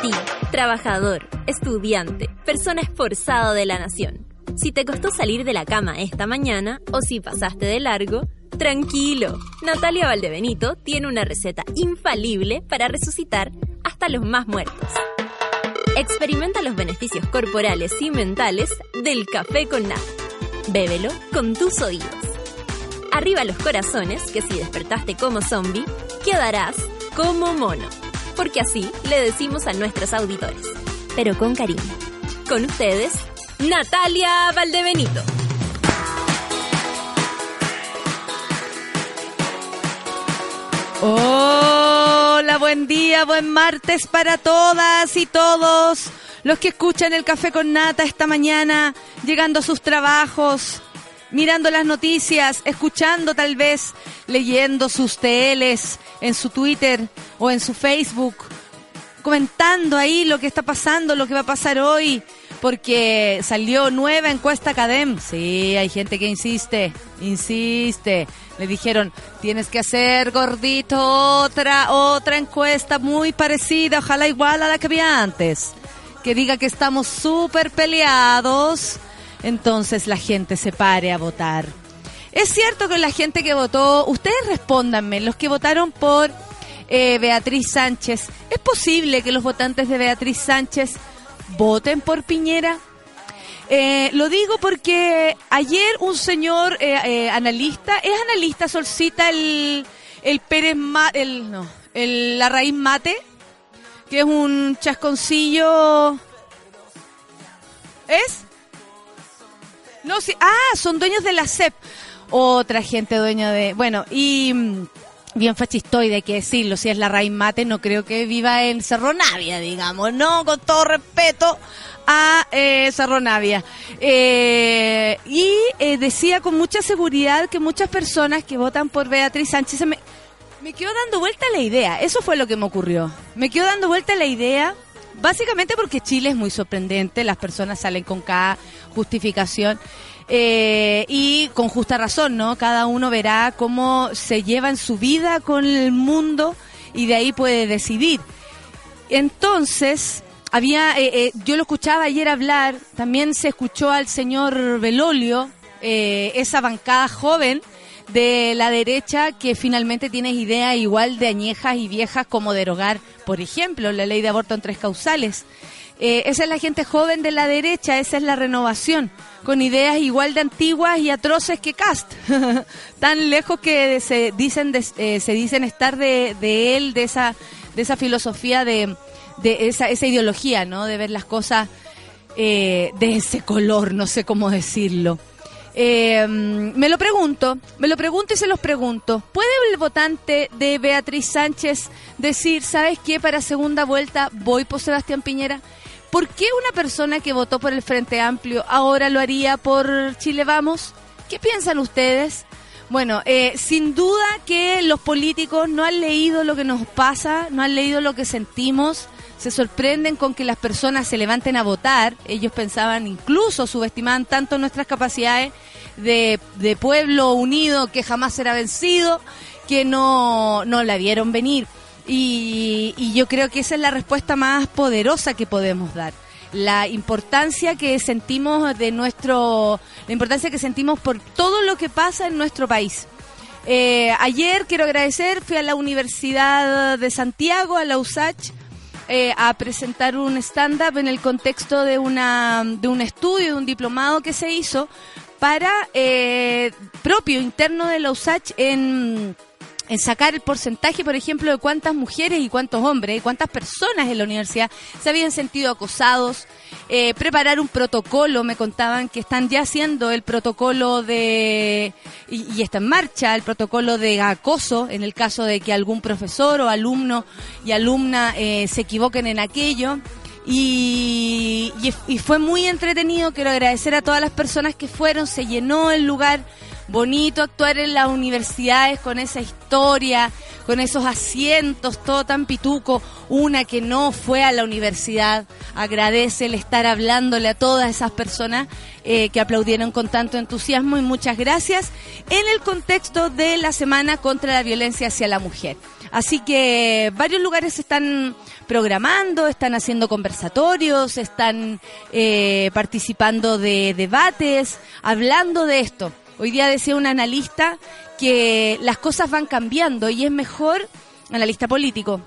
ti, trabajador, estudiante, persona esforzado de la nación. Si te costó salir de la cama esta mañana o si pasaste de largo, tranquilo. Natalia Valdebenito tiene una receta infalible para resucitar hasta los más muertos. Experimenta los beneficios corporales y mentales del café con nata. Bébelo con tus oídos. Arriba los corazones, que si despertaste como zombie, quedarás como mono. Porque así le decimos a nuestros auditores, pero con cariño. Con ustedes, Natalia Valdebenito. Hola, buen día, buen martes para todas y todos los que escuchan el café con nata esta mañana, llegando a sus trabajos, mirando las noticias, escuchando tal vez, leyendo sus TLs en su Twitter o en su Facebook, comentando ahí lo que está pasando, lo que va a pasar hoy, porque salió nueva encuesta Cadem. Sí, hay gente que insiste, insiste. Le dijeron, tienes que hacer gordito otra, otra encuesta muy parecida, ojalá igual a la que había antes. Que diga que estamos súper peleados. Entonces la gente se pare a votar. Es cierto que la gente que votó, ustedes respóndanme, los que votaron por eh, Beatriz Sánchez, ¿es posible que los votantes de Beatriz Sánchez voten por Piñera? Eh, lo digo porque ayer un señor eh, eh, analista, es analista, Solcita, el, el Pérez el, no, el, la raíz mate, que es un chasconcillo. ¿Es? No, sí. Ah, son dueños de la CEP. Otra gente dueña de. Bueno, y. mm, Bien fascistoide, hay que decirlo. Si es la raíz mate, no creo que viva en Cerro Navia, digamos. No, con todo respeto a eh, Cerro Navia. Eh, y eh, decía con mucha seguridad que muchas personas que votan por Beatriz Sánchez me, me quedó dando vuelta la idea. Eso fue lo que me ocurrió. Me quedó dando vuelta la idea. Básicamente porque Chile es muy sorprendente, las personas salen con cada justificación eh, y con justa razón, ¿no? Cada uno verá cómo se lleva en su vida con el mundo y de ahí puede decidir. Entonces, había, eh, eh, yo lo escuchaba ayer hablar, también se escuchó al señor Belolio, eh, esa bancada joven de la derecha que finalmente tiene ideas igual de añejas y viejas como derogar, por ejemplo, la ley de aborto en tres causales. Eh, esa es la gente joven de la derecha, esa es la renovación, con ideas igual de antiguas y atroces que Cast, tan lejos que se dicen de- eh, se dicen estar de, de él, de esa de esa filosofía de, de esa, esa ideología, ¿no? De ver las cosas eh, de ese color, no sé cómo decirlo. Eh, me lo pregunto, me lo pregunto y se los pregunto. ¿Puede el votante de Beatriz Sánchez decir, ¿sabes qué? Para segunda vuelta voy por Sebastián Piñera. ¿Por qué una persona que votó por el Frente Amplio ahora lo haría por Chile Vamos? ¿Qué piensan ustedes? Bueno, eh, sin duda que los políticos no han leído lo que nos pasa, no han leído lo que sentimos, se sorprenden con que las personas se levanten a votar. Ellos pensaban, incluso subestimaban tanto nuestras capacidades de, pueblo unido que jamás será vencido, que no, no la vieron venir. Y, y yo creo que esa es la respuesta más poderosa que podemos dar. La importancia que sentimos de nuestro, la importancia que sentimos por todo lo que pasa en nuestro país. Eh, ayer quiero agradecer, fui a la Universidad de Santiago, a la USACH, eh, a presentar un stand-up en el contexto de, una, de un estudio, de un diplomado que se hizo para eh, propio, interno de la USACH en, en sacar el porcentaje, por ejemplo, de cuántas mujeres y cuántos hombres y cuántas personas en la universidad se habían sentido acosados, eh, preparar un protocolo, me contaban que están ya haciendo el protocolo de, y, está en marcha, el protocolo de acoso en el caso de que algún profesor o alumno y alumna eh, se equivoquen en aquello. Y- y fue muy entretenido, quiero agradecer a todas las personas que fueron, se llenó el lugar bonito actuar en las universidades con esa historia, con esos asientos, todo tan pituco. Una que no fue a la universidad agradece el estar hablándole a todas esas personas eh, que aplaudieron con tanto entusiasmo y muchas gracias en el contexto de la Semana contra la Violencia hacia la Mujer. Así que varios lugares están programando, están haciendo conversatorios, están eh, participando de debates, hablando de esto. Hoy día decía un analista que las cosas van cambiando y es mejor, analista político,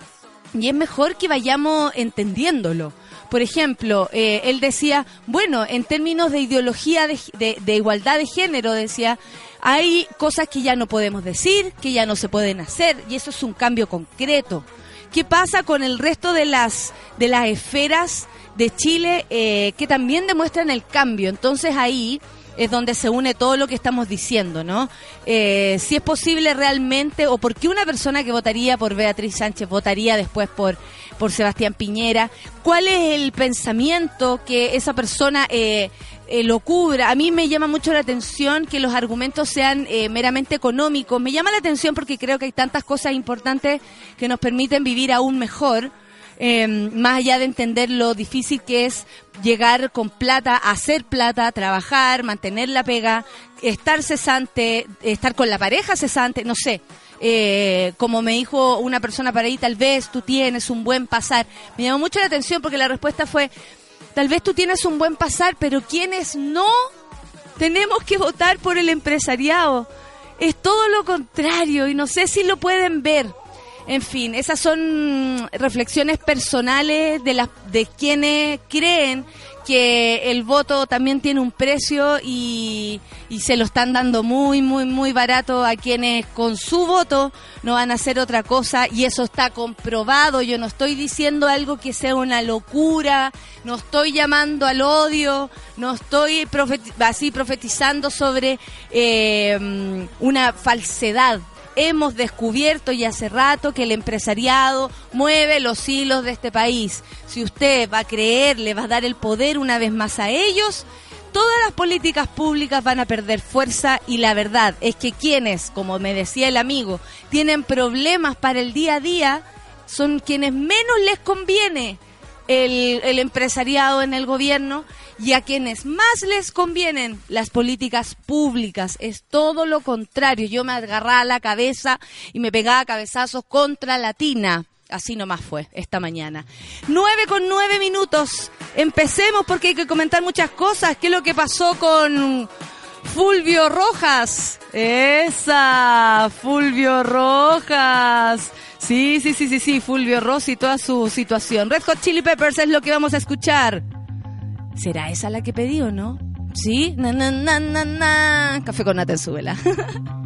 y es mejor que vayamos entendiéndolo. Por ejemplo, eh, él decía, bueno, en términos de ideología de, igualdad de género, decía, hay cosas que ya no podemos decir, que ya no se pueden hacer, y eso es un cambio concreto. ¿Qué pasa con el resto de las, de las esferas de Chile eh, que también demuestran el cambio? Entonces ahí es donde se une todo lo que estamos diciendo, ¿no? Eh, si es posible realmente, o por qué una persona que votaría por Beatriz Sánchez votaría después por, por Sebastián Piñera, cuál es el pensamiento que esa persona eh, eh, lo cubra. A mí me llama mucho la atención que los argumentos sean meramente económicos. Me llama la atención porque creo que hay tantas cosas importantes que nos permiten vivir aún mejor. Más allá de entender lo difícil que es llegar con plata, hacer plata, trabajar, mantener la pega, estar cesante, estar con la pareja cesante, no sé. Eh, como me dijo una persona para ahí, tal vez tú tienes un buen pasar. Me llamó mucho la atención porque la respuesta fue, tal vez tú tienes un buen pasar, pero quienes no, tenemos que votar por el empresariado. Es todo lo contrario y no sé si lo pueden ver. En fin, esas son reflexiones personales de las de quienes creen que el voto también tiene un precio y, se lo están dando muy, muy, muy barato a quienes con su voto no van a hacer otra cosa y eso está comprobado. Yo no estoy diciendo algo que sea una locura, no estoy llamando al odio, no estoy así profetizando sobre eh, una falsedad hemos descubierto ya hace rato que el empresariado mueve los hilos de este país. Si usted va a creer, le va a dar el poder una vez más a ellos, todas las políticas públicas van a perder fuerza y la verdad es que quienes, como me decía el amigo, tienen problemas para el día a día, son quienes menos les conviene el, empresariado en el gobierno y a quienes más les convienen las políticas públicas. Es todo lo contrario. Yo me agarraba la cabeza y me pegaba cabezazos contra la tina. Así nomás fue esta mañana. Nueve con nueve minutos. Empecemos porque hay que comentar muchas cosas. ¿Qué es lo que pasó con Fulvio Rojas? Esa, Fulvio Rojas. Sí, sí, sí, sí, sí, Fulvio Rossi toda su situación. Red Hot Chili Peppers es lo que vamos a escuchar. ¿Será esa la que pedí o no? ¿Sí? Na, na, na, na, na. Café con nata en su vela.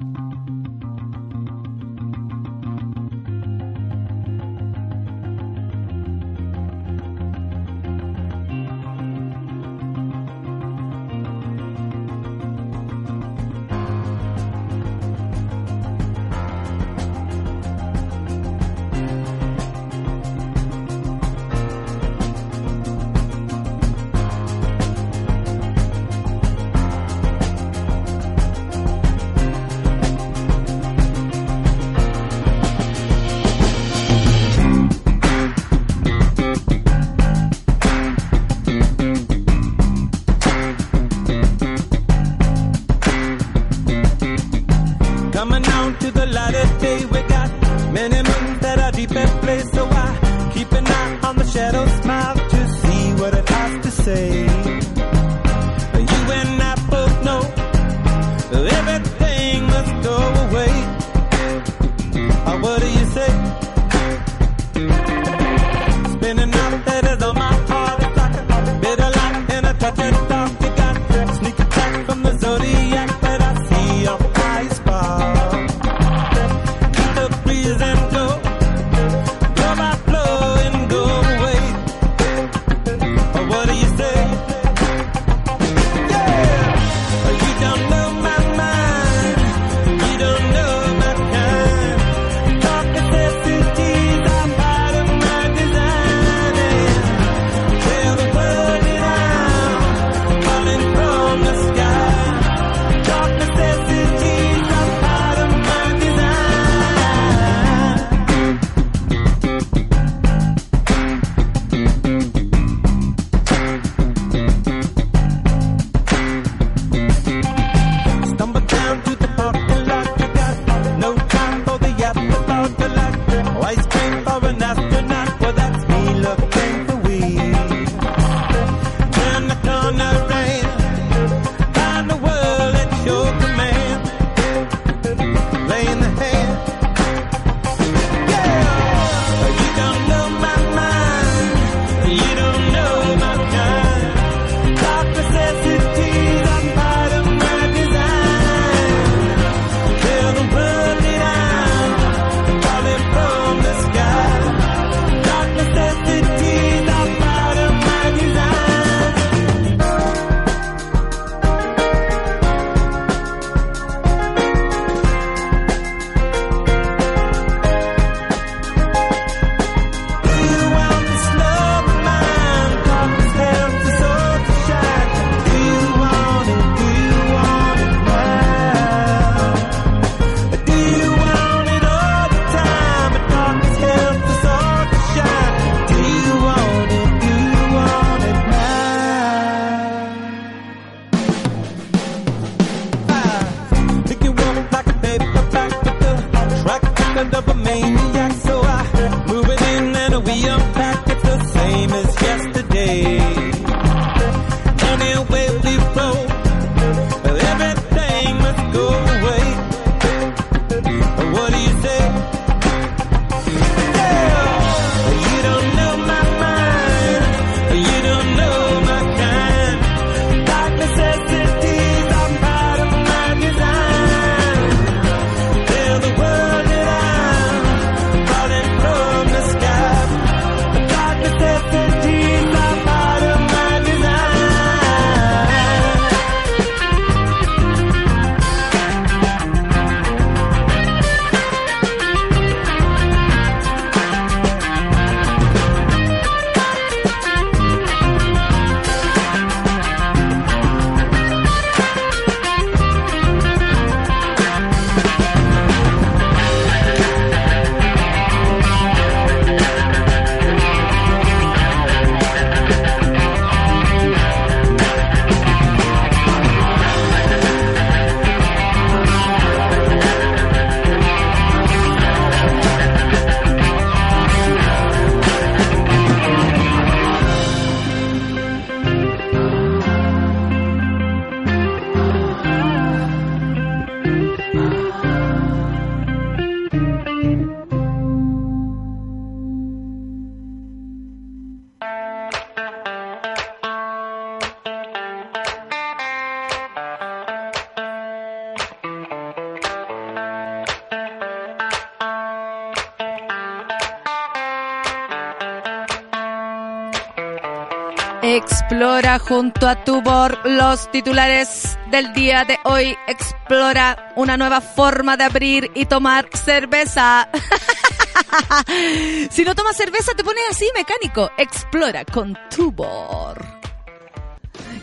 junto a tu los titulares del día de hoy. Explora una nueva forma de abrir y tomar cerveza. si no tomas cerveza te pones así mecánico. Explora con Tubor.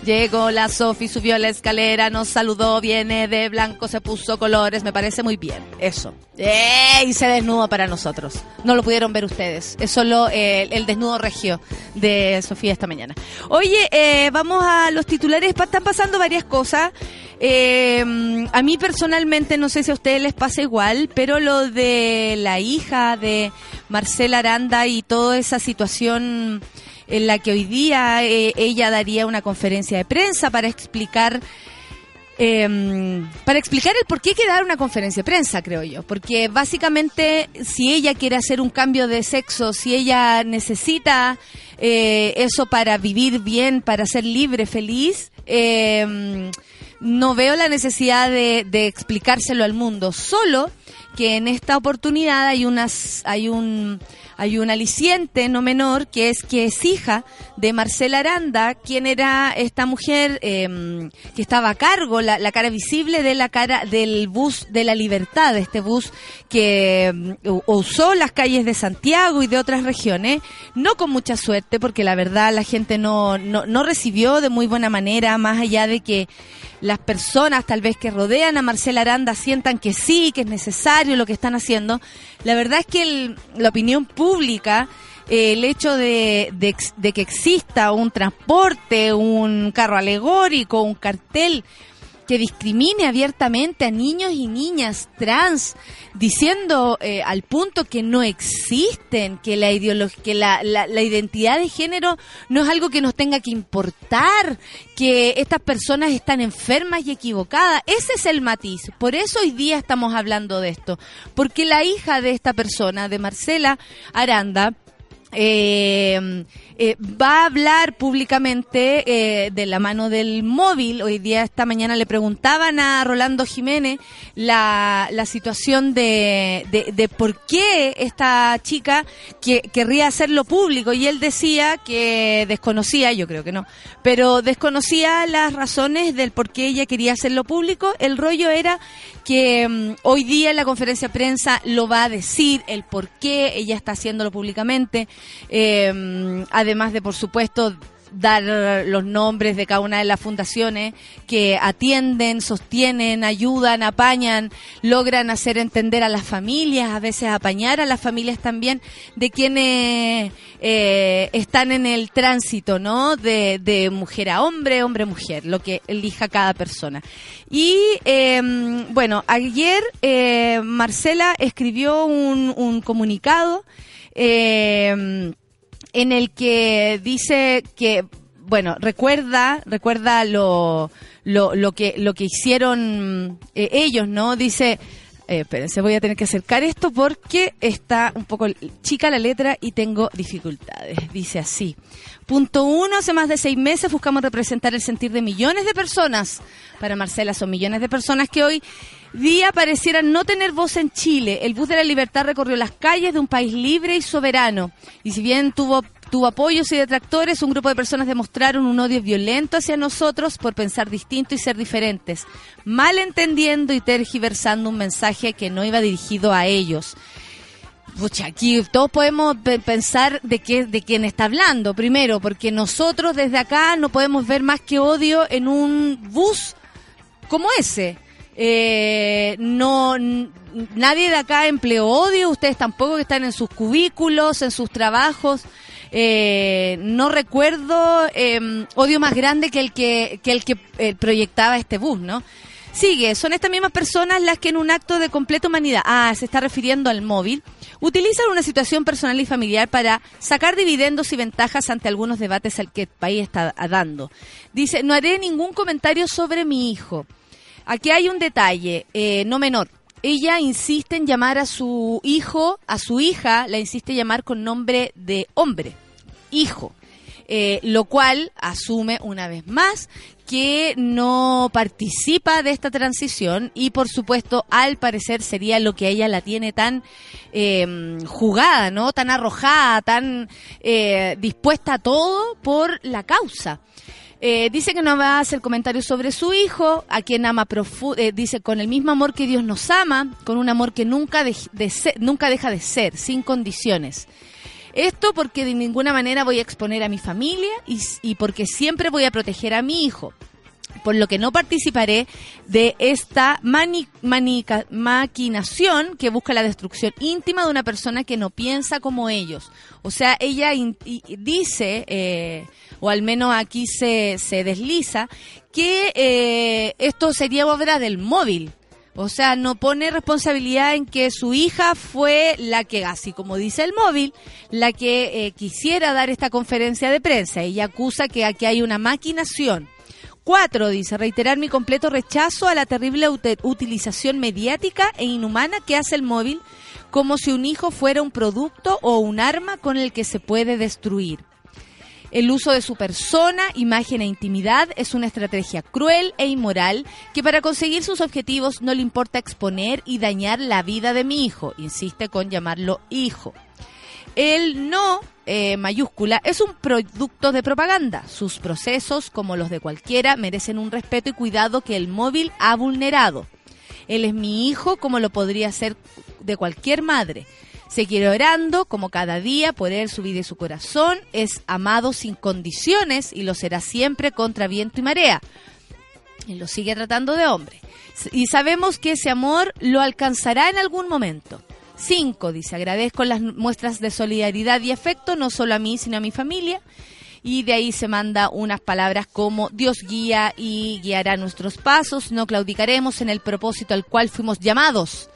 Llegó la Sofi, subió la escalera, nos saludó, viene de blanco, se puso colores, me parece muy bien. Eso. Y se desnudo para nosotros. No lo pudieron ver ustedes. Es solo eh, el desnudo regio de Sofía esta mañana. Oye, eh, vamos a los titulares. Están pasando varias cosas. Eh, a mí personalmente, no sé si a ustedes les pasa igual, pero lo de la hija de Marcela Aranda y toda esa situación en la que hoy día eh, ella daría una conferencia de prensa para explicar em, para explicar el por qué hay que dar una conferencia de prensa, creo yo. Porque básicamente, si ella quiere hacer un cambio de sexo, si ella necesita eh, eso para vivir bien, para ser libre, feliz, em, no veo la necesidad de, de explicárselo al mundo. Solo que en esta oportunidad hay unas, hay un hay un aliciente no menor que es que es hija de Marcela Aranda, quien era esta mujer em, que estaba a cargo, la, cara visible de la cara del bus de la libertad, este bus que em, usó las calles de Santiago y de otras regiones, no con mucha suerte, porque la verdad la gente no, no, no recibió de muy buena manera, más allá de que las personas tal vez que rodean a Marcela Aranda sientan que sí, que es necesario lo que están haciendo. La verdad es que la opinión pública, eh, el hecho de, de, que exista un transporte, un carro alegórico, un cartel que discrimine abiertamente a niños y niñas trans, diciendo eh, al punto que no existen, que la que la, la, identidad de género no es algo que nos tenga que importar, que estas personas están enfermas y equivocadas. Ese es el matiz. Por eso hoy día estamos hablando de esto. Porque la hija de esta persona, de Marcela Aranda, eh, eh, va a hablar públicamente eh, de la mano del móvil. Hoy día, esta mañana, le preguntaban a Rolando Jiménez la, la situación de, de, por qué esta chica que, querría hacerlo público y él decía que desconocía, yo creo que no, pero desconocía las razones del por qué ella quería hacerlo público. El rollo era que mm, hoy día en la conferencia de prensa lo va a decir, el por qué ella está haciéndolo públicamente. Eh, además de, por supuesto, dar los nombres de cada una de las fundaciones que atienden, sostienen, ayudan, apañan, logran hacer entender a las familias, a veces apañar a las familias también de quienes eh, están en el tránsito, ¿no? De, mujer a hombre, hombre a mujer, lo que elija cada persona. Y em, bueno, ayer eh, Marcela escribió un, un comunicado. Eh, en el que dice que bueno, recuerda, recuerda lo, lo, lo que lo que hicieron eh, ellos, ¿no? Dice, eh, espérense, voy a tener que acercar esto porque está un poco chica la letra y tengo dificultades. Dice así. Punto uno, hace más de seis meses buscamos representar el sentir de millones de personas. Para Marcela son millones de personas que hoy día parecieran no tener voz en Chile. El bus de la libertad recorrió las calles de un país libre y soberano. Y si bien tuvo tuvo apoyos y detractores, un grupo de personas demostraron un odio violento hacia nosotros por pensar distinto y ser diferentes, malentendiendo y tergiversando un mensaje que no iba dirigido a ellos. Pucha, aquí todos podemos pensar de qué, de quién está hablando, primero, porque nosotros desde acá no podemos ver más que odio en un bus como ese. Eh, no, nadie de acá empleó odio, ustedes tampoco que están en sus cubículos, en sus trabajos. Eh, no recuerdo em, odio más grande que el que, que el que eh, proyectaba este bus, ¿no? Sigue, son estas mismas personas las que en un acto de completa humanidad, ah, se está refiriendo al móvil, utilizan una situación personal y familiar para sacar dividendos y ventajas ante algunos debates al que el país está dando. Dice, no haré ningún comentario sobre mi hijo. Aquí hay un detalle, eh, no menor. Ella insiste en llamar a su hijo, a su hija, la insiste llamar con nombre de hombre hijo. Eh, lo cual asume una vez más que no participa de esta transición y por supuesto al parecer sería lo que ella la tiene tan eh, jugada, ¿no? Tan arrojada, tan eh, dispuesta a todo por la causa. Eh, dice que no va a hacer comentarios sobre su hijo, a quien ama eh, dice con el mismo amor que Dios nos ama, con un amor que nunca, nunca deja de ser, sin condiciones. Esto porque de ninguna manera voy a exponer a mi familia y, porque siempre voy a proteger a mi hijo por lo que no participaré de esta maquinación que busca la destrucción íntima de una persona que no piensa como ellos. O sea, ella dice, eh, o al menos aquí se, se desliza, que eh, esto sería obra del móvil. O sea, no pone responsabilidad en que su hija fue la que, así como dice el móvil, la que eh, quisiera dar esta conferencia de prensa. Ella acusa que aquí hay una maquinación. Cuatro, dice, reiterar mi completo rechazo a la terrible utilización mediática e inhumana que hace el móvil como si un hijo fuera un producto o un arma con el que se puede destruir. El uso de su persona, imagen e intimidad es una estrategia cruel e inmoral que para conseguir sus objetivos no le importa exponer y dañar la vida de mi hijo. Insiste con llamarlo hijo. El no eh, mayúscula es un producto de propaganda. Sus procesos, como los de cualquiera, merecen un respeto y cuidado que el móvil ha vulnerado. Él es mi hijo como lo podría ser de cualquier madre. Seguiré orando como cada día por él, su vida y su corazón. Es amado sin condiciones y lo será siempre contra viento y marea. Y lo sigue tratando de hombre. Y sabemos que ese amor lo alcanzará en algún momento. Cinco, dice, agradezco las muestras de solidaridad y afecto, no solo a mí, sino a mi familia. Y de ahí se manda unas palabras como Dios guía y guiará nuestros pasos, no claudicaremos en el propósito al cual fuimos llamados.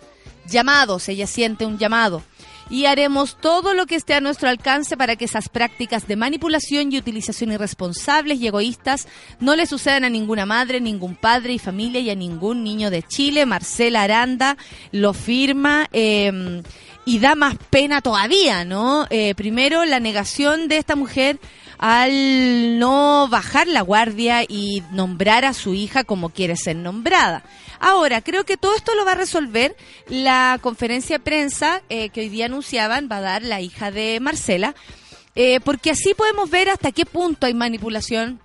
Llamados, ella siente un llamado y haremos todo lo que esté a nuestro alcance para que esas prácticas de manipulación y utilización irresponsables y egoístas no le sucedan a ninguna madre, ningún padre y familia y a ningún niño de Chile. Marcela Aranda lo firma. Em, y da más pena todavía, ¿no? Eh, primero, la negación de esta mujer al no bajar la guardia y nombrar a su hija como quiere ser nombrada. Ahora, creo que todo esto lo va a resolver la conferencia de prensa eh, que hoy día anunciaban, va a dar la hija de Marcela, eh, porque así podemos ver hasta qué punto hay manipulación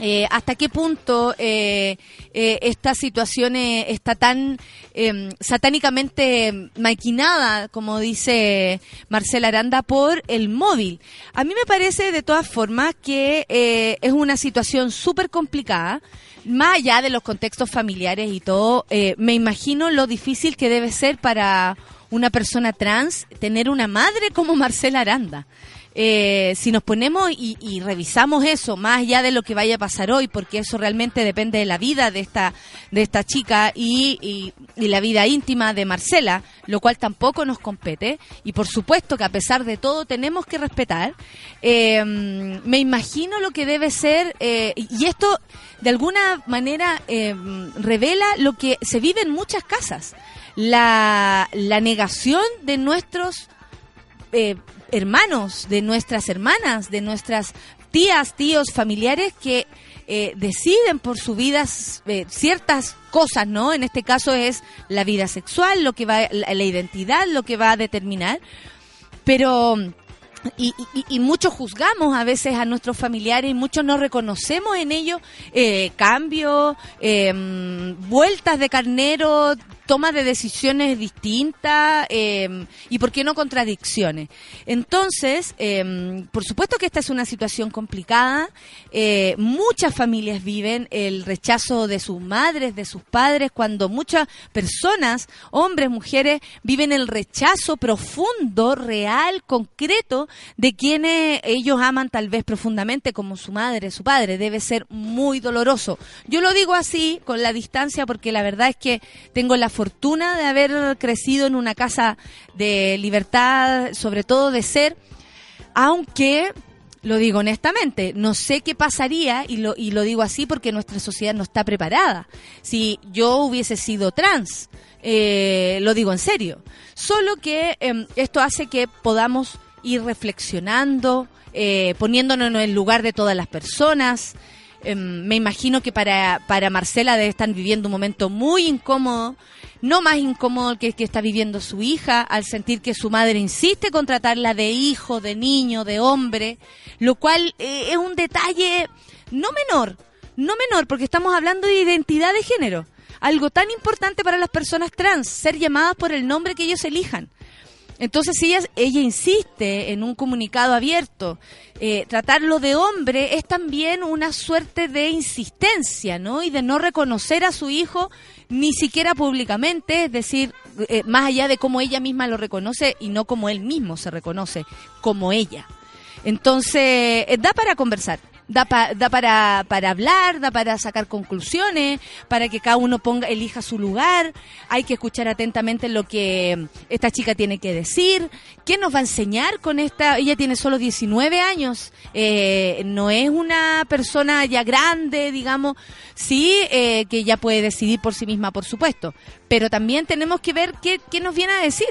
eh, hasta qué punto eh, eh, esta situación está tan em, satánicamente maquinada, como dice Marcela Aranda, por el móvil. A mí me parece de todas formas que es una situación súper complicada, más allá de los contextos familiares y todo, me imagino lo difícil que debe ser para una persona trans tener una madre como Marcela Aranda. Eh, si nos ponemos y, revisamos eso, más allá de lo que vaya a pasar hoy, porque eso realmente depende de la vida de esta, de esta chica y, la vida íntima de Marcela, lo cual tampoco nos compete, y por supuesto que a pesar de todo tenemos que respetar, eh, me imagino lo que debe ser, eh, y esto de alguna manera revela lo que se vive en muchas casas, la, la negación de nuestros eh, hermanos, de nuestras hermanas, de nuestras tías, tíos, familiares que eh, deciden por su vida eh, ciertas cosas, ¿no? En este caso es la vida sexual, lo que va, la, la identidad, lo que va a determinar. Pero y, y, muchos juzgamos a veces a nuestros familiares y muchos no reconocemos en ellos eh, cambios, em, vueltas de carnero, toma de decisiones distintas em, y, ¿por qué no, contradicciones? Entonces, em, por supuesto que esta es una situación complicada. Eh, muchas familias viven el rechazo de sus madres, de sus padres, cuando muchas personas, hombres, mujeres, viven el rechazo profundo, real, concreto de quienes ellos aman tal vez profundamente, como su madre, su padre. Debe ser muy doloroso. Yo lo digo así, con la distancia, porque la verdad es que tengo la fortuna de haber crecido en una casa de libertad, sobre todo de ser, aunque lo digo honestamente, no sé qué pasaría, y lo, y lo digo así porque nuestra sociedad no está preparada. Si yo hubiese sido trans, eh, lo digo en serio. Solo que em, esto hace que podamos ir reflexionando, eh, poniéndonos en el lugar de todas las personas, Em, me imagino que para, para Marcela debe estar viviendo un momento muy incómodo, no más incómodo que que está viviendo su hija, al sentir que su madre insiste con tratarla de hijo, de niño, de hombre, lo cual eh, es un detalle no menor, no menor, porque estamos hablando de identidad de género, algo tan importante para las personas trans, ser llamadas por el nombre que ellos elijan. Entonces ella, ella insiste en un comunicado abierto. Eh, tratarlo de hombre es también una suerte de insistencia, ¿no? Y de no reconocer a su hijo ni siquiera públicamente, es decir, eh, más allá de cómo ella misma lo reconoce y no como él mismo se reconoce, como ella. Entonces, eh, da para conversar da, da para, para hablar, da para sacar conclusiones, para que cada uno ponga, elija su lugar. Hay que escuchar atentamente lo que esta chica tiene que decir. ¿Qué nos va a enseñar con esta? Ella tiene solo 19 años, eh, no es una persona ya grande, digamos, sí, eh, que ya puede decidir por sí misma, por supuesto. Pero también tenemos que ver qué, qué nos viene a decir,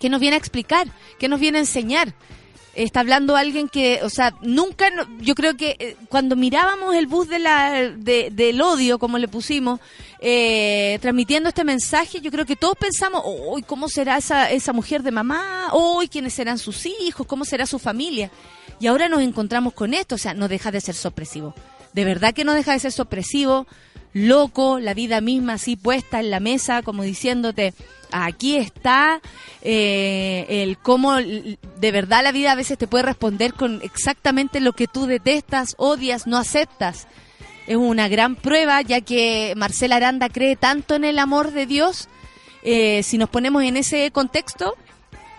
qué nos viene a explicar, qué nos viene a enseñar está hablando alguien que, o sea, nunca, yo creo que eh, cuando mirábamos el bus de la, de, del odio, como le pusimos, eh, transmitiendo este mensaje, yo creo que todos pensamos, uy, ¿cómo será esa, esa mujer de mamá? Uy, ¿quiénes serán sus hijos? ¿Cómo será su familia? Y ahora nos encontramos con esto, o sea, no deja de ser sorpresivo. De verdad que no deja de ser sorpresivo, loco, la vida misma así puesta en la mesa, como diciéndote, aquí está eh, el cómo de verdad la vida a veces te puede responder con exactamente lo que tú detestas, odias, no aceptas. Es una gran prueba, ya que Marcela Aranda cree tanto en el amor de Dios. Eh, si nos ponemos en ese contexto,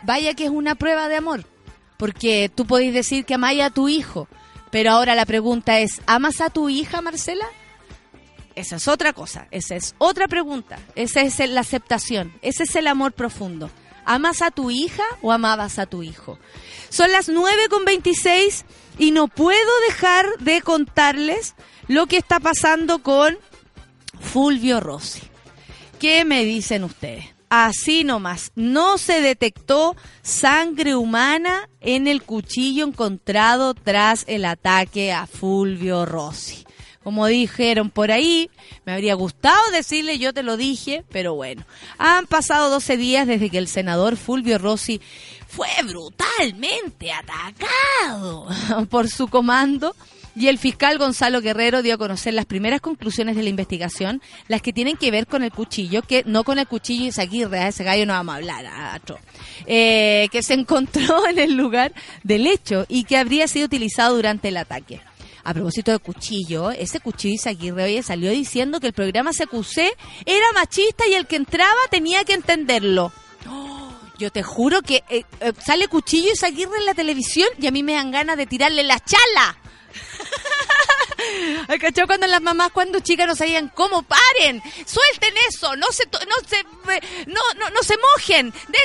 vaya que es una prueba de amor. Porque tú podéis decir que amáis a tu hijo, pero ahora la pregunta es, ¿amas a tu hija, Marcela? Esa es otra cosa, esa es otra pregunta, esa es la aceptación, ese es el amor profundo. ¿Amas a tu hija o amabas a tu hijo? Son las 9 con 26 y no puedo dejar de contarles lo que está pasando con Fulvio Rossi. ¿Qué me dicen ustedes? Así nomás, no se detectó sangre humana en el cuchillo encontrado tras el ataque a Fulvio Rossi como dijeron por ahí. Me habría gustado decirle, yo te lo dije, pero bueno. Han pasado 12 días desde que el senador Fulvio Rossi fue brutalmente atacado por su comando y el fiscal Gonzalo Guerrero dio a conocer las primeras conclusiones de la investigación, las que tienen que ver con el cuchillo, que no con el cuchillo y Isaguirre, a ese gallo no vamos a hablar, a eh, que se encontró en el lugar del hecho y que habría sido utilizado durante el ataque a propósito de cuchillo, ese cuchillo Isaguirre hoy salió diciendo que el programa CQC era machista y el que entraba tenía que entenderlo. yo te juro que eh, eh, sale cuchillo Isaguirre en la televisión y a mí me dan ganas de tirarle la chala. Ay, ¿cachó? Cuando las mamás cuando chicas no sabían cómo paren, suelten eso, no se no se no no, no se mojen. De,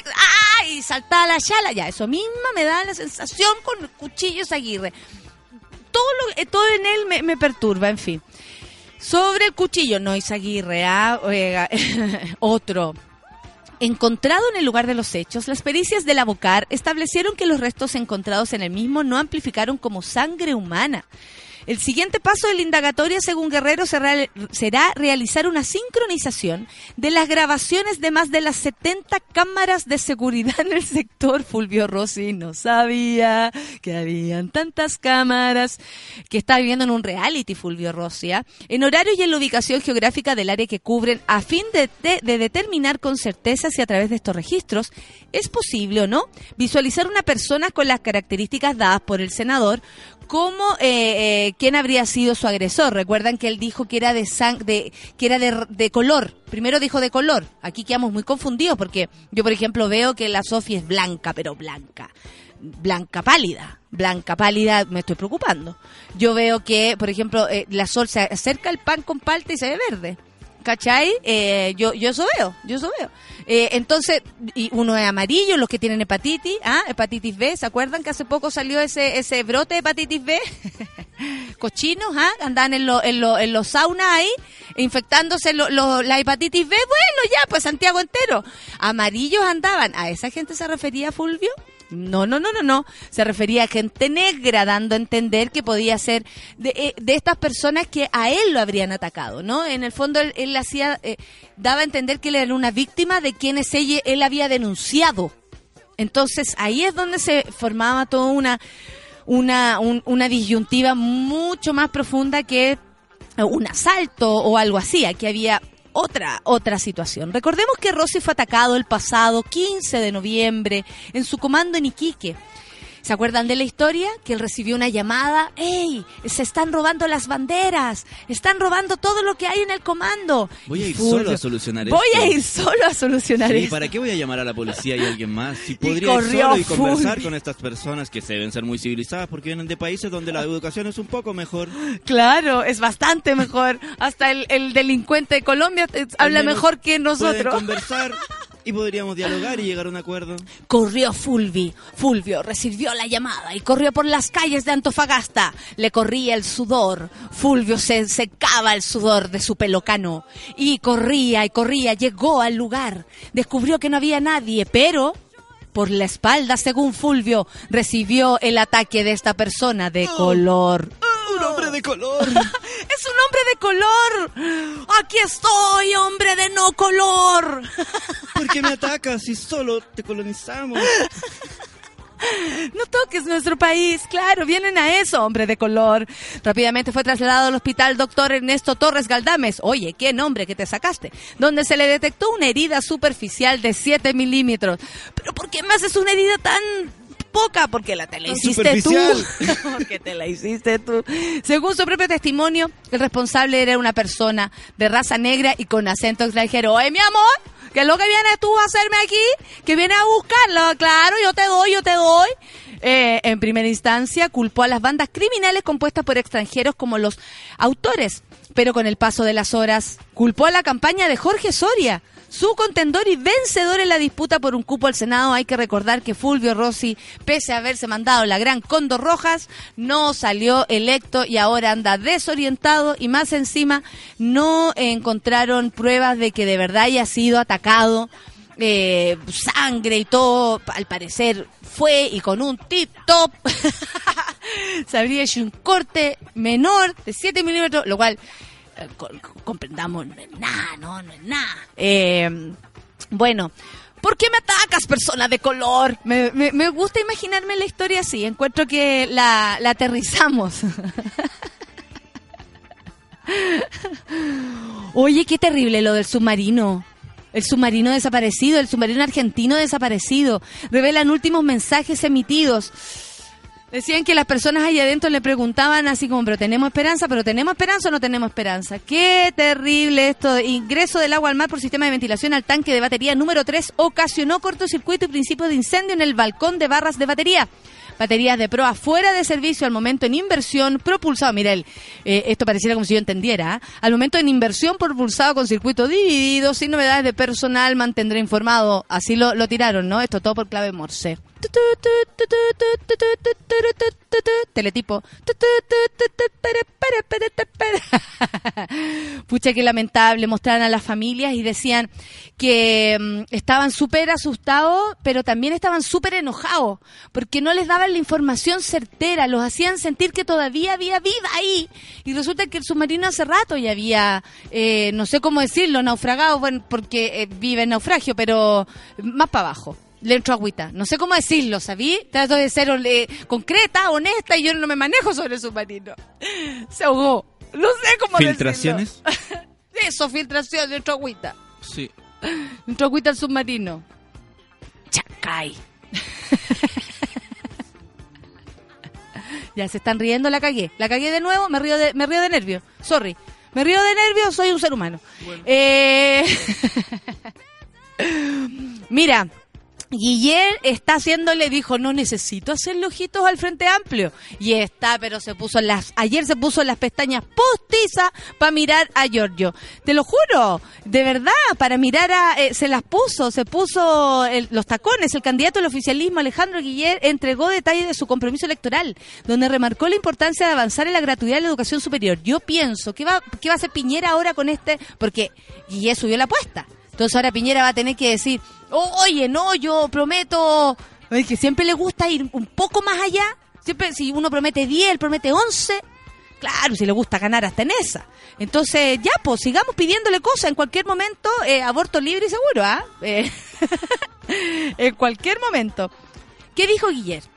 ay, la chala, ya, eso misma me da la sensación con cuchillos Aguirre todo, lo, eh, todo en él me, perturba, en fin. Sobre el cuchillo, no Isaguirre, ¿ah? otro. Encontrado en el lugar de los hechos, las pericias del abocar establecieron que los restos encontrados en el mismo no amplificaron como sangre humana, el siguiente paso de la indagatoria, según Guerrero, será realizar una sincronización de las grabaciones de más de las 70 cámaras de seguridad en el sector. Fulvio Rossi no sabía que habían tantas cámaras, que está viviendo en un reality Fulvio Rossi, ¿ah? en horario y en la ubicación geográfica del área que cubren, a fin de determinar con certeza si a través de estos registros es posible o no visualizar una persona con las características dadas por el senador cómo eh, eh, quién habría sido su agresor. Recuerdan que él dijo que era de de que era de, color. Primero dijo de color. Aquí quedamos muy confundidos porque yo por ejemplo veo que la Sofía es blanca, pero blanca. Blanca pálida, blanca pálida, me estoy preocupando. Yo veo que, por ejemplo, eh, la Sol se acerca el pan con palta y se ve verde. ¿Cachai? Eh, yo, yo eso veo, yo eso veo. Eh, entonces, y uno es amarillo, los que tienen hepatitis, ¿ah? hepatitis B, ¿se acuerdan que hace poco salió ese, ese brote de hepatitis B? Cochinos, ¿ah? Andan en, lo, en, lo, en los saunas ahí, infectándose la hepatitis B. Bueno, ya, pues Santiago entero. Amarillos andaban. ¿A esa gente se refería Fulvio? No, no, no, no, no. Se refería a gente negra, dando a entender que podía ser de, eh, de estas personas que a él lo habrían atacado, ¿no? En el fondo él, él hacía, eh, daba a entender que él era una víctima de quienes él había denunciado. Entonces ahí es donde se formaba toda una, una, un- una disyuntiva mucho más profunda que un asalto o algo así. Aquí había otra, otra situación. Recordemos que Rossi fue atacado el pasado 15 de noviembre en su comando en Iquique. ¿Se acuerdan de la historia? Que él recibió una llamada. ¡Ey! Se están robando las banderas. Están robando todo lo que hay en el comando. Voy a Y ir solo a solucionar Voy esto. a ir solo a solucionar Sí, esto. ¿para qué voy a llamar a la policía y a alguien más? Si podría ir solo y conversar con estas personas que se deben ser muy civilizadas porque vienen de países donde la educación es un poco mejor. Claro, es bastante mejor. Hasta el, el delincuente de Colombia habla mejor que Pueden nosotros. conversar y podríamos dialogar y llegar a un acuerdo. Corrió Fulvi. Fulvio recibió la llamada y corrió por las calles de Antofagasta. Le corría el sudor. Fulvio se secaba el sudor de su pelocano. Y corría y corría. Llegó al lugar. Descubrió que no había nadie, pero por la espalda, según Fulvio, recibió el ataque de esta persona de color. Un hombre de color. ¡Es un hombre de color! ¡Aquí estoy, hombre de no color! ¿Por qué me atacas si solo te colonizamos? No toques nuestro país, claro, vienen a eso, hombre de color. Rápidamente fue trasladado al hospital doctor Ernesto Torres Galdames. Oye, qué nombre que te sacaste. Donde se le detectó una herida superficial de 7 milímetros. Pero ¿por qué me haces una herida tan poca? Porque la te la hiciste tú. Porque te la hiciste tú. Según su propio testimonio, el responsable era una persona de raza negra y con acento extranjero. Oye, mi amor, ¿qué es lo que vienes tú a hacerme aquí? Que vienes a buscarlo. Claro, yo te doy, yo te doy. Eh, en primera instancia, culpó a las bandas criminales compuestas por extranjeros como los autores, pero con el paso de las horas, culpó a la campaña de Jorge Soria, su contendor y vencedor en la disputa por un cupo al Senado. Hay que recordar que Fulvio Rossi, pese a haberse mandado la gran Condor Rojas, no salió electo y ahora anda desorientado y más encima no encontraron pruebas de que de verdad haya sido atacado eh, sangre y todo, al parecer fue y con un tip top se habría hecho un corte menor de 7 milímetros, lo cual comprendamos, no es nada, no, no es nada. Eh, bueno. ¿Por qué me atacas, persona de color? Me, me- me gusta imaginarme la historia así. Encuentro que la, la aterrizamos. Oye, qué terrible lo del submarino. El submarino desaparecido, el submarino argentino desaparecido. Revelan últimos mensajes emitidos. Decían que las personas ahí adentro le preguntaban así como, pero tenemos esperanza, pero tenemos esperanza o no tenemos esperanza. Qué terrible esto. Ingreso del agua al mar por sistema de ventilación al tanque de batería número 3 ocasionó cortocircuito y principio de incendio en el balcón de barras de batería. Baterías de proa fuera de servicio al momento en inversión propulsado. Mira, el, eh, esto pareciera como si yo entendiera. ¿ah? Al momento en inversión propulsado con circuito dividido, sin novedades de personal, mantendré informado. Así lo, lo tiraron, ¿no? Esto todo por clave Morse. Teletipo. Pucha, qué lamentable. Mostraron a las familias y decían que mm, estaban súper asustados, pero también estaban súper enojados, porque no les daban la información certera, los hacían sentir que todavía había vida ahí. Y resulta que el submarino hace rato ya había, eh, no sé cómo decirlo, naufragado, bueno, porque eh, vive en naufragio, pero más para abajo. Le entró agüita. No sé cómo decirlo, ¿sabí? Trato de ser eh, concreta, honesta, y yo no me manejo sobre el submarino. Se ahogó. No sé cómo ¿Filtraciones? decirlo. Eso, filtración, le entró agüita. Sí. Le entró agüita al submarino. Chacay. ya se están riendo, la cagué. La cagué de nuevo, me río de, me río de nervio. Sorry. Me río de nervio, soy un ser humano. Eh... Mira, Guillermo está haciéndole, dijo, no necesito hacerle ojitos al Frente Amplio. Y está, pero se puso las, ayer se puso las pestañas postizas para mirar a Giorgio. Te lo juro, de verdad, para mirar a, eh, se las puso, se puso el- los tacones. El candidato al oficialismo, Alejandro Guiller, entregó detalles de su compromiso electoral, donde remarcó la importancia de avanzar en la gratuidad de la educación superior. Yo pienso, ¿qué va, qué va a hacer Piñera ahora con este? Porque Guiller subió la apuesta. Entonces ahora Piñera va a tener que decir, "Oh, oye, no, yo prometo Es que siempre le gusta ir un poco más allá. Siempre, si uno promete 10, él promete 11. Claro, si le gusta ganar hasta en esa. Entonces, ya, pues, sigamos pidiéndole cosas. En cualquier momento, eh, aborto libre y seguro, ¿ah? Eh, en cualquier momento. ¿Qué dijo Guillermo?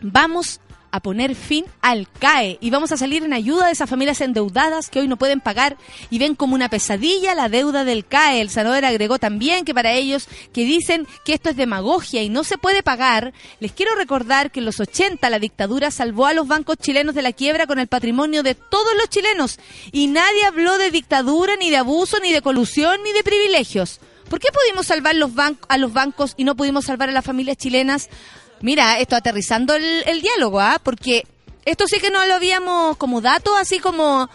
Vamos a poner fin al CAE y vamos a salir en ayuda de esas familias endeudadas que hoy no pueden pagar y ven como una pesadilla la deuda del CAE. El senador agregó también que para ellos que dicen que esto es demagogia y no se puede pagar, les quiero recordar que en los 80 la dictadura salvó a los bancos chilenos de la quiebra con el patrimonio de todos los chilenos y nadie habló de dictadura, ni de abuso, ni de colusión, ni de privilegios. ¿Por qué pudimos salvar los a los bancos y no pudimos salvar a las familias chilenas? Mira, esto aterrizando el, diálogo, ¿ah? Porque esto sí que no lo habíamos como dato, así como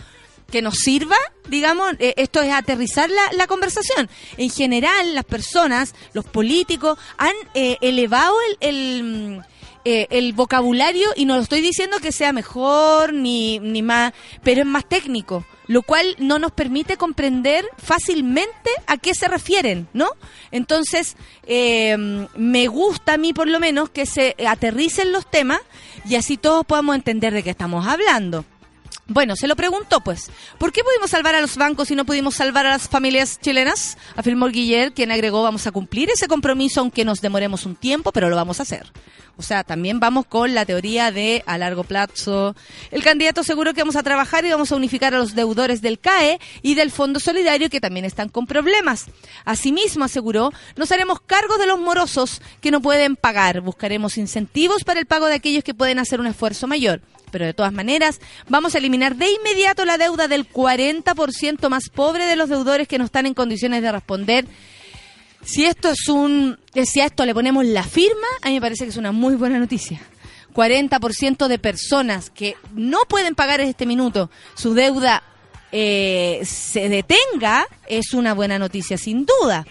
que nos sirva, digamos, eh, esto es aterrizar la, la, conversación. En general, las personas, los políticos, han eh, elevado el, eh, el, vocabulario y no lo estoy diciendo que sea mejor ni, ni más, pero es más técnico lo cual no nos permite comprender fácilmente a qué se refieren, ¿no? Entonces, eh, me gusta a mí por lo menos que se aterricen los temas y así todos podamos entender de qué estamos hablando. Bueno, se lo preguntó pues, ¿por qué pudimos salvar a los bancos y no pudimos salvar a las familias chilenas? Afirmó Guiller, quien agregó, vamos a cumplir ese compromiso aunque nos demoremos un tiempo, pero lo vamos a hacer. O sea, también vamos con la teoría de a largo plazo. El candidato aseguró que vamos a trabajar y vamos a unificar a los deudores del CAE y del Fondo Solidario que también están con problemas. Asimismo, aseguró, nos haremos cargo de los morosos que no pueden pagar. Buscaremos incentivos para el pago de aquellos que pueden hacer un esfuerzo mayor. Pero de todas maneras, vamos a eliminar de inmediato la deuda del 40% más pobre de los deudores que no están en condiciones de responder. Si esto es un, eh, si a esto le ponemos la firma, a mí me parece que es una muy buena noticia. 40% de personas que no pueden pagar en este minuto su deuda eh, se detenga es una buena noticia, sin duda.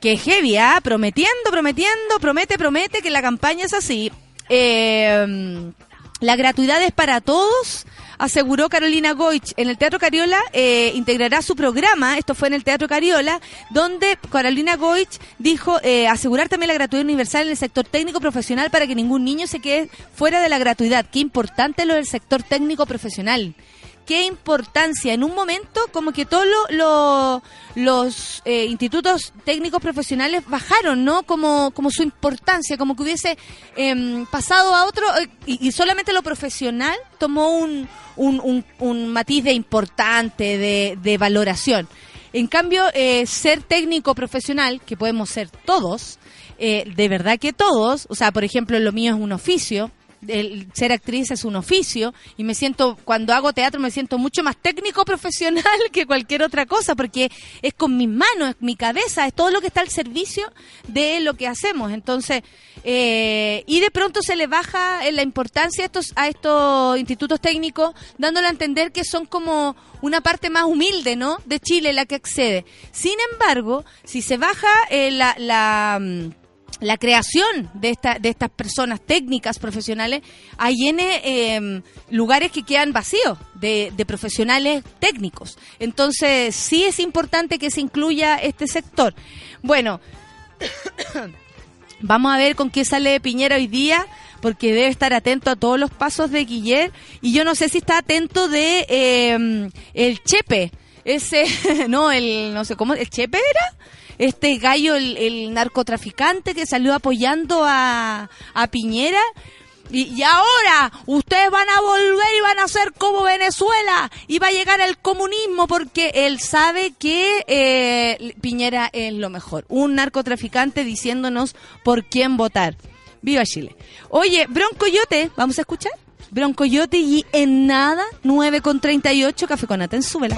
Que heavy, ¿ah? prometiendo, prometiendo, promete, promete que la campaña es así. Eh, la gratuidad es para todos, aseguró Carolina Goich. En el Teatro Cariola eh, integrará su programa, esto fue en el Teatro Cariola, donde Carolina Goich dijo eh, asegurar también la gratuidad universal en el sector técnico profesional para que ningún niño se quede fuera de la gratuidad. Qué importante lo del sector técnico profesional qué importancia en un momento como que todos los eh, institutos técnicos profesionales bajaron, ¿no? Como, como su importancia, como que hubiese em, pasado a otro eh, y, solamente lo profesional tomó un, un, un, matiz de importante, de, de valoración. En cambio, eh, ser técnico profesional, que podemos ser todos, de verdad que todos, o sea, por ejemplo, lo mío es un oficio, el ser actriz es un oficio y me siento, cuando hago teatro me siento mucho más técnico profesional que cualquier otra cosa porque es con mis manos, es mi cabeza, es todo lo que está al servicio de lo que hacemos. Entonces, eh, y de pronto se le baja la importancia a estos, a estos institutos técnicos dándole a entender que son como una parte más humilde, ¿no? De Chile la que accede. Sin embargo, si se baja eh, la, la mm, la creación de, esta, de estas personas técnicas profesionales, hay en em, lugares que quedan vacíos de, de, profesionales técnicos. Entonces, sí es importante que se incluya este sector. Bueno, vamos a ver con qué sale Piñera hoy día, porque debe estar atento a todos los pasos de Guiller. Y yo no sé si está atento de em, el Chepe, ese, no, el, no sé cómo, el Chepe era este gallo, el, narcotraficante que salió apoyando a, Piñera. Y, ahora ustedes van a volver y van a ser como Venezuela y va a llegar el comunismo porque él sabe que eh, Piñera es lo mejor. Un narcotraficante diciéndonos por quién votar. Viva Chile. Oye, Broncoyote, ¿vamos a escuchar? Broncoyote y en nada, 9 con 38, Café con Aten, súbela.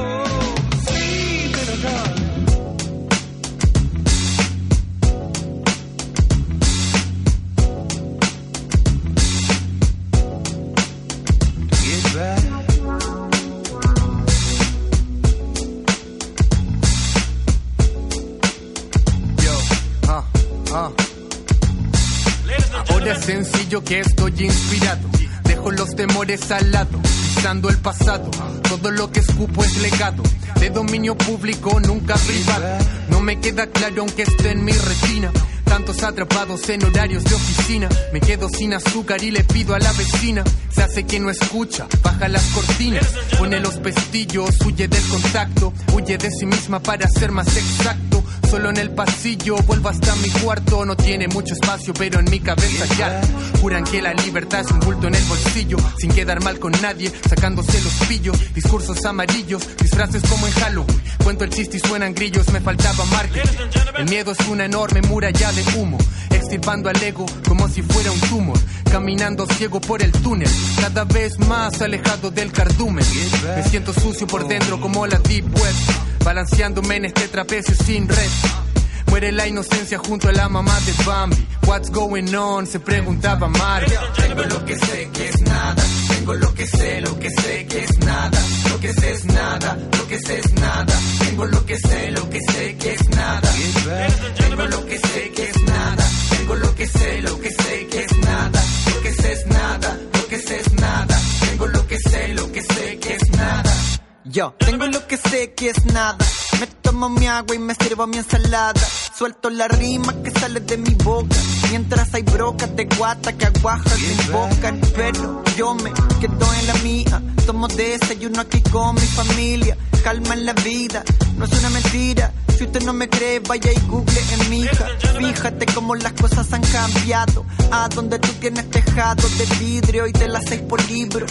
Sencillo que estoy inspirado. Dejo los temores al lado, pisando el pasado. Todo lo que escupo es legado, de dominio público, nunca privado. No me queda claro aunque esté en mi retina tantos atrapados en horarios de oficina. Me quedo sin azúcar y le pido a la vecina. Se hace que no escucha, baja las cortinas, pone los pestillos, huye del contacto, huye de sí misma para ser más exacto. Solo en el pasillo, vuelvo hasta mi cuarto. No tiene mucho espacio, pero en mi cabeza ya. Juran que la libertad es un bulto en el bolsillo, sin quedar mal con nadie, sacándose los pillos. Discursos amarillos, disfraces como en Halloween. Cuento el chiste y suenan grillos, me faltaba marketing. El miedo es una enorme muralla de humo, extirpando al ego como si fuera un tumor. Caminando ciego por el túnel, cada vez más alejado del cardumen. Me siento sucio por dentro como la deep web, balanceándome en este trapecio sin red. Muere la inocencia junto a la mamá de Bambi. What's going on? Se preguntaba Mario. Tengo lo que sé que es nada. Tengo lo que sé, lo que sé que es nada. Lo que sé es nada. Lo que sé es nada. Tengo lo que sé, lo que sé que es nada. Tengo lo que sé que es nada. Tengo lo que sé, lo que sé que es nada. Lo que sé es nada. Yo tengo lo que sé que es nada. Me tomo mi agua y me sirvo mi ensalada. Suelto la rima que sale de mi boca. Mientras hay brocas de guata que aguajas se invocan. Pero yo me quedo en la mía. Tomo desayuno aquí con mi familia. Calma en la vida, no es una mentira. Si usted no me cree, vaya y google en mi hija. Fíjate cómo las cosas han cambiado. A donde tú tienes tejado de vidrio y de las seis por libro.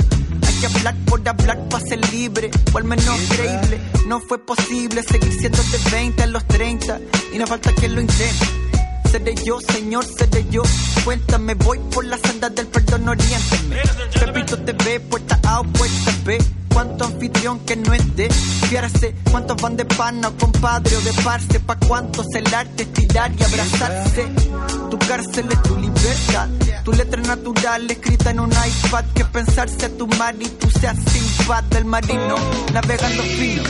Que hablar por hablar para ser libre, o al menos creíble. No fue posible seguir siendo de 20 a los 30 y no falta quien lo intente. Seré yo, señor, seré yo. Cuéntame, voy por la senda del perdón, oriéntame. Pepito TV, puerta A o puerta B. Cuánto anfitrión que no es de fiarse. Cuántos van de pana o compadre o de parce. Pa' cuántos el arte y abrazarse. Tu cárcel es tu libertad. Tu letra natural escrita en un iPad. Que pensarse a tu mar y tú seas sin paz del marino. Navegando fino.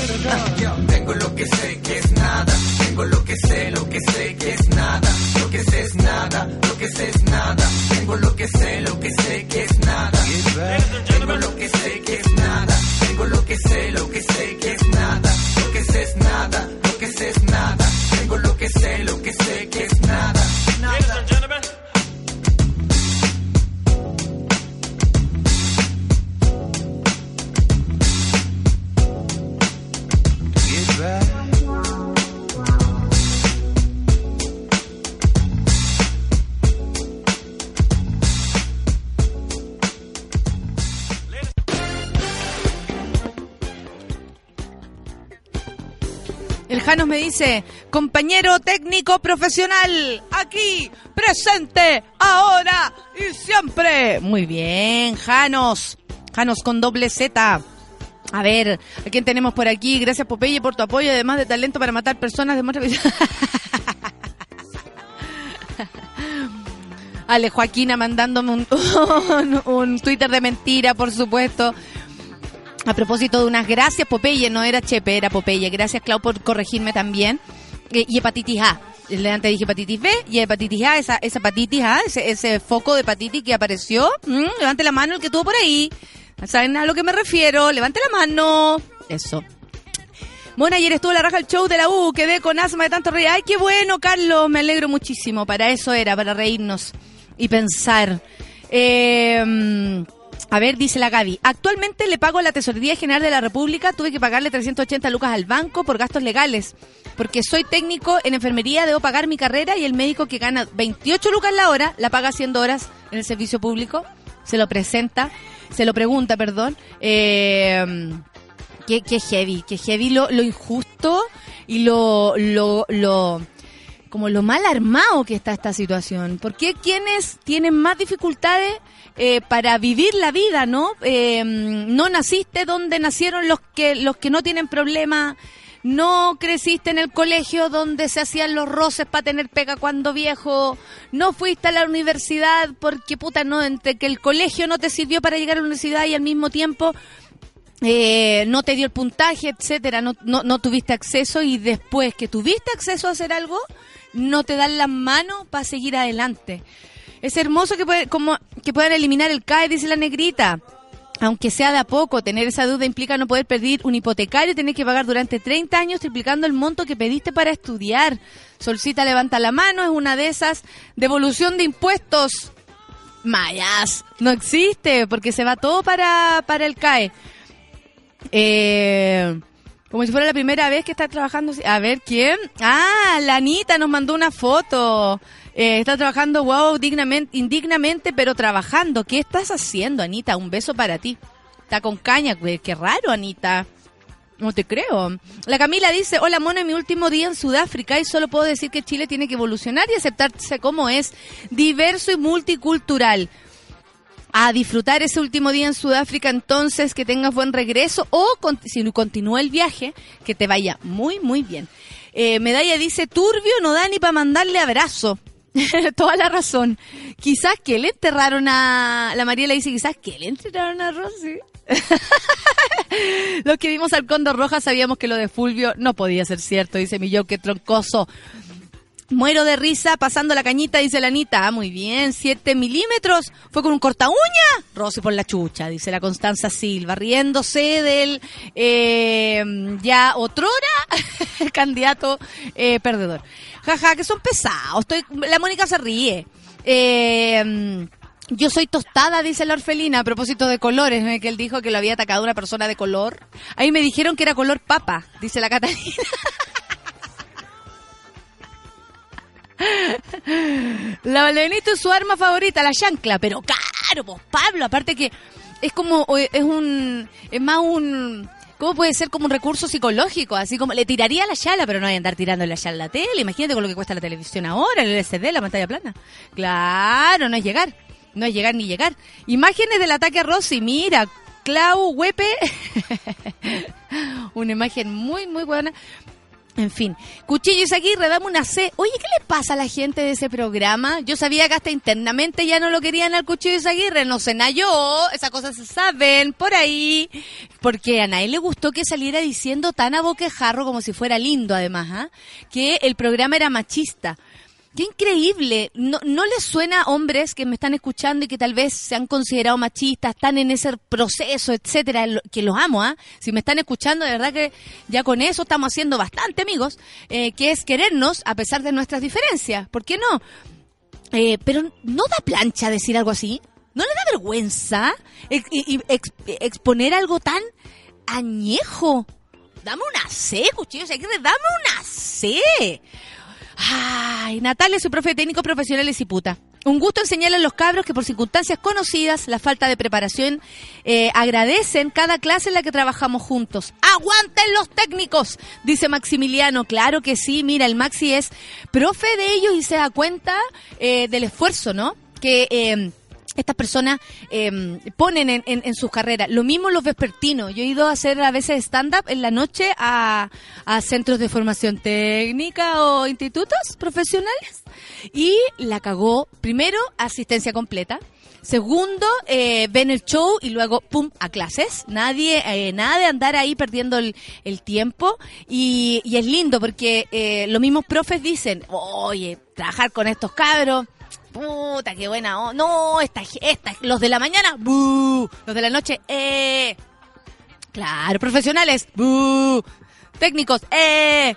Tengo lo que sé que es nada. Tengo lo que sé, lo que sé que es nada. Lo que sé es nada. Que sé es nada. Tengo lo que sé, lo que sé que es nada. Tengo lo que sé que es nada. Tengo lo que sé, lo que sé que es nada. Lo que sé es nada. Lo que sé es nada. Tengo lo que sé, lo que sé que es nada. Janos me dice, compañero técnico profesional, aquí, presente, ahora y siempre. Muy bien, Janos. Janos con doble Z. A ver, ¿a quién tenemos por aquí? Gracias Popeye por tu apoyo, además de talento para matar personas. Demuestra... Ale Joaquina mandándome un Twitter de mentira, por supuesto. A propósito de unas gracias, Popeye, no era Chepe, era Popeye. Gracias, Clau, por corregirme también. Y hepatitis A. Antes dije hepatitis B y hepatitis A, esa, esa hepatitis A, ese, ese foco de hepatitis que apareció. Mm, levante la mano el que tuvo por ahí. ¿Saben a lo que me refiero? Levante la mano. Eso. Bueno, ayer estuvo la raja el show de la U, quedé con asma de tanto reír. Ay, qué bueno, Carlos, me alegro muchísimo. Para eso era, para reírnos y pensar. Eh, a ver, dice la Gaby. Actualmente le pago a la Tesorería General de la República. Tuve que pagarle 380 lucas al banco por gastos legales. Porque soy técnico en enfermería, debo pagar mi carrera y el médico que gana 28 lucas la hora, la paga haciendo horas en el servicio público. Se lo presenta, se lo pregunta, perdón. Eh, qué, qué heavy, qué heavy lo, lo injusto y lo, lo, lo, como lo mal armado que está esta situación. ¿Por qué quienes tienen más dificultades eh, para vivir la vida, no? Eh, no naciste donde nacieron los que, los que no tienen problema. No creciste en el colegio donde se hacían los roces para tener pega cuando viejo. No fuiste a la universidad porque, puta, no, entre que el colegio no te sirvió para llegar a la universidad y al mismo tiempo eh, no te dio el puntaje, etcétera, no, no, no tuviste acceso y después que tuviste acceso a hacer algo, no te dan las manos para seguir adelante. Es hermoso que, puede, que puedan eliminar el CAE, dice la negrita. aunque sea de a poco, tener esa deuda implica no poder pedir un hipotecario y tener que pagar durante 30 años triplicando el monto que pediste para estudiar. Solcita levanta la mano, es una de esas. Devolución de impuestos. Mayas, no existe, porque se va todo para, para el CAE. Eh, como si fuera la primera vez que está trabajando. A ver, ¿quién? Ah, la Anita nos mandó una foto. Eh, está trabajando, wow, dignamente, indignamente, pero trabajando. ¿Qué estás haciendo, Anita? Un beso para ti. Está con caña. Qué raro, Anita. No te creo. La Camila dice, hola Mona, mi último día en Sudáfrica y solo puedo decir que Chile tiene que evolucionar y aceptarse como es, diverso y multicultural. A disfrutar ese último día en Sudáfrica, entonces que tengas buen regreso o si continúa el viaje, que te vaya muy, muy bien. Eh, Medalla dice, turbio no da ni para mandarle abrazo. Toda la razón. Quizás que le enterraron a... La María le dice, quizás que le enterraron a Rosy. Los que vimos al Cóndor Roja sabíamos que lo de Fulvio no podía ser cierto, dice mi yo, qué troncoso. Muero de risa pasando la cañita, dice la Anita. Ah, muy bien, 7 milímetros. Fue con un corta uña. Rosy por la chucha, dice la Constanza Silva, riéndose del eh, ya otrora candidato eh, perdedor. Jaja, que son pesados. Estoy, la Mónica se ríe. Eh, yo soy tostada, dice la orfelina, a propósito de colores, que él dijo que lo había atacado una persona de color. Ahí me dijeron que era color papa, dice la Catalina. La Valdenito es su arma favorita, la chancla, pero caro, pues Pablo, aparte que es como, es un, es más un, ¿cómo puede ser como un recurso psicológico? Así como, le tiraría la chala, pero no hay andar tirando la chala a la tele, imagínate con lo que cuesta la televisión ahora, el LCD, la pantalla plana. Claro, no es llegar, no es llegar ni llegar. Imágenes del ataque a Rosy, mira, Clau Huepe, una imagen muy, muy buena. En fin, Cuchillo y Aguirre, dame una C. Oye, ¿qué le pasa a la gente de ese programa? Yo sabía que hasta internamente ya no lo querían al Cuchillo y Aguirre, no se nayó, esas cosas se saben por ahí. Porque a nadie le gustó que saliera diciendo tan a boquejarro como si fuera lindo además, ¿ah? que el programa era machista. Qué increíble. No, ¿No les suena a hombres que me están escuchando y que tal vez se han considerado machistas, están en ese proceso, etcétera, que los amo, ¿ah? Si me están escuchando, de verdad que ya con eso estamos haciendo bastante, amigos, eh, que es querernos a pesar de nuestras diferencias. ¿Por qué no? Eh, pero ¿no da plancha decir algo así? ¿No le da vergüenza exponer algo tan añejo? Dame una C, cuchillo, dame una C. Ay, Natalia, soy profe técnico profesional y puta. Un gusto enseñarle a los cabros que por circunstancias conocidas, la falta de preparación, eh, agradecen cada clase en la que trabajamos juntos. ¡Aguanten los técnicos! Dice Maximiliano. Claro que sí, mira, el Maxi es profe de ellos y se da cuenta eh, del esfuerzo, ¿no? Que... Eh, estas personas eh, ponen en, en, sus carreras. Lo mismo los vespertinos. Yo he ido a hacer a veces stand-up en la noche a, a, centros de formación técnica o institutos profesionales y la cagó primero asistencia completa. Segundo, eh, ven el show y luego, pum, a clases. Nadie, eh, nada de andar ahí perdiendo el, el tiempo. Y, y, es lindo porque eh, los mismos profes dicen, oye, trabajar con estos cabros puta, qué buena. Oh, no, esta, esta, los de la mañana, buh, los de la noche, eh. Claro, profesionales, buh, técnicos, eh.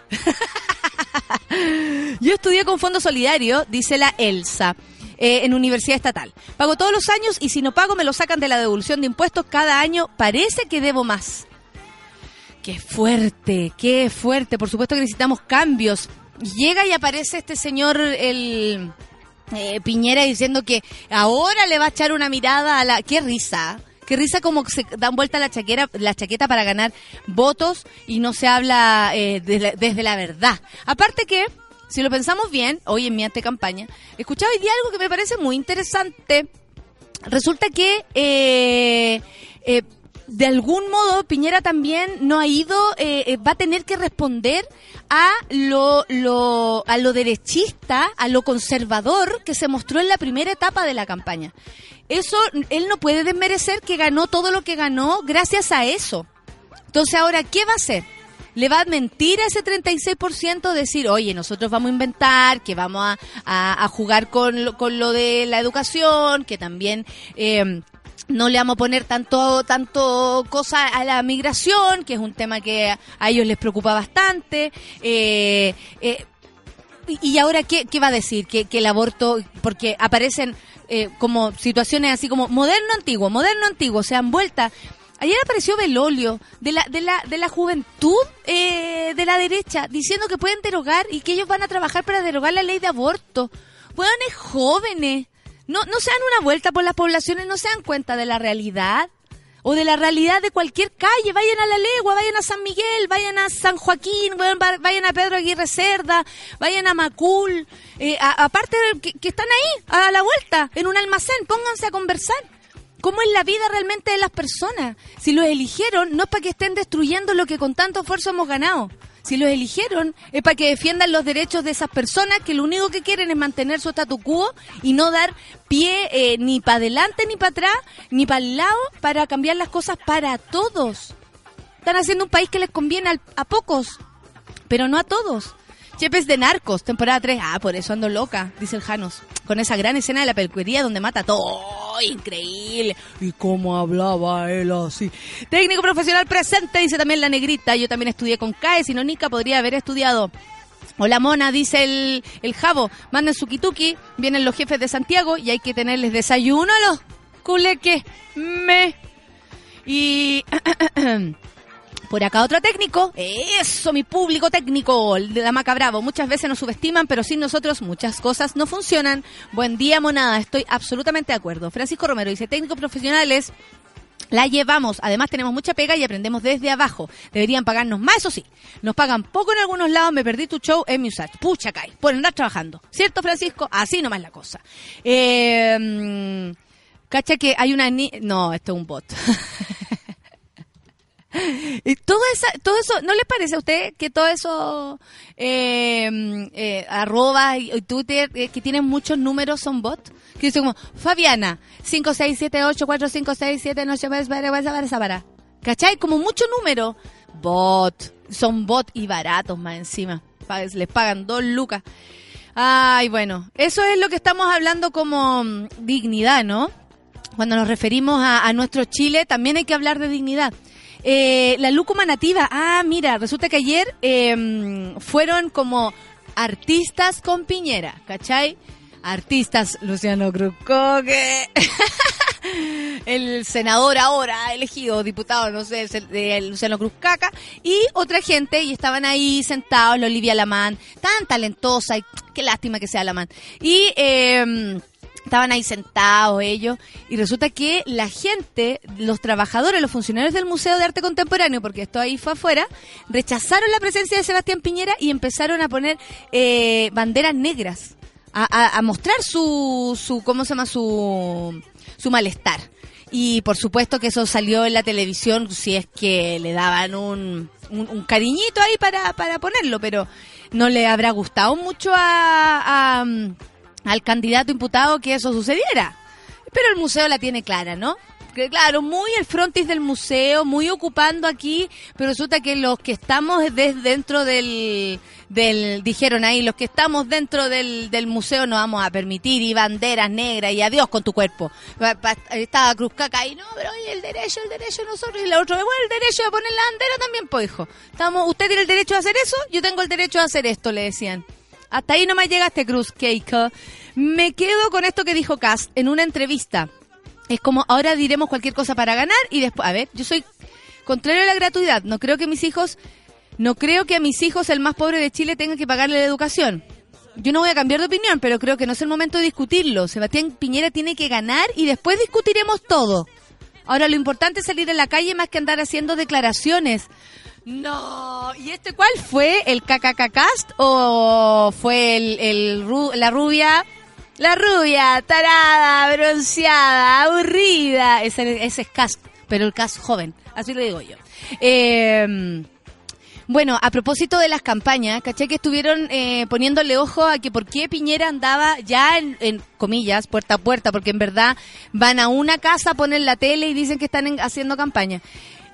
Yo estudié con Fondo Solidario, dice la Elsa. Eh, en universidad estatal. Pago todos los años y si no pago me lo sacan de la devolución de impuestos cada año. Parece que debo más. Qué fuerte, qué fuerte. Por supuesto que necesitamos cambios. Llega y aparece este señor, el eh, Piñera diciendo que ahora le va a echar una mirada a la... ¡Qué risa! Qué risa como se dan vuelta la chaqueta, para ganar votos y no se habla eh, desde la verdad. Aparte que, si lo pensamos bien, hoy en mi antecampaña, escuchaba hoy día algo que me parece muy interesante. Resulta que eh, eh de algún modo Piñera también no ha ido, eh, eh, va a tener que responder a lo, lo, a lo derechista, a lo conservador que se mostró en la primera etapa de la campaña. Eso, él no puede desmerecer que ganó todo lo que ganó gracias a eso. Entonces ahora, ¿qué va a hacer? le va a mentir a ese 36% decir, oye, nosotros vamos a inventar, que vamos a, a, jugar con lo, con lo de la educación, que también eh, no le vamos a poner tanto tanto cosa a la migración, que es un tema que a ellos les preocupa bastante. Eh, eh, y ahora, ¿qué, qué va a decir? Que, que el aborto, porque aparecen eh, como situaciones así como moderno antiguo, moderno antiguo, se han vuelta. Ayer apareció Belolio de la de la de la juventud eh, de la derecha diciendo que pueden derogar y que ellos van a trabajar para derogar la ley de aborto. Hueones jóvenes. No, no se dan una vuelta por las poblaciones, no se dan cuenta de la realidad o de la realidad de cualquier calle. Vayan a La Legua, vayan a San Miguel, vayan a San Joaquín, vayan, a Pedro Aguirre Cerda, vayan a Macul. Eh, aparte que, que están ahí, a la vuelta, en un almacén, pónganse a conversar. ¿Cómo es la vida realmente de las personas? Si los eligieron, no es para que estén destruyendo lo que con tanto esfuerzo hemos ganado. Si los eligieron, es para que defiendan los derechos de esas personas que lo único que quieren es mantener su statu quo y no dar pie eh, ni para adelante, ni para atrás, ni para el lado para cambiar las cosas para todos. Están haciendo un país que les conviene a pocos, pero no a todos. Chepes de Narcos, temporada 3. Ah, por eso ando loca, dice el Janos. Con esa gran escena de la peluquería donde mata todo. Increíble. Y cómo hablaba él así. Técnico profesional presente, dice también la negrita. Yo también estudié con CAE, si no, Nica podría haber estudiado. Hola mona, dice el, el Javo. Manden su kituki. Vienen los jefes de Santiago y hay que tenerles desayuno a los culeques. Me. Y. Por acá otro técnico. Eso, mi público técnico. De la Maca Bravo. Muchas veces nos subestiman, pero sin nosotros muchas cosas no funcionan. Buen día, monada. Estoy absolutamente de acuerdo. Francisco Romero dice, técnicos profesionales. La llevamos, además tenemos mucha pega y aprendemos desde abajo. Deberían pagarnos más, eso sí. Nos pagan poco en algunos lados, me perdí tu show en Musach. Pucha, Kai, por andar trabajando. ¿Cierto, Francisco? Así nomás la cosa. Eh, mm, cacha que hay una... ni- No, esto es un bot. Y todo, esa, todo eso, ¿no le parece a usted que todo eso, eh, eh, arroba y, y Twitter, eh, que tienen muchos números, son bots? Que dice como, Fabiana, 56784567, no. ¿Cachai? Como mucho número. Bot. Son bot y baratos más encima. Les pagan dos lucas. Ay, bueno. Eso es lo que estamos hablando como mm, dignidad, ¿no? Cuando nos referimos a nuestro Chile, también hay que hablar de dignidad. Eh, la lúcuma nativa, ah, mira, resulta que ayer eh, fueron como artistas con Piñera, ¿cachai? Artistas, Luciano Cruzcoque, el senador ahora elegido, diputado, no sé, de Luciano Cruz Caca, y otra gente, y estaban ahí sentados, la Olivia Lamán, tan talentosa, y qué lástima que sea Lamán. Y eh, estaban ahí sentados ellos, y resulta que la gente, los trabajadores, los funcionarios del Museo de Arte Contemporáneo, porque esto ahí fue afuera, rechazaron la presencia de Sebastián Piñera y empezaron a poner eh, banderas negras, a, a- a mostrar su, su, ¿cómo se llama? Su, su malestar. Y por supuesto que eso salió en la televisión, si es que le daban un, un, un cariñito ahí para, para ponerlo, pero no le habrá gustado mucho a, a, al candidato imputado que eso sucediera. Pero el museo la tiene clara, ¿no? Claro, muy el frontis del museo, muy ocupando aquí, pero resulta que los que estamos desde dentro del, del, dijeron ahí, los que estamos dentro del, museo no vamos a permitir y banderas negras y adiós con tu cuerpo. Estaba Cruz Caca ahí, no, pero oye, el derecho, el derecho de nosotros y el otro, bueno, el derecho de poner la bandera también, pues hijo. Estamos, usted tiene el derecho a hacer eso, yo tengo el derecho a hacer esto, le decían. Hasta ahí no me llega este Cruz Cake. Me quedo con esto que dijo Cast en una entrevista. Es como ahora diremos cualquier cosa para ganar y después, a ver, yo soy contrario a la gratuidad. No creo que mis hijos, no creo que a mis hijos, el más pobre de Chile, tengan que pagarle la educación. Yo no voy a cambiar de opinión, pero creo que no es el momento de discutirlo. Sebastián Piñera tiene que ganar y después discutiremos todo. Ahora lo importante es salir en la calle más que andar haciendo declaraciones. No, ¿y este cuál fue? ¿El KKKcast o fue el, el ru- la rubia? La rubia, tarada, bronceada, aburrida. Ese, ese es cast, pero el cast joven, así lo digo yo. Eh, bueno, a propósito de las campañas, caché que estuvieron eh, poniéndole ojo a que por qué Piñera andaba ya en, en comillas, puerta a puerta, porque en verdad van a una casa, ponen la tele y dicen que están en- haciendo campaña.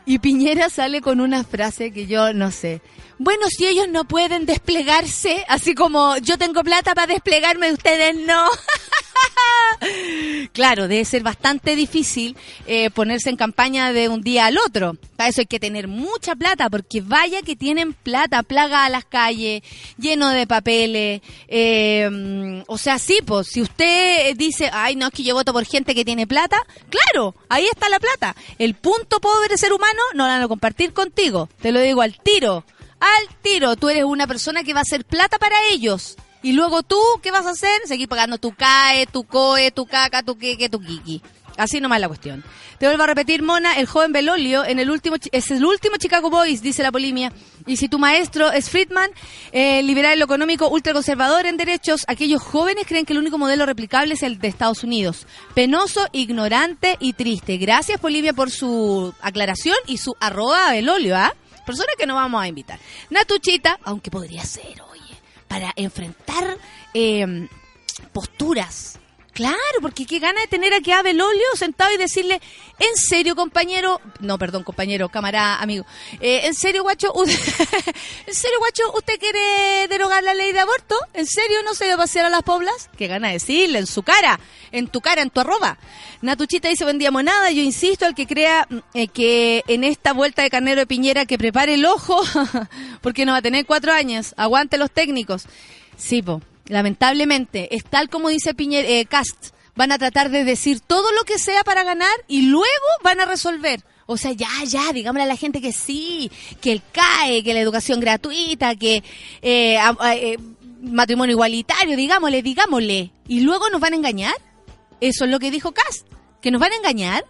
Y Piñera sale con una frase que yo no sé. Bueno, si ellos no pueden desplegarse, así como yo tengo plata para desplegarme, ustedes no. Claro, debe ser bastante difícil eh, ponerse en campaña de un día al otro. Para eso hay que tener mucha plata, porque vaya que tienen plata, plaga a las calles, lleno de papeles. eh, o sea, sí, pues, si usted dice, ay, no, es que yo voto por gente que tiene plata, claro, ahí está la plata. El punto pobre ser humano no lo van a compartir contigo. Te lo digo al tiro. Al tiro, tú eres una persona que va a hacer plata para ellos. Y luego tú, ¿qué vas a hacer? Seguir pagando tu CAE, tu COE, tu caca, tu queque, tu kiki. Así nomás la cuestión. Te vuelvo a repetir, Mona, el joven Belolio en el último, es el último Chicago Boys, dice la polimia. Y si tu maestro es Friedman, eh, liberal lo económico, ultraconservador en derechos, aquellos jóvenes creen que el único modelo replicable es el de Estados Unidos. Penoso, ignorante y triste. Gracias, Polivia, por su aclaración y su arroba Belolio, ¿ah? Persona que no vamos a invitar. Natuchita, aunque podría ser, para enfrentar eh, posturas. Claro, porque qué gana de tener aquí a Belolio sentado y decirle, en serio, compañero, no, perdón, compañero, camarada, amigo, eh, en serio, guacho, en serio, guacho, ¿usted quiere derogar la ley de aborto? ¿En serio no se a pasear a las poblas? Qué gana de decirle, en su cara, en tu cara, en tu arroba. Natuchita dice, buen día, monada, yo insisto, al que crea eh, que en esta vuelta de carnero de Piñera que prepare el ojo, porque no va a tener cuatro años, aguante los técnicos. Sí, po, lamentablemente, es tal como dice Piñera, eh, Cast, van a tratar de decir todo lo que sea para ganar y luego van a resolver. O sea, ya, ya, digámosle a la gente que sí, que el CAE, que la educación gratuita, que eh, a- eh, matrimonio igualitario, digámosle, digámosle. Y luego nos van a engañar. Eso es lo que dijo Cast, que nos van a engañar.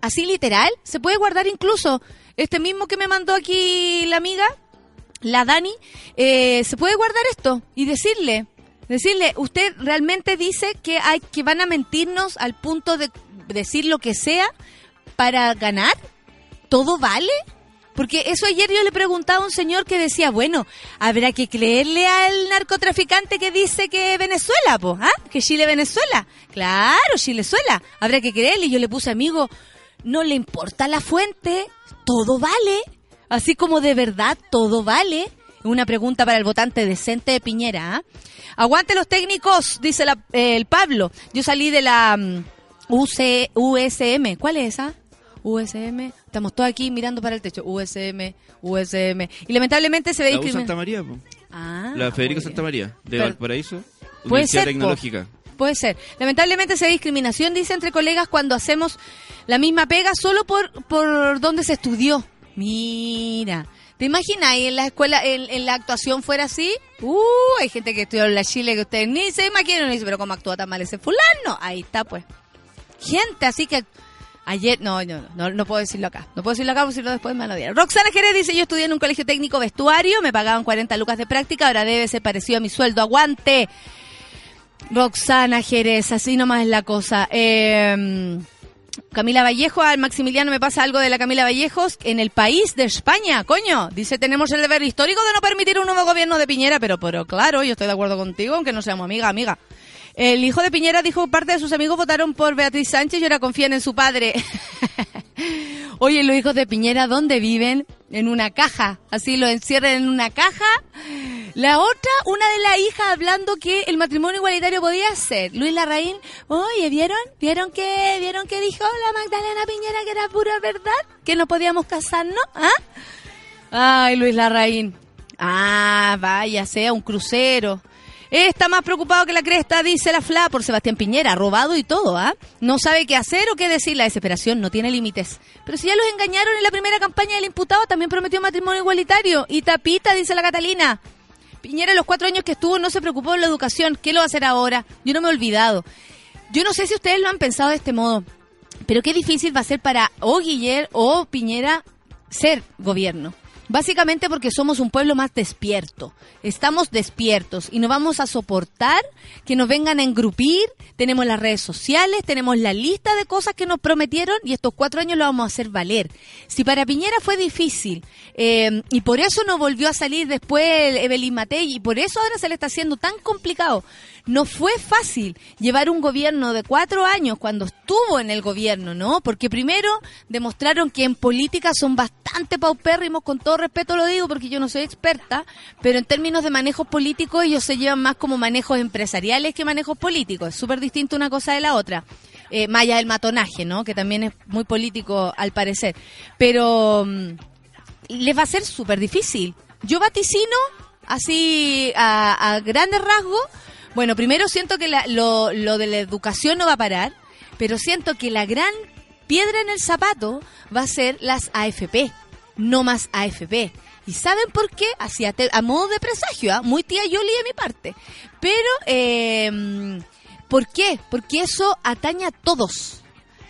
Así literal, se puede guardar incluso este mismo que me mandó aquí la amiga, la Dani, eh, se puede guardar esto y decirle, decirle, usted realmente dice que hay que van a mentirnos al punto de decir lo que sea para ganar, todo vale. Porque eso ayer yo le preguntaba a un señor que decía, bueno, habrá que creerle al narcotraficante que dice que Venezuela, pues, ¿ah? Que Chile-Venezuela. Claro, Chilezuela. Habrá que creerle. Y yo le puse, amigo, no le importa la fuente, todo vale. Así como de verdad todo vale. Una pregunta para el votante decente de Piñera. ¿ah? Aguante los técnicos, dice la- eh, el Pablo. Yo salí de la mm, UC, USM. ¿Cuál es esa? USM. Estamos todos aquí mirando para el techo. USM, USM. Y lamentablemente se ve La U discrimin- Santa María, po. Ah, la Federico. Santa María, de Pero- Valparaíso. Puede Universidad ser, po. Puede ser. Lamentablemente se ve discriminación, dice, entre colegas cuando hacemos la misma pega solo por, por donde se estudió. Mira. ¿Te imaginas en la escuela, en, la actuación fuera así? Uh, hay gente que estudió en la Chile que ustedes ni se imaginan. Y dice, pero ¿cómo actúa tan mal ese fulano? Ahí está, pues. Gente, así que... Ayer, no, no, no, no puedo decirlo acá. No puedo decirlo acá porque si no después me lo dirán. Roxana Jerez dice, yo estudié en un colegio técnico vestuario, me pagaban 40 lucas de práctica, ahora debe ser parecido a mi sueldo. ¡Aguante! Roxana Jerez, así nomás es la cosa. Eh, Camila Vallejo, al Maximiliano me pasa algo de la Camila Vallejos en el país de España, coño. Dice, tenemos el deber histórico de no permitir un nuevo gobierno de Piñera, pero, pero claro, yo estoy de acuerdo contigo, aunque no seamos amiga, amiga. El hijo de Piñera dijo parte de sus amigos votaron por Beatriz Sánchez y ahora confían en su padre. Oye, los hijos de Piñera, ¿dónde viven? En una caja. Así lo encierran en una caja. La otra, una de las hijas hablando que el matrimonio igualitario podía ser. Luis Larraín, oye, ¿vieron? ¿Vieron que, vieron que dijo la Magdalena Piñera que era pura verdad? Que no podíamos casarnos, ¿ah? Ay, Luis Larraín. Ah, vaya, sea un crucero. Está más preocupado que la cresta, dice la FLA, por Sebastián Piñera, robado y todo, ¿ah? No sabe qué hacer o qué decir. La desesperación no tiene límites. Pero si ya los engañaron en la primera campaña del imputado, también prometió matrimonio igualitario. Y tapita, dice la Catalina. Piñera, los cuatro años que estuvo, no se preocupó en la educación. ¿Qué lo va a hacer ahora? Yo no me he olvidado. Yo no sé si ustedes lo han pensado de este modo, pero qué difícil va a ser para o Guiller o Piñera ser gobierno. Básicamente porque somos un pueblo más despierto. Estamos despiertos y no vamos a soportar que nos vengan a engrupir. Tenemos las redes sociales, tenemos la lista de cosas que nos prometieron y estos cuatro años lo vamos a hacer valer. Si para Piñera fue difícil eh, y por eso no volvió a salir después el Evelyn Matei y por eso ahora se le está haciendo tan complicado. No fue fácil llevar un gobierno de cuatro años cuando estuvo en el gobierno, ¿no? Porque primero demostraron que en política son bastante paupérrimos, con todo respeto lo digo porque yo no soy experta, pero en términos de manejos políticos ellos se llevan más como manejos empresariales que manejos políticos. Es súper distinto una cosa de la otra. eh, allá del matonaje, ¿no? Que también es muy político al parecer. Pero mm, les va a ser súper difícil. Yo vaticino así a, a grandes rasgos. Bueno, primero siento que la- lo, lo de la educación no va a parar, pero siento que la gran piedra en el zapato va a ser las AFP, no más AFP. ¿Y saben por qué? Así a, a modo de presagio, ¿ah? muy tía Yoli de mi parte. Pero, eh, ¿por qué? Porque eso atañe a todos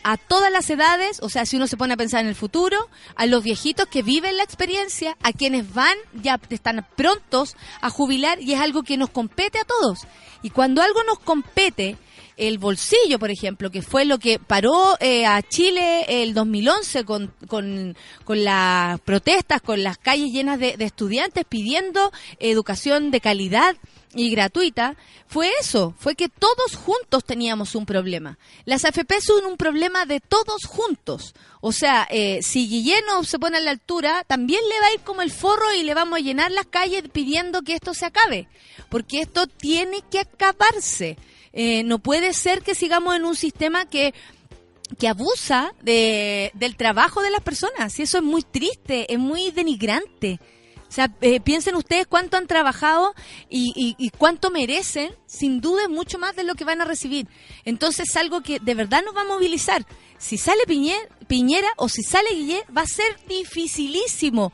a todas las edades, o sea, si uno se pone a pensar en el futuro, a los viejitos que viven la experiencia, a quienes van, ya están prontos a jubilar y es algo que nos compete a todos. Y cuando algo nos compete, el bolsillo, por ejemplo, que fue lo que paró eh, a Chile el 2011 con, con, con las protestas, con las calles llenas de, de estudiantes pidiendo educación de calidad y gratuita, fue eso, fue que todos juntos teníamos un problema. Las AFP son un problema de todos juntos. O sea, eh, si Guillén no se pone a la altura, también le va a ir como el forro y le vamos a llenar las calles pidiendo que esto se acabe. Porque esto tiene que acabarse. Eh, no puede ser que sigamos en un sistema que que abusa de, del trabajo de las personas. Y eso es muy triste, es muy denigrante. O sea, eh, piensen ustedes cuánto han trabajado y, y- cuánto merecen, sin duda es mucho más de lo que van a recibir. Entonces es algo que de verdad nos va a movilizar. Si sale Piñe- Piñera o si sale Guillet, va a ser dificilísimo.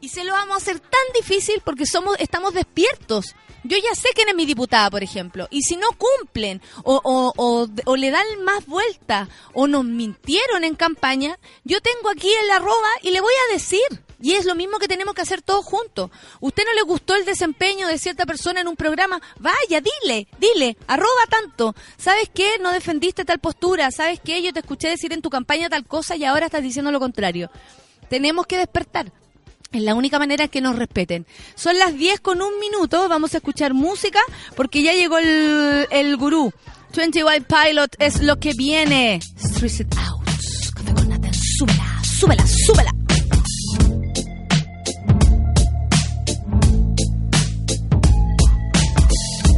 Y se lo vamos a hacer tan difícil porque somos, estamos despiertos. Yo ya sé quién es mi diputada, por ejemplo. Y si no cumplen o, le dan más vuelta o nos mintieron en campaña, yo tengo aquí el arroba y le voy a decir. Y es lo mismo que tenemos que hacer todos juntos. ¿Usted no le gustó el desempeño de cierta persona en un programa? Vaya, dile, dile, arroba tanto. ¿Sabes qué? No defendiste tal postura. ¿Sabes qué? Yo te escuché decir en tu campaña tal cosa y ahora estás diciendo lo contrario. Tenemos que despertar. Es la única manera que nos respeten. Son las 10 con un minuto. Vamos a escuchar música porque ya llegó el, el gurú. 21 Pilot es lo que viene. Stress it out. Súbela, súbela, súbela.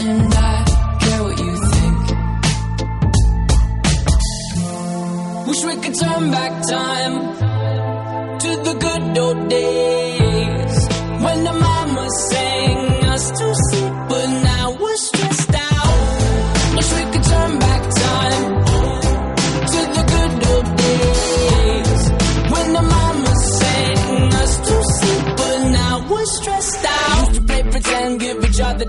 and I care what you think. Wish we could turn back time to the good old days when the mama sang us to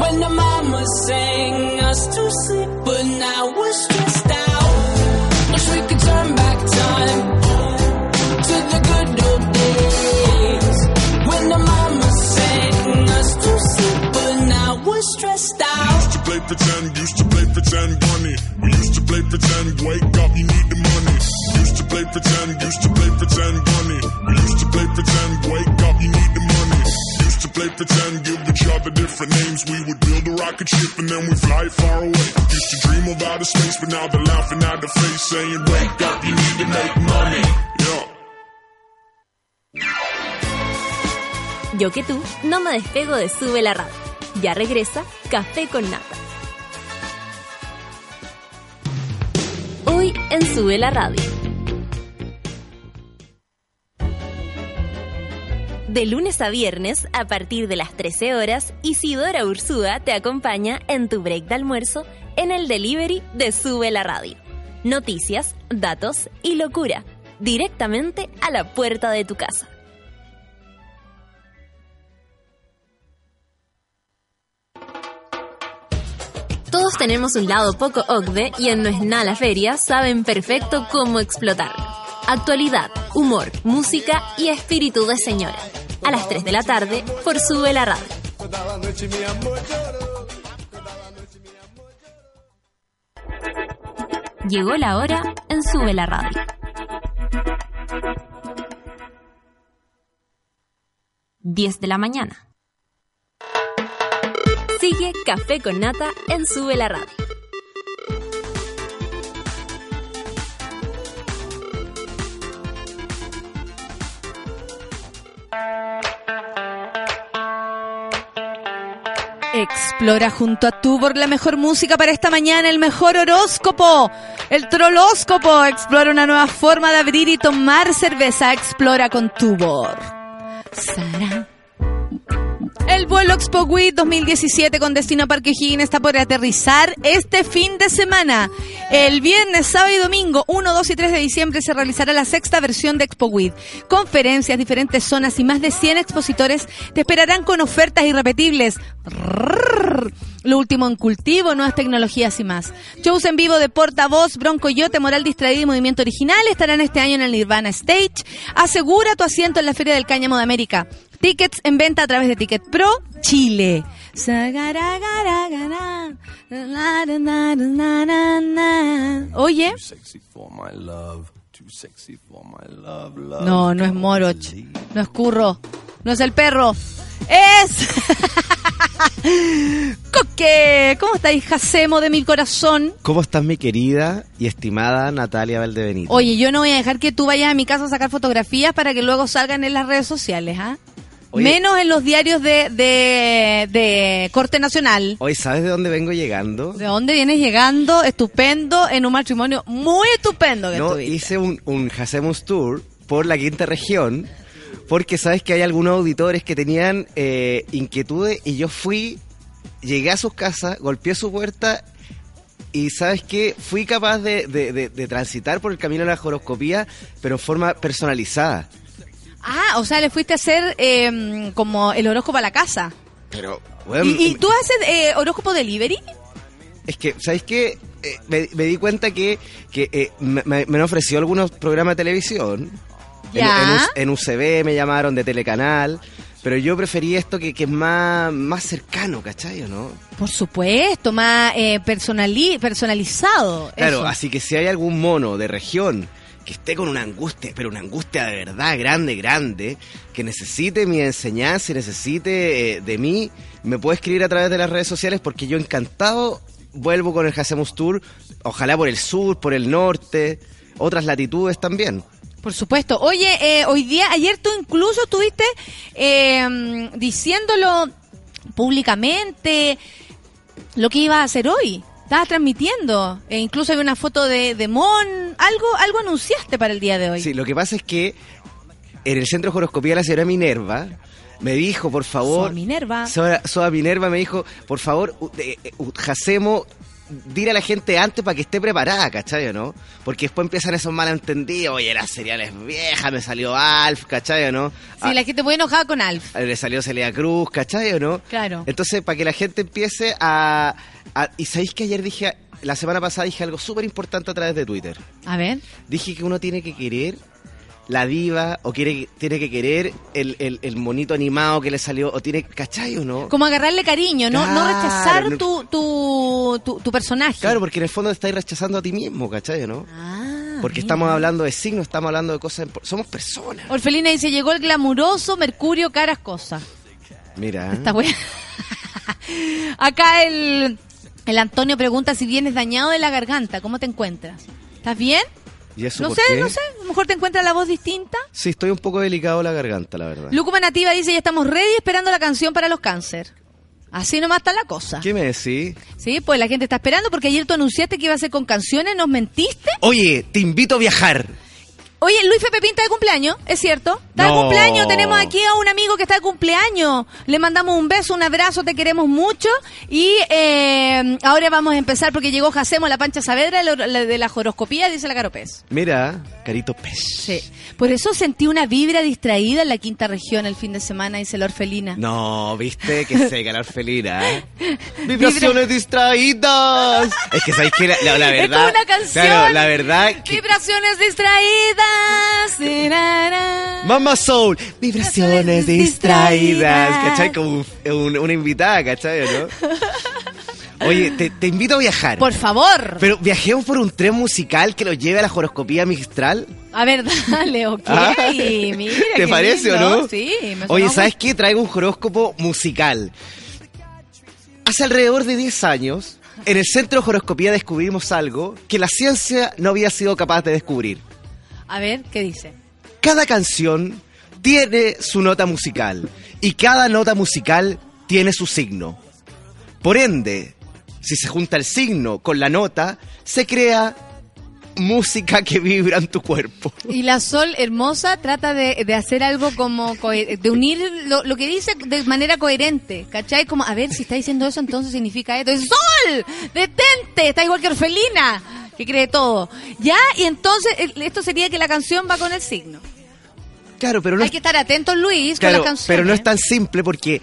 when the mama sang us to sleep, but now we're stressed out. Wish we could turn back time to the good old days. When the mama sang us to sleep, but now we're stressed out. We used to play pretend, used to play pretend, money. We used to play pretend, wake up, you need the money. Used to play pretend, used to play pretend, money. We used to play pretend. Play pretend, give each other different names. We would build a rocket ship and then we fly far away. Used to dream of outer space, but now they're laughing at the face, saying, Wake up, you need to make money. Yeah. Yo que tú no me despego de Sube la Radio. Ya regresa Café con Nata. Hoy en Sube la Radio. De lunes a viernes, a partir de las 13 horas, Isidora Ursúa te acompaña en tu break de almuerzo en el delivery de Sube la Radio. Noticias, datos y locura, directamente a la puerta de tu casa. Todos tenemos un lado poco OCDE y en No es nada la feria saben perfecto cómo explotarlo. Actualidad, humor, música y espíritu de señora. A las 3 de la tarde por Sube la Radio. Llegó la hora en Sube la Radio. Diez de la mañana. Sigue Café con Nata en Sube la Radio. Explora junto a Tubor la mejor música para esta mañana, el mejor horóscopo, el trolóscopo. Explora una nueva forma de abrir y tomar cerveza. Explora con Tubor. Sara. El vuelo Expo Week 2017 con destino a Parque Higgins está por aterrizar este fin de semana. El viernes, sábado y domingo, 1, 2 y 3 de diciembre, se realizará la sexta versión de Expo Week. Conferencias, diferentes zonas y más de 100 expositores te esperarán con ofertas irrepetibles. Lo último en cultivo, nuevas tecnologías y más. Shows en vivo de Portavoz, Bronco Yote, Moral Distraído y Movimiento Original estarán este año en el Nirvana Stage. Asegura tu asiento en la Feria del Cáñamo de América. Tickets en venta a través de Ticket Pro Chile. Oye, no, no es Moroch, no es Curro, no es el perro, es Coque. ¿Cómo estáis, Jacemo de mi corazón? ¿Cómo estás mi querida y estimada Natalia Valdebenito? Oye, yo no voy a dejar que tú vayas a mi casa a sacar fotografías para que luego salgan en las redes sociales, ¿ah? Oye. Menos en los diarios de, de, de corte nacional. Hoy, ¿sabes de dónde vengo llegando? ¿De dónde vienes llegando? Estupendo, en un matrimonio muy estupendo que No, tuviste. hice un, un Hacemos Tour por la quinta región porque sabes que hay algunos auditores que tenían eh, inquietudes y yo fui, llegué a sus casas, golpeé su puerta y sabes que fui capaz de, de- de- de transitar por el camino de la horoscopía, pero en forma personalizada. Ah, o sea, le fuiste a hacer eh, como el horóscopo a la casa. Pero, bueno, ¿Y, y tú haces eh, horóscopo delivery? Es que, ¿sabes qué? Eh, me, me di cuenta que, que eh, me, me- me han ofrecido algunos programas de televisión. En- Ya. En, en UCB me llamaron de Telecanal. Pero yo preferí esto que, que es más, más cercano, ¿cachai o no? Por supuesto, más eh, personali- personalizado. Claro, eso. así que si hay algún mono de región que esté con una angustia, pero una angustia de verdad grande, grande, que necesite mi enseñanza y necesite eh, de mí, me puede escribir a través de las redes sociales porque yo encantado vuelvo con el Hacemos Tour, ojalá por el sur, por el norte, otras latitudes también. Por supuesto. Oye, eh, hoy día, ayer tú incluso estuviste eh, diciéndolo públicamente lo que iba a hacer hoy. Estabas transmitiendo. E incluso hay una foto de, de Mon. Algo, algo anunciaste para el día de hoy. Sí, lo que pasa es que en el centro de horoscopía la señora Minerva me dijo, por favor... Soa Minerva. Soa, Soa Minerva me dijo, por favor, eh, eh, u- Jacemo, dile a la gente antes para que esté preparada, ¿cachai o no? Porque después empiezan esos malentendidos, oye, la serial es vieja, me salió Alf, ¿cachai o no? Sí, la gente puede enojada con Alf. Ah, le salió Celia Cruz, ¿cachai o no? Claro. Entonces, para que la gente empiece a... a- y sabéis que ayer dije, la semana pasada dije algo súper importante a través de Twitter. A ver. Dije que uno tiene que querer la diva o quiere tiene que querer el, el, el monito animado que le salió o tiene, ¿cachai o no? Como agarrarle cariño, no, no rechazar no- tu, tu, tu, tu personaje. Claro, porque en el fondo te estáis rechazando a ti mismo, ¿cachai o no? Ah, Porque mira. estamos hablando de signos, estamos hablando de cosas, somos personas. Orfelina dice, llegó el glamuroso Mercurio caras cosas. Mira, Está buena. Acá el, el Antonio pregunta si vienes dañado de la garganta. ¿Cómo te encuentras? ¿Estás bien? ¿y eso No por sé, qué? no sé. A lo mejor te encuentras la voz distinta. Sí, estoy un poco delicado la garganta, la verdad. Lucuma Nativa dice, ya estamos ready esperando la canción para los cáncer. Así nomás está la cosa. ¿Qué me decís? Sí, pues la gente está esperando porque ayer tú anunciaste que iba a ser con canciones, ¿nos mentiste? Oye, te invito a viajar. Oye, Luis Pepe Pinta de cumpleaños, ¿es cierto? Está de cumpleaños, tenemos aquí a un amigo que está de cumpleaños. Le mandamos un beso, un abrazo, te queremos mucho. Y eh, ahora vamos a empezar porque llegó Jacemo, la pancha Saavedra de la- joroscopía, dice la Caropés. Mira, carito pez. Sí. Por eso sentí una vibra distraída en la quinta región el fin de semana, dice la orfelina. No, viste que seca la orfelina. ¿eh? Vibraciones distraídas. Es que sabéis que la, la- la Es verdad. como una canción. Claro, la verdad que. Vibraciones distraídas. Mama Soul, vibraciones distraídas. ¿Cachai? Como un- un- una invitada, ¿cachai? ¿no? Oye, te, te invito a viajar. Por favor. Pero viajemos por un tren musical que nos lleve a la horoscopía mistral. A ver, dale, ok. Ah, Mira, ¿Te parece lindo. o no? Sí, me Oye, ¿sabes qué? Traigo un horóscopo musical. Hace alrededor de 10 años, en el Centro de Horoscopía descubrimos algo que la ciencia no había sido capaz de descubrir. A ver, ¿qué dice? Cada canción tiene su nota musical y cada nota musical tiene su signo. Por ende, si se junta el signo con la nota, se crea música que vibra en tu cuerpo. Y la Sol hermosa trata de, de hacer algo como, de unir lo, lo que dice de manera coherente, ¿cachai? Como, a ver, si está diciendo eso, entonces significa esto. ¡Es ¡Sol! ¡Detente! Está igual que Orfelina, que cree todo. ¿Ya? Y entonces, esto sería que la canción va con el signo. Claro, pero no Hay es que estar atentos, Luis, Claro, con las canciones. pero no es tan simple porque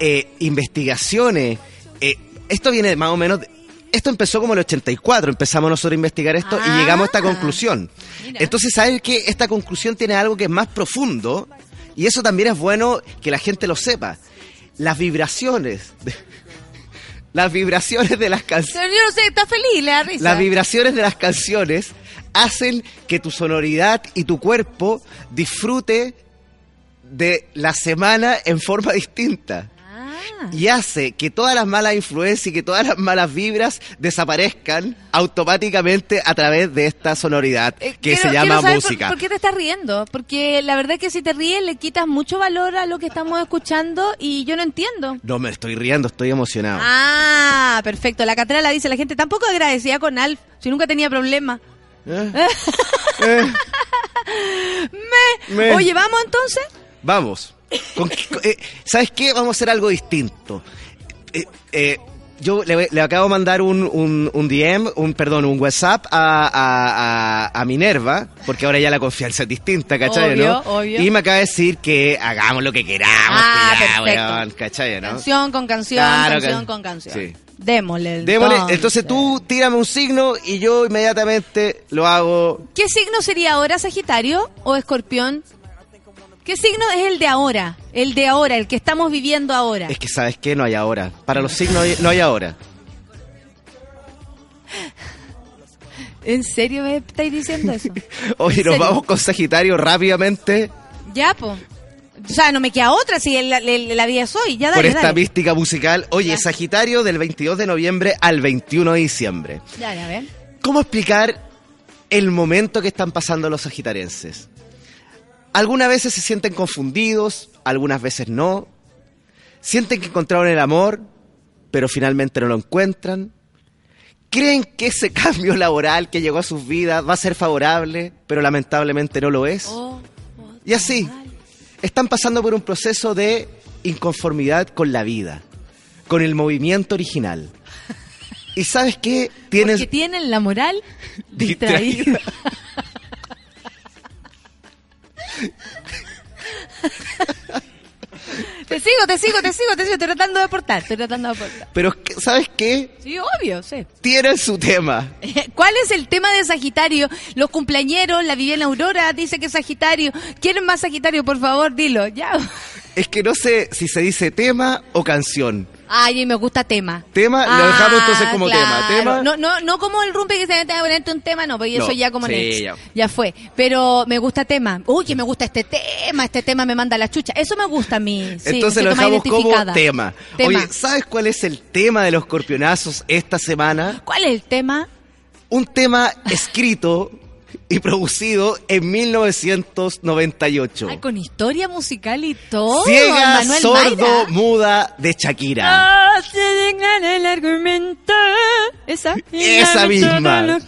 eh, investigaciones, eh, esto viene más o menos, de- esto empezó como en el 84, empezamos nosotros a investigar esto Ah. y llegamos a esta conclusión. Mira. Entonces, ¿sabes que Esta conclusión tiene algo que es más profundo y eso también es bueno que la gente lo sepa. Las vibraciones, de- las vibraciones de las canciones. Yo no sé, está feliz, le da risa. Las vibraciones de las canciones hacen que tu sonoridad y tu cuerpo disfrute de la semana en forma distinta. Ah. Y hace que todas las malas influencias y que todas las malas vibras desaparezcan automáticamente a través de esta sonoridad Eh, que quiero- se llama música. Por, por qué te estás riendo? Porque la verdad es que si te ríes le quitas mucho valor a lo que estamos escuchando y yo no entiendo. No me estoy riendo, estoy emocionado. Ah, perfecto. La Catrala dice, la gente tampoco agradecida con Alf, si nunca tenía problema. ¿Eh? Eh, Me. Me. Oye, ¿vamos entonces? Vamos. Con- eh, ¿Sabes qué? Vamos a hacer algo distinto. Eh, eh, yo le, le acabo de mandar un, un, un DM, un perdón, un WhatsApp a, a, a- Minerva, porque ahora ya la confianza es distinta, ¿cachai? Obvio, ¿no? obvio. Y me acaba de decir que hagamos lo que queramos, Ah, que ya, perfecto. weón, ¿cachai? ¿no? Canción con canción, Claro, canción can- con canción. sí. Démosle. Démosle, entonces tú tírame un signo y yo inmediatamente lo hago. ¿Qué signo sería ahora, Sagitario o Escorpión? ¿Qué signo es el de ahora? El de ahora, el que estamos viviendo ahora. Es que, ¿sabes qué? No hay ahora. Para los signos no hay ahora. ¿En serio me estáis diciendo eso? Oye, ¿En nos vamos con Sagitario rápidamente. Ya, po. O sea, no me queda otra si el- el- la vida es hoy. Ya por esta dale. mística musical. Oye, Ya. Sagitario del 22 de noviembre al 21 de diciembre. Dale, a ver. ¿Cómo explicar el momento que están pasando los sagitarienses? Algunas veces se sienten confundidos, algunas veces no. Sienten que encontraron el amor, pero finalmente no lo encuentran. Creen que ese cambio laboral que llegó a sus vidas va a ser favorable, pero lamentablemente no lo es. Oh, Y así, están pasando por un proceso de inconformidad con la vida, con el movimiento original. ¿Y sabes qué? Tienes Porque tienen la moral distraída. ¿Te sigo, te sigo, te sigo, te sigo. Estoy tratando de aportar, estoy tratando de aportar. Pero, ¿sabes qué? Sí, obvio, sí. Tienen su tema. ¿Cuál es el tema de Sagitario? Los cumpleañeros, la Viviana Aurora dice que es Sagitario. ¿Quieren más Sagitario? Por favor, dilo. Ya. Es que no sé si se dice tema o canción. Ay, me gusta tema. Tema, lo dejamos entonces como tema. Ah, claro. Tema. No, no, no como el rumpe que se mete a ponerte un tema, no, porque No, eso ya como sí, next. ya. Ya. fue. Pero me gusta tema. Uy, que me gusta este tema, este tema me manda la chucha. Eso me gusta a mí. Sí, Entonces lo dejamos como tema. Tema. Oye, ¿sabes cuál es el tema de los escorpionazos esta semana? ¿Cuál es el tema? Un tema escrito y producido en 1998. Ay, con historia musical y todo. Ciega, Manuel sordo, Mayra. muda de Shakira. Ah, se el argumento. Esa. Esa misma.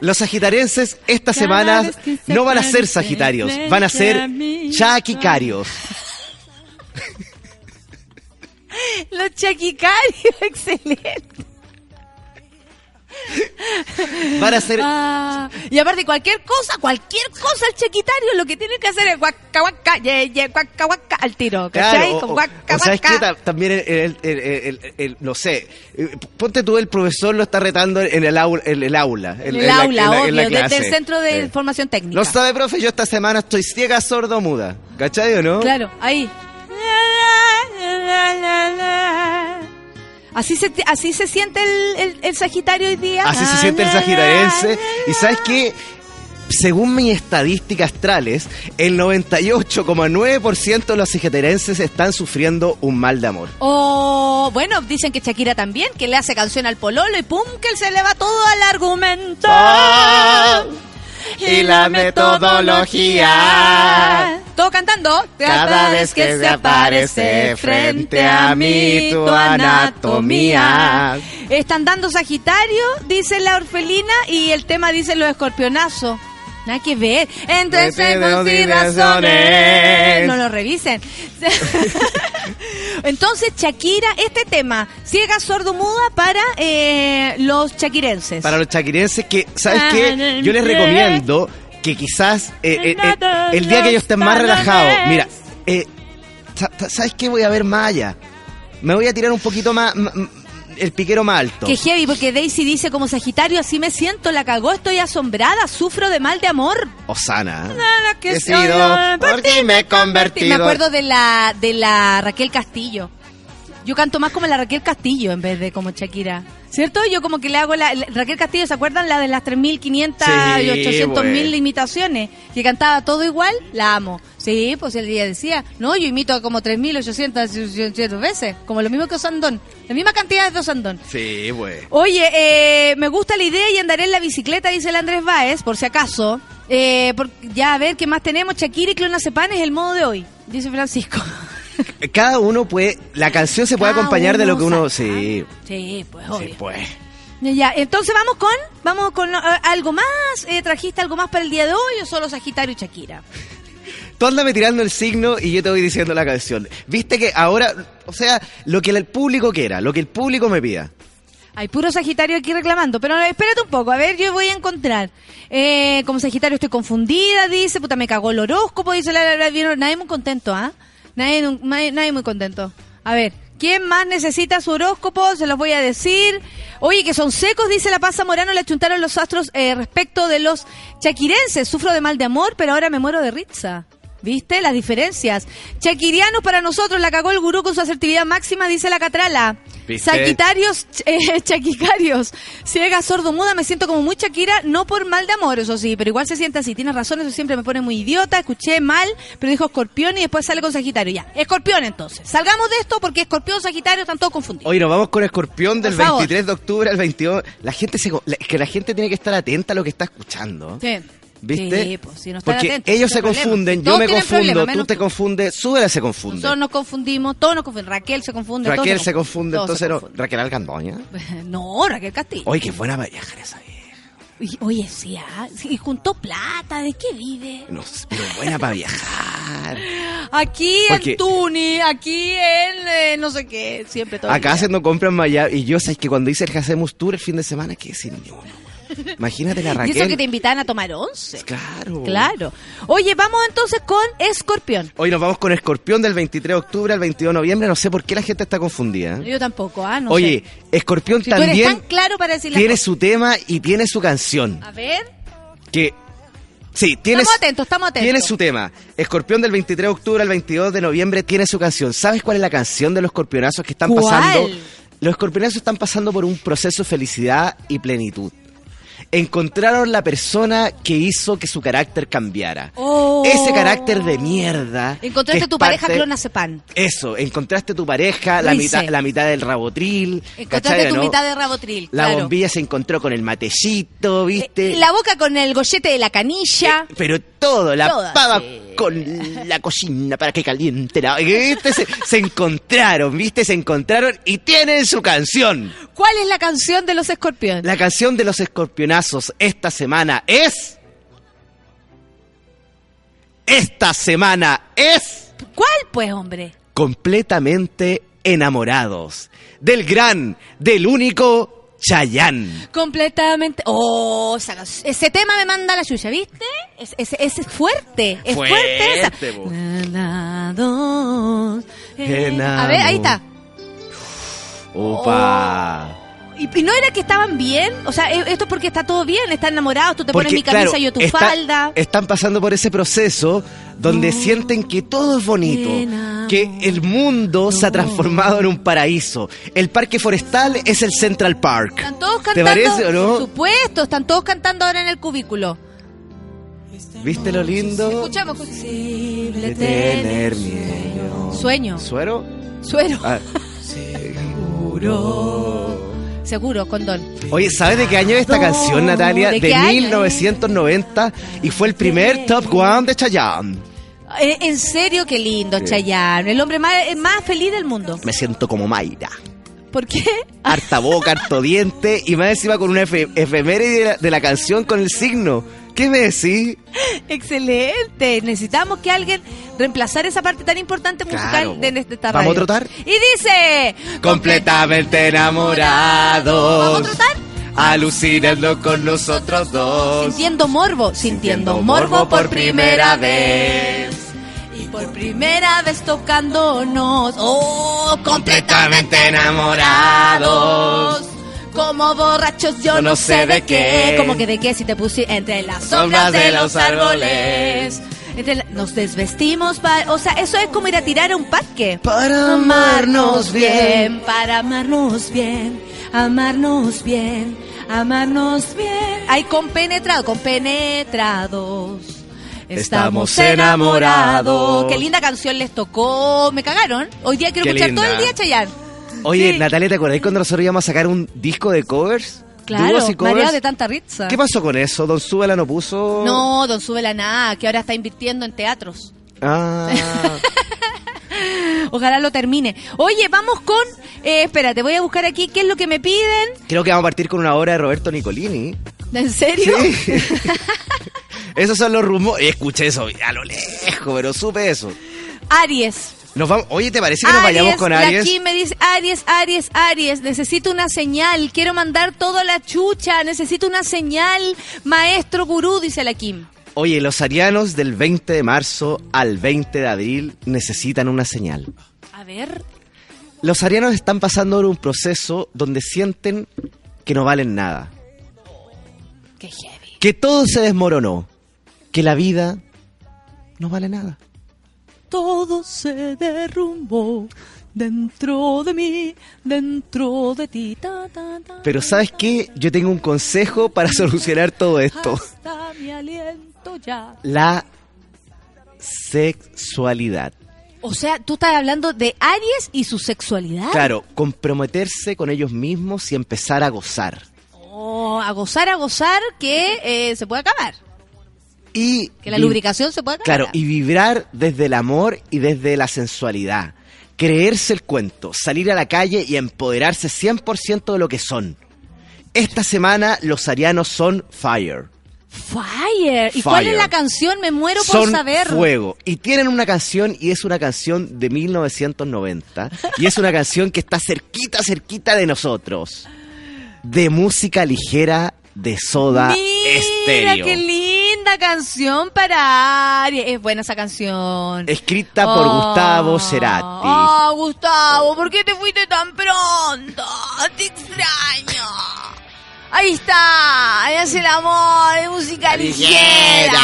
Los sagitarenses esta Cada semana se no van a ser sagitarios, van a ser chaquicarios. Los chaquicarios, excelente. Van a ser Ah, y aparte, cualquier cosa, cualquier cosa, el chaquitario lo que tiene que hacer es guaca, guaca, ye, ye, guaca, guaca, al tiro. ¿cachai? Claro, Con o, guaca, o sabes qué, Ta- también el, no sé, eh, ponte tú el profesor lo está retando en el aula, en el aula, en, el la- aula, en la- obvio, la desde el centro de Sí. formación técnica. No sabe, profe, yo esta semana estoy ciega, sordo, muda. ¿Cachai o no? Claro, ahí. Así se, así se siente el, el, el Sagitario hoy día. Así se siente el sagitarense. Y sabes qué? Según mis estadísticas astrales, el 98,9% de los sagitarenses están sufriendo un mal de amor. O, bueno, dicen que Shakira también, que le hace canción al pololo y pum, que él se le va todo al argumento. Ah, y la metodología. Todo cantando. Cada vez que se aparece frente a mí tu anatomía. Están dando Sagitario, dice la orfelina, y el tema dice los escorpionazos. Nada que ver. Entre segundos y razones. No lo revisen. Entonces, Shakira, este tema, ciega, sordo, muda para eh, los chaquirenses. Para los chaquirenses que, ¿sabes qué? Yo les recomiendo que quizás eh, eh, eh, el día que ellos estén más relajados, mira, eh, sa- sa- ¿sabes qué? Voy a ver más allá. Me voy a tirar un poquito más, el piquero más alto. Que heavy, porque Daisy dice como Sagitario, así me siento, la cagó, estoy asombrada, sufro de mal de amor. Osana. Nada que He sido, por ti me he convertido. Me acuerdo de la, de la Raquel Castillo. Yo canto más como la Raquel Castillo en vez de como Shakira. ¿Cierto? Yo como que le hago la... Raquel Castillo, ¿se acuerdan? La de las 3.500 y Sí, 800.000 güey. imitaciones. Que cantaba todo igual, la amo. Sí, pues el día decía, no, yo imito como 3.800 veces. Como lo mismo que Osandón. La misma cantidad de Osandón. Sí, güey. Oye, eh, me gusta la idea y andaré en la bicicleta, dice el Andrés Báez, por si acaso. Eh, por- ya a ver qué más tenemos. Shakira y Clonazepam es el modo de hoy, dice Francisco. Cada uno puede, la canción se puede Cada acompañar de lo que uno saca. sí, Sí, pues sí, obvio. pues. Ya, entonces vamos con, vamos con eh, algo más. Eh, ¿Trajiste algo más para el día de hoy o solo Sagitario y Shakira? Tú ándame tirando el signo y yo te voy diciendo la canción. Viste que ahora, o sea, lo que el público quiera, lo que el público me pida. Hay puro Sagitario aquí reclamando, pero espérate un poco, a ver, yo voy a encontrar. Eh, como Sagitario estoy confundida, dice, puta, me cagó el horóscopo, dice la, la, la- nadie muy contento, ¿ah? Nadie, nadie, muy contento. A ver, ¿quién más necesita su horóscopo? Se los voy a decir. Oye, que son secos, dice la Pasa Morano, le achuntaron los astros eh, respecto de los chaquirenses. Sufro de mal de amor, pero ahora me muero de risa. ¿Viste? Las diferencias. Chaquirianos para nosotros, la cagó el gurú con su asertividad máxima, dice la Catrala. ¿Viste? Sagitarios, eh, chaquicarios, ciega, sordo, muda, me siento como muy Shakira, no por mal de amor, eso sí, pero igual se siente así, tienes razón, eso siempre me pone muy idiota, escuché mal, pero dijo escorpión y después sale con Sagitario, ya, escorpión entonces, salgamos de esto porque escorpión, Sagitario están todos confundidos. Hoy nos vamos con Escorpión del Por favor. 23 de octubre al 22. La gente se, la- es que la gente tiene que estar atenta a lo que está escuchando. Sí. ¿Viste? Sí, pues, si no están Porque atentos, ellos se problema. confunden, yo Todos me confundo, problema, tú te confundes, Súbela se confunde. Nosotros nos confundimos, todos nos confundimos, Raquel se confunde. todos Raquel se confunde, todos se entonces no. Raquel Alcandoña. No, Raquel Castillo. Oye, qué buena para viajar esa vieja. Y- Oye, sí, ah, sí, y juntó plata, ¿de qué vive? No sé, pero buena para viajar. Aquí Porque- en Tuni, aquí en eh, no sé qué, siempre todo. Acá día. haciendo compras en Miami. Y yo, sabes que cuando hice el Hacemos Tour el fin de semana, ¿qué decir ni uno? Imagínate la Y Raquel. eso que te invitan a tomar once. Claro. Claro. Oye, vamos entonces con Escorpión. Hoy nos vamos con Escorpión del 23 de octubre al 22 de noviembre. No sé por qué la gente está confundida. ¿eh? Yo tampoco, ah, no Oye, sé. Escorpión Si tú eres también tan claro para decir tiene su tema y tiene su canción. A ver. Que sí, tiene Estamos atentos, estamos atentos. Tiene su tema. Escorpión del 23 de octubre al 22 de noviembre tiene su canción. ¿Sabes cuál es la canción de los escorpionazos que están ¿Cuál? pasando? Los escorpionazos están pasando por un proceso de felicidad y plenitud. Encontraron la persona que hizo que su carácter cambiara. Oh. Ese carácter de mierda. Encontraste tu pareja parte- clonazepam. Eso, encontraste tu pareja, la mitad, la mitad del rabotril. Encontraste ¿cachai, tu no? mitad de rabotril. La claro. bombilla se encontró con el matecito, ¿viste? Eh, La boca con el gollete de la canilla. Pero todo, la Toda, pava sí. Con la cocina para que caliente la... ¿Viste? Se, se encontraron, ¿viste? Se encontraron y tienen su canción. ¿Cuál es la canción de los escorpiones? La canción de los escorpionazos esta semana es... Esta semana es... ¿Cuál, pues, hombre? Completamente enamorados. Del gran, del único Chayán. Completamente. Oh, esa ese tema me manda la chucha, ¿viste? Es, es, es fuerte. Es fuerte, esa. Fuerte. Enamorados, eh, A ver, ahí está. Opa. ¿Y, y no era que estaban bien? O sea, eh, esto es porque está todo bien, están enamorados, tú te pones mi camisa claro, y yo tu está- falda. Están pasando por ese proceso donde sienten que todo es bonito, que el mundo se ha transformado en un paraíso. El parque forestal es el Central Park. Están todos ¿Te cantando. parece o Por no? supuesto, están todos cantando ahora en el cubículo. ¿Viste lo lindo? Escuchamos. escuchamos. De tener miedo. Sueño. ¿Suero? Suero. Ah. Seguro, condón. Oye, ¿sabes de qué año es esta canción, Natalia? ¿de De, qué año? 1990 y fue el primer Top One de Chayanne. Eh, En serio, qué lindo, Sí. Chayanne. El hombre más, más feliz del mundo. Me siento como Mayra. ¿Por qué? harta boca, harto diente y más encima con una efe- efeméride de la, de la canción con el signo. ¿Qué me decís? Excelente. Necesitamos que alguien reemplazar esa parte tan importante musical Claro. de, de esta ¿Vamos a radio. trotar? Y dice... Completamente enamorados. ¿Vamos a trotar? Alucinando con nosotros dos. Sintiendo morbo, sintiendo morbo por primera vez. Y por primera vez tocándonos. Oh, completamente enamorados. Como borrachos, yo, no sé de qué. Como que de qué si te puse entre las sombras de los árboles. Entre la- Nos desvestimos para... O sea, eso es como ir a tirar a un parque. Para amarnos bien. Para amarnos bien. Amarnos bien. Amarnos bien. Ay, compenetrado, compenetrados. Estamos enamorados. Qué linda canción les tocó. Me cagaron. Hoy día quiero Qué escuchar todo el día Chayanne. Oye, Sí. Natalia, ¿te acordás cuando nosotros íbamos a sacar un disco de covers? Claro, Dúos y covers. mareado de tanta risa. ¿Qué pasó con eso? Don Súbela no puso. No, don Súbela nada, que ahora está invirtiendo en teatros. Ah, Ojalá lo termine. Oye, vamos con... Eh, espérate, voy a buscar aquí qué es lo que me piden. creo que vamos a partir con una obra de Roberto Nicolini. ¿En serio? Sí. Esos son los rumores. Escuché eso a lo lejos, pero supe eso. Aries. Nos vamos... Oye, ¿te parece que nos vayamos con Aries? Kim me dice, Aries, Aries, Aries, necesito una señal, quiero mandar toda la chucha, necesito una señal, maestro gurú, dice la Kim. Oye, los arianos del 20 de marzo al 20 de abril necesitan una señal. A ver, Los arianos están pasando por un proceso donde sienten que no valen nada, qué heavy. que todo se desmoronó, que la vida no vale nada. Todo se derrumbó dentro de mí, dentro de ti. Ta, ta, ta, Pero ¿sabes qué? Yo tengo un consejo para solucionar todo esto. Hasta mi aliento ya. La sexualidad. O sea, tú estás hablando de Aries y su sexualidad. Claro, comprometerse con ellos mismos y empezar a gozar. Oh, a gozar, a gozar, que eh, se puede acabar. Y Que la lubricación se acabar. Claro, y vibrar desde el amor y desde la sensualidad. Creerse el cuento, salir a la calle y empoderarse 100% de lo que son. Esta semana los arianos son fire. Fire. ¿Y cuál es la canción? Me muero por Son saber. fuego. Y tienen una canción, y es una canción de 1990. y es una canción que está cerquita, cerquita de nosotros. De música ligera de soda Mira estéreo. qué linda canción para Aries. Es buena esa canción. Escrita por Oh. Gustavo Cerati. Oh, Gustavo, ¿por qué te fuiste tan pronto? Te extraño. Ahí está, ahí hace el amor, de música ligera.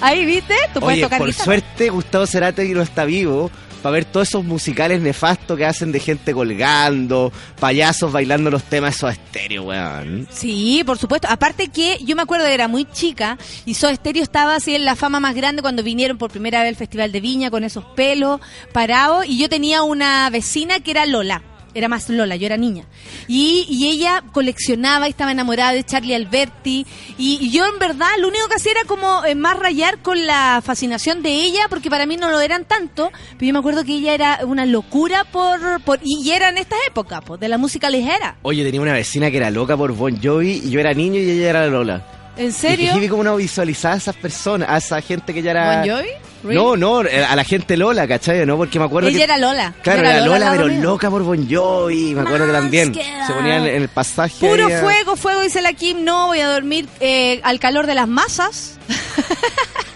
Ahí, ¿viste? Tú puedes Oye, tocar por guitarra. suerte Gustavo Cerati no está vivo para ver todos esos musicales nefastos que hacen de gente colgando, payasos bailando los temas esos estéreo, weón. Sí, por supuesto. Aparte que yo me acuerdo que era muy chica y Soda Stereo estaba así en la fama más grande cuando vinieron por primera vez al Festival de Viña con esos pelos parados y yo tenía una vecina que era Lola. Era más Lola, yo era niña. Y, y ella coleccionaba y estaba enamorada de Charlie Alberti. Y, y yo, en verdad, lo único que hacía era como eh, más rayar con la fascinación de ella, porque para mí no lo eran tanto. Pero yo me acuerdo que ella era una locura por. por y, era en estas épocas, pues, de la música ligera. Oye, tenía una vecina que era loca por Bon Jovi y yo era niño y ella era Lola. ¿En Y serio? vi como no visualizaba a esas personas, a esa gente que ya era... ¿Bon Jovi? Really? No, no, eh, a la gente Lola, ¿cachai? ¿No? Porque me acuerdo Ella que... era Lola. Claro, era Lola, pero mío. loca por Bon Jovi. Me acuerdo que también se ponía en, el pasaje. Puro ahí fuego, fuego, dice la Kim. No, voy a dormir eh, al calor de las masas.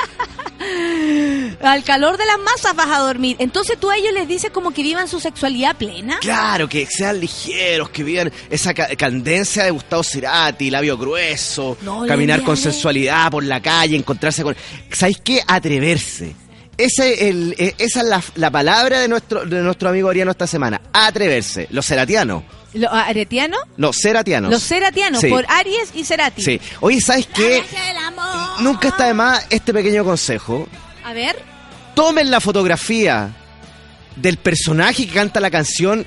al calor de las masas vas a dormir. Entonces tú a ellos les dices como que vivan su sexualidad plena. Claro, que sean ligeros, que vivan esa ca- candencia de Gustavo Cerati, labio grueso, No, caminar con sensualidad por la calle, encontrarse con... ¿Sabéis qué? Atreverse. Ese es el, eh, esa es la, la palabra de nuestro, de nuestro amigo Ariano esta semana. Atreverse. Los ceratianos. ¿Los aretianos? Los ceratianos. Los ceratianos, Sí. por Aries y Cerati. Sí. Oye, ¿sabes qué? Nunca está de más este pequeño consejo. A ver. Tomen la fotografía del personaje que canta la canción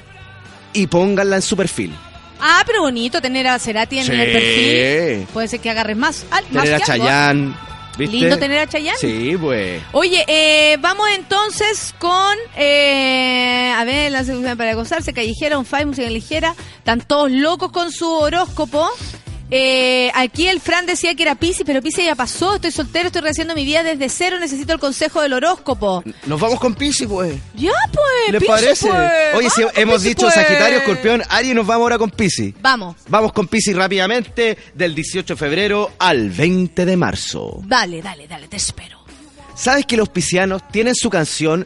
y pónganla en su perfil. Ah, pero bonito tener a Cerati en Sí. el perfil. Puede ser que agarres más. Ah, más a. Chayanne. ¿Viste? Lindo tener a Chayanne. Sí, pues. Oye, eh, vamos entonces con, eh, a ver, la solución para gozarse, callejera, un five, música ligera, están todos locos con su horóscopo. Eh, aquí el Fran decía que era Pisces, pero Pisces ya pasó, estoy soltero, estoy rehaciendo mi vida desde cero, necesito el consejo del horóscopo. Nos vamos con Pisces, pues. Ya pues, ¿Les Piscis, parece? pues. Oye, si hemos dicho pues. Sagitario, Escorpión, Aries, nos vamos ahora con Pisces. Vamos, Vamos con Pisces rápidamente, del 18 de febrero al 20 de marzo. dale, dale, dale, te espero. ¿Sabes que los piscianos tienen su canción?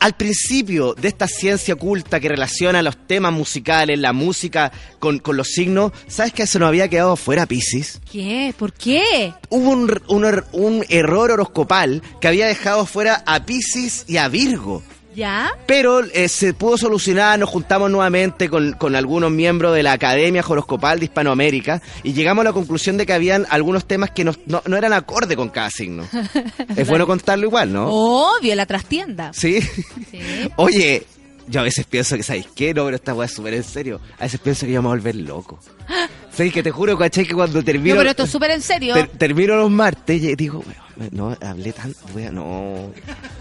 Al principio de esta ciencia oculta que relaciona los temas musicales, la música con, con los signos, ¿sabes que se nos había quedado fuera Pisces? ¿Qué? ¿Por qué? Hubo un, un er- un error horoscopal que había dejado fuera a Pisces y a Virgo. ¿Ya? Pero eh, se pudo solucionar, nos juntamos nuevamente con, con algunos miembros de la Academia Horoscopal de Hispanoamérica y llegamos a la conclusión de que habían algunos temas que nos- no, no eran acorde con cada signo. es bueno contarlo igual, ¿no? Obvio, la trastienda. ¿Sí? Sí. Oye, yo a veces pienso que, ¿sabéis qué? No, pero esta weá es súper en serio. A veces pienso que yo me voy a volver loco. ¿Sabéis que te juro, caché, que cuando termino... No, pero esto es súper en serio. ter- termino los martes y digo, weón, no, hablé weón, no...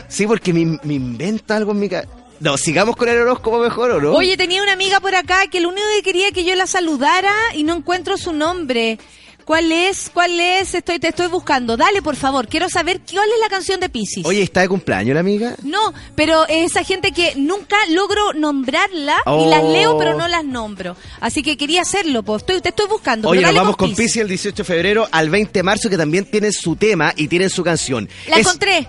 Sí, porque me, me invento algo en mi cabeza. No, sigamos con el horóscopo mejor, ¿o no? Oye, tenía una amiga por acá que lo único que quería que yo la saludara y no encuentro su nombre. ¿Cuál es? ¿Cuál es? Estoy, te estoy buscando. Dale, por favor. Quiero saber cuál es la canción de Pisces. Oye, ¿está de cumpleaños la amiga? No, pero es esa gente que nunca logro nombrarla y Oh. las leo, pero no las nombro. Así que quería hacerlo, pues. Estoy, te estoy buscando. Oye, nos vamos con. Pisces el 18 de febrero al 20 de marzo, que también tienen su tema y tienen su canción. La Es- encontré.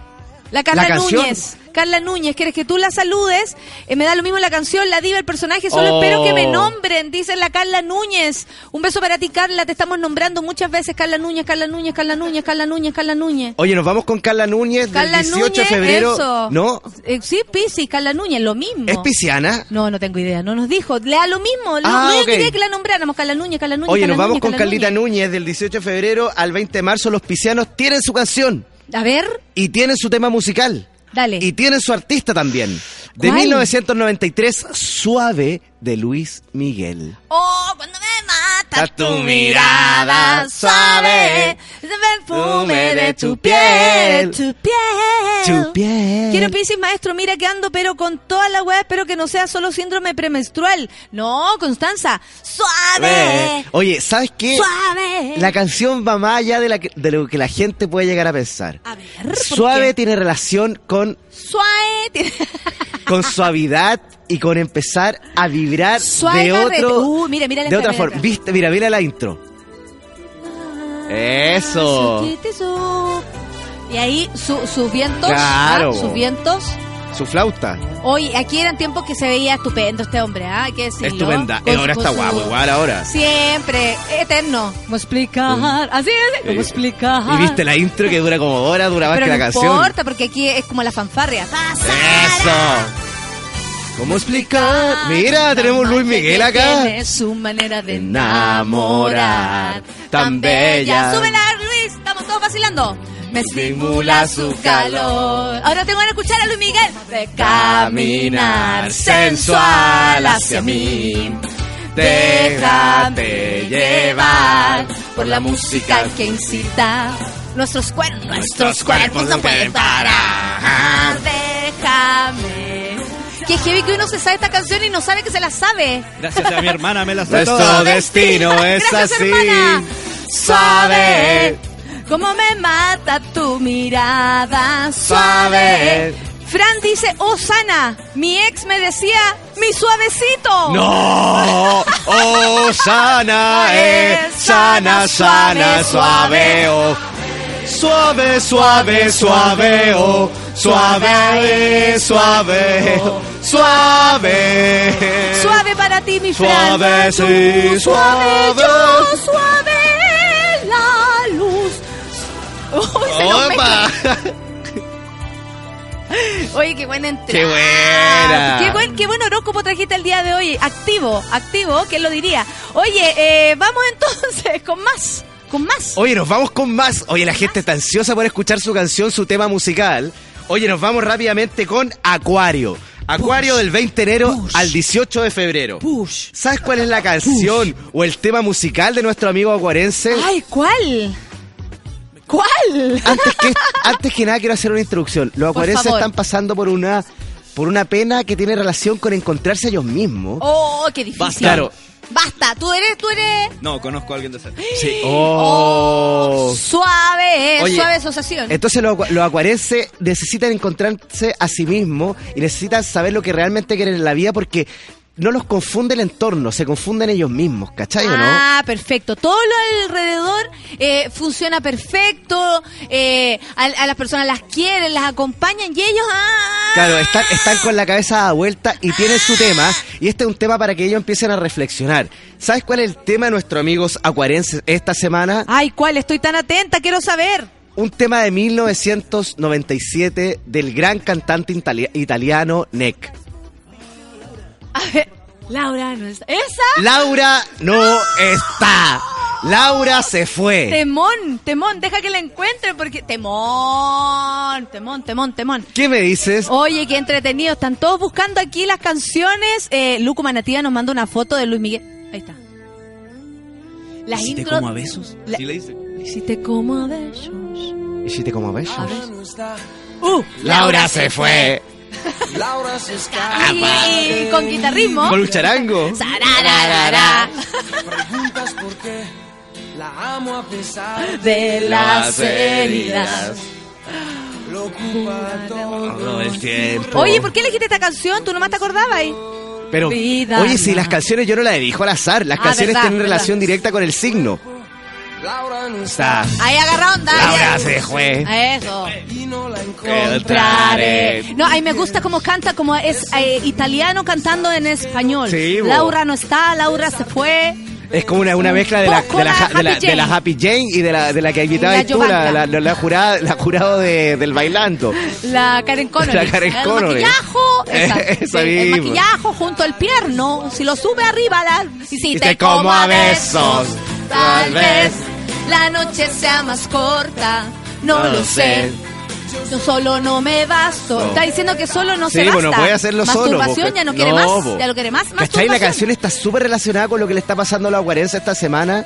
La Carla. Núñez. Carla Núñez, ¿quieres que tú la saludes? Eh, me da lo mismo la canción, la diva, el personaje. Solo Oh. espero que me nombren, dice la Carla Núñez. Un beso para ti, Carla. Te estamos nombrando muchas veces. Carla Núñez, Carla Núñez, Carla Núñez, Carla Núñez, Carla Núñez. Oye, nos vamos con Carla Núñez Carla del 18 de Núñez, febrero. eso. ¿No? Eh, sí, Piscis, Carla Núñez, lo mismo. ¿Es pisciana? No, no tengo idea. No nos dijo. Le da lo mismo. Lo, Ah, no yo ok. quería que la nombráramos. Carla Núñez, Carla Núñez. Oye, Carla nos vamos Núñez, con Carla Carlita Núñez del 18 de febrero al 20 de marzo. Los piscianos tienen su canción A ver, y tienen su tema musical. dale. Y tienen su artista también. De ¿Cuál? 1993, Suave de Luis Miguel. Oh, cuando me mata tu mirada suave, el perfume de tu piel, tu piel. Tu piel. Quiero Piscis, maestro, mira que ando, pero con toda la weá, espero que no sea solo síndrome premenstrual. No, Constanza, suave, Oye, ¿sabes qué? suave. La canción va más allá de, la que- de lo que la gente puede llegar a pensar. A ver, ¿por Suave qué? tiene relación con, Suave, con suavidad y con empezar a vibrar Suave de otro Uh, mira, mira la de otra forma. mira. ¿Viste? Mira, mira la intro. Eso. Y ahí su- sus vientos, Claro. ¿ah? sus vientos. Su flauta. Hoy, aquí eran tiempos que se veía estupendo este hombre, ¿ah? Hay que decirlo. Estupenda. Con- ahora con está su- guapo, igual ahora. Siempre, eterno. ¿Cómo explicar? Así es, ¿cómo Sí. explicar? Y viste la intro que dura como dos horas, dura más Pero que la no canción. importa, porque aquí es como la fanfarria. Eso. ¿Cómo explicar? Mira, tenemos Luis Miguel acá. Tiene su manera de Enamorar, enamorar. tan bella. Súbela, Luis. Estamos todos vacilando. Me Estimula su calor. Ahora tengo que escuchar a Luis Miguel. De caminar sensual hacia mí. Déjate llevar por la música que incita. Nuestros cuerpos, nuestros cuerpos no pueden parar. Déjame. Qué heavy que uno se sabe esta canción y no sabe que se la sabe. Gracias a mi hermana me la sé Nuestro toda. destino es Gracias, así. hermana. Suave. Cómo me mata tu mirada Suave. Fran dice, oh Sana, mi ex me decía, mi suavecito. No, oh, sana, eh, sana, sana, suave, oh. Suave, suave, suave, oh. Suave, suave, suave. Suave para ti, mi Fran. Suave, sí, suave. yo, suave la se Opa. Oye, qué buena entrada. Qué buena. Qué buen, qué buen horóscopo trajiste el día de hoy. Activo, activo, ¿quién lo diría? Oye, eh, vamos entonces con más, con más. Oye, nos vamos con más. Oye, la gente está ansiosa por escuchar su canción, su tema musical. Oye, nos vamos rápidamente con Acuario. Acuario del 20 de enero al 18 de febrero. Push. ¿Sabes cuál es la canción o el tema musical de nuestro amigo acuarense? Ay, ¿cuál? ¿Cuál? Antes que, antes que nada quiero hacer una introducción. Los acuarenses están pasando por una por una pena que tiene relación con encontrarse a ellos mismos. Oh, qué difícil. Basta. Claro. Basta, tú eres, tú eres No, conozco a alguien de ese. Sí. Oh. suave, eh, Oye, suave asociación. Entonces los, los acuarenses necesitan encontrarse a sí mismos y necesitan saber lo que realmente quieren en la vida porque no los confunde el entorno, se confunden ellos mismos, ¿cachai o no? Ah, perfecto. Todo lo alrededor eh, funciona perfecto. eh, a, a las personas las quieren, las acompañan y ellos. Ah, Claro, están, están con la cabeza dada vuelta y tienen su tema. Y este es un tema para que ellos empiecen a reflexionar. ¿Sabes cuál es el tema de nuestros amigos acuarenses esta semana? Ay, ¿cuál? Estoy tan atenta, quiero saber. Un tema de 1997 del gran cantante itali- italiano Nick. A ver, Laura no está. ¿Esa? Laura no está. Laura se fue. Temón, temón, deja que la encuentre porque. Temón, temón, temón, temón. ¿Qué me dices? Oye, qué entretenido. Están todos buscando aquí las canciones. Eh, Luco Manativa nos manda una foto de Luis Miguel. Ahí está. Las ¿Hiciste intro. como a besos? La- ¿Sí le dice? Hiciste como a besos. ¿Y si te como besos? Uh, Laura se fue. Laura se escapa. y con guitarrismo. Con un charango. Preguntas por qué la amo a pesar De las heridas. lo ocupa todo. El tiempo. Oye, ¿por qué elegiste esta canción? ¿Tú nomás te acordabas ahí? Pero, Vida oye, si las canciones yo no las elijo al azar. Las Ah, canciones verdad, tienen verdad. relación directa con el signo. Laura no está. Ahí agarra onda. Laura ahí. se fue. Eso. y no la encuentro. Entraré. No, a mí me gusta cómo canta, como es eh, italiano cantando en español. Sí, bo. Laura no está, Laura se fue. Es como una, una mezcla de la, de la, la de la- Happy de la Jane. Happy Jane y de la, de la que invitaba tú, la, la, jurada, la jurado de, del bailando. La Karen Connery. La Karen el maquillajo. esa. El, el maquillajo junto al pierno. Si lo sube arriba, la, y si Y te, te como a besos, tal vez la noche sea más corta. No, No lo sé. Yo solo no me basto. No. Está diciendo que solo no Sí, se basta. bueno, puede hacerlo solo. Masturbación po, ya no ca- quiere más. po. Ya lo quiere más. ¿Cachai? La canción está súper relacionada con lo que le está pasando a la guarense esta semana.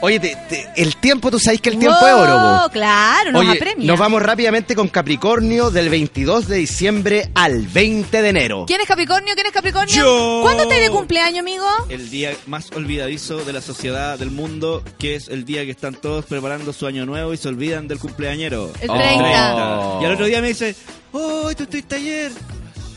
Oye, te- te- el tiempo, tú sabes que el tiempo es oro. Oh, claro, nos Oye, apremia. nos vamos rápidamente con Capricornio del 22 de diciembre al 20 de enero. ¿Quién es Capricornio? ¿Quién es Capricornio? Yo. ¿Cuándo estás de cumpleaños, amigo? El día más olvidadizo de la sociedad del mundo, que es el día que están todos preparando su año nuevo y se olvidan del cumpleañero. El Oh. 30. Y al otro día me dice, ¡Oh, tú estuviste ayer!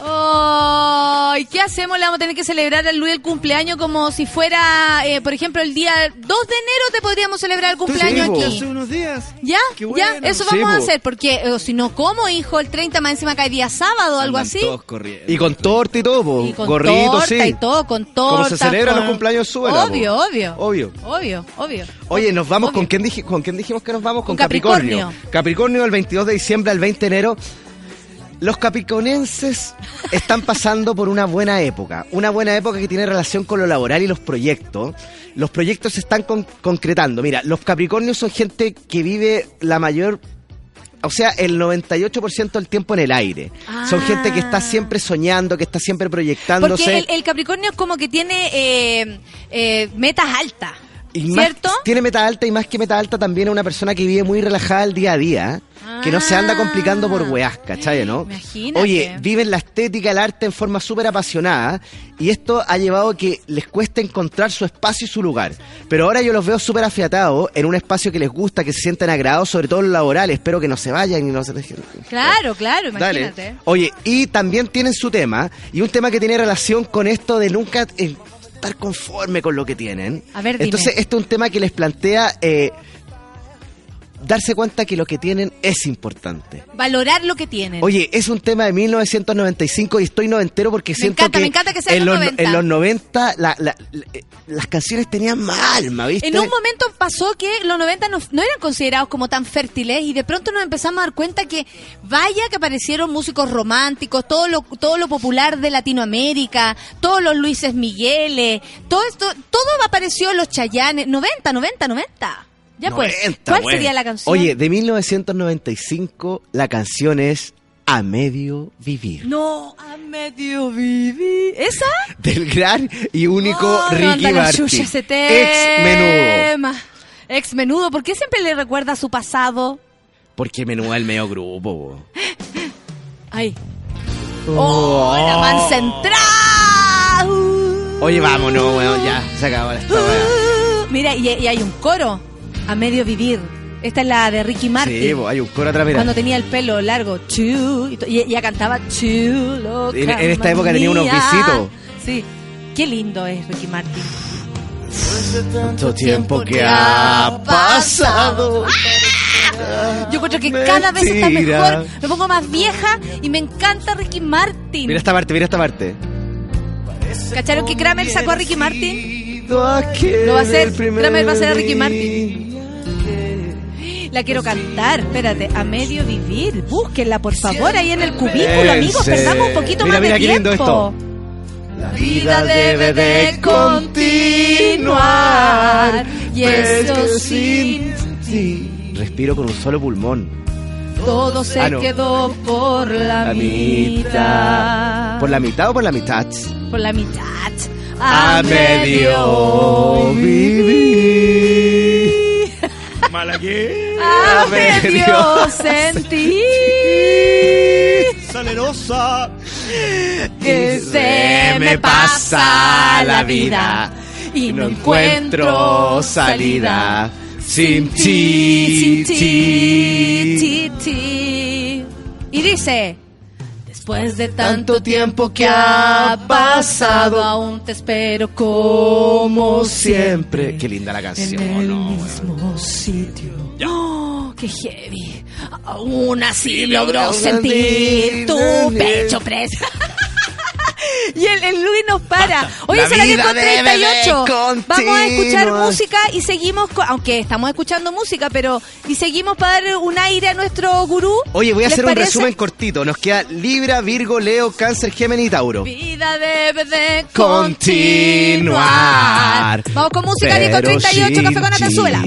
Oh, ¿y qué hacemos? Le vamos a tener que celebrar al Luis el cumpleaños como si fuera, eh, por ejemplo, el día 2 de enero te podríamos celebrar el cumpleaños Sí, aquí. Hace unos días. ¿Ya? Qué ¿Ya? bueno. Eso Sí, vamos a hacer, porque eh, si no, ¿cómo, hijo? El 30 más encima cae día sábado o algo Andan así. todos corriendo. Y con torta y todo, po. Y con Gorrito, torta sí. y todo, con torta. Como se celebran con- los cumpleaños po. Obvio, obvio. Obvio. Obvio, obvio. Oye, nos vamos Obvio. con quién, dije- con quién dijimos que nos vamos con, Con Capricornio. Capricornio del 22 de diciembre al 20 de enero. Los capricornenses están pasando por una buena época, una buena época que tiene relación con lo laboral y los proyectos. Los proyectos se están con- concretando. Mira, los capricornios son gente que vive la mayor o sea, el 98% del tiempo en el aire. Son Ah. gente que está siempre soñando, que está siempre proyectándose. Porque el, el Capricornio es como que tiene eh, eh, metas altas. Y más- ¿Cierto? tiene meta alta y más que meta alta también es una persona que vive muy relajada el día a día. Que no se anda complicando por weás, ¿cachai, no? Imagínate. Oye, viven la estética, el arte en forma súper apasionada y esto ha llevado a que les cueste encontrar su espacio y su lugar. Pero ahora yo los veo súper afiatados en un espacio que les gusta, que se sienten agradados, sobre todo en lo laboral. Espero que no se vayan y no se dejen. Claro, claro, Dale. imagínate. Oye, y también tienen su tema, y un tema que tiene relación con esto de nunca eh, estar conforme con lo que tienen. A ver, dime. Entonces, este es un tema que les plantea eh, darse cuenta que lo que tienen es importante. Valorar lo que tienen. Oye, es un tema de 1995 y estoy noventero porque siento encanta, que me encanta que sea en los los, 90. en los 90 la- la- la- eh, las canciones tenían más alma, ¿viste? En un momento pasó que los 90 no, no eran considerados como tan fértiles y de pronto nos empezamos a dar cuenta que vaya que aparecieron músicos románticos, todo lo, todo lo popular de Latinoamérica, todos los Luises Migueles, todo esto, todo apareció en los Chayanes, 90, 90, 90. Ya pues, 90, ¿cuál sería la canción? Oye, de 1995 la canción es A Medio Vivir. No, a medio vivir. ¿Esa? Del gran y único Oh, Ricky la Martin. chucha ese Ex menudo. Ex menudo, ¿por qué siempre le recuerda a su pasado? Porque menudo es el medio grupo. po. Ay. ¡Oh, la man central! Oye, vámonos, weón, ya, se acabó esta weá. Uh, Mira, y, y hay un coro a medio vivir. Esta es la de Ricky Martin. Sí, hay un coro atrás, mira. Cuando tenía el pelo largo, chu, y, to- y ella cantaba chu, loca En- en esta época tenía unos visitos. Sí, qué lindo es Ricky Martin. Tanto tiempo que ha pasado. Yo creo que cada vez está mejor, me pongo más vieja y me encanta Ricky Martin. Mira esta parte, mira esta parte. ¿Cacharon que Kramer sacó a Ricky Martin? Lo va a hacer, Kramer va a hacer a Ricky Martin. La quiero cantar, espérate, a medio vivir. Búsquenla, por favor, ahí en el cubículo, amigos. Perdamos un poquito Mira, más mira de tiempo. esto. La vida debe de continuar. Y eso sin ti. Respiro con un solo pulmón. Todo se Ah, no. quedó por la, La mitad. ¿Por la mitad o por la mitad? Por la mitad. A medio vivir. Malagué. A medio sentir. Salerosa. que se me pasa la vida y no encuentro salida sin ti, ti, ti. ti, ti. Y dice, después de tanto tiempo que ha pasado, aún te espero como siempre. Qué linda la En canción. el ¿no? mismo sitio. ¡Oh, ¡Qué heavy! Aún así logró sentir tu pecho preso. y el, el Luis nos para. Hoy La es a las 10 vida con debe de 38. Vamos a escuchar música y seguimos, co- aunque estamos escuchando música, pero y seguimos para dar un aire a nuestro gurú. Oye, voy a ¿Les hacer un resumen cortito. Nos queda Libra, Virgo, Leo, Cáncer, Géminis y Tauro. Vida debe de Continuar. continuar. Vamos con música 10 con Pero 38, sin café con Atenzuela.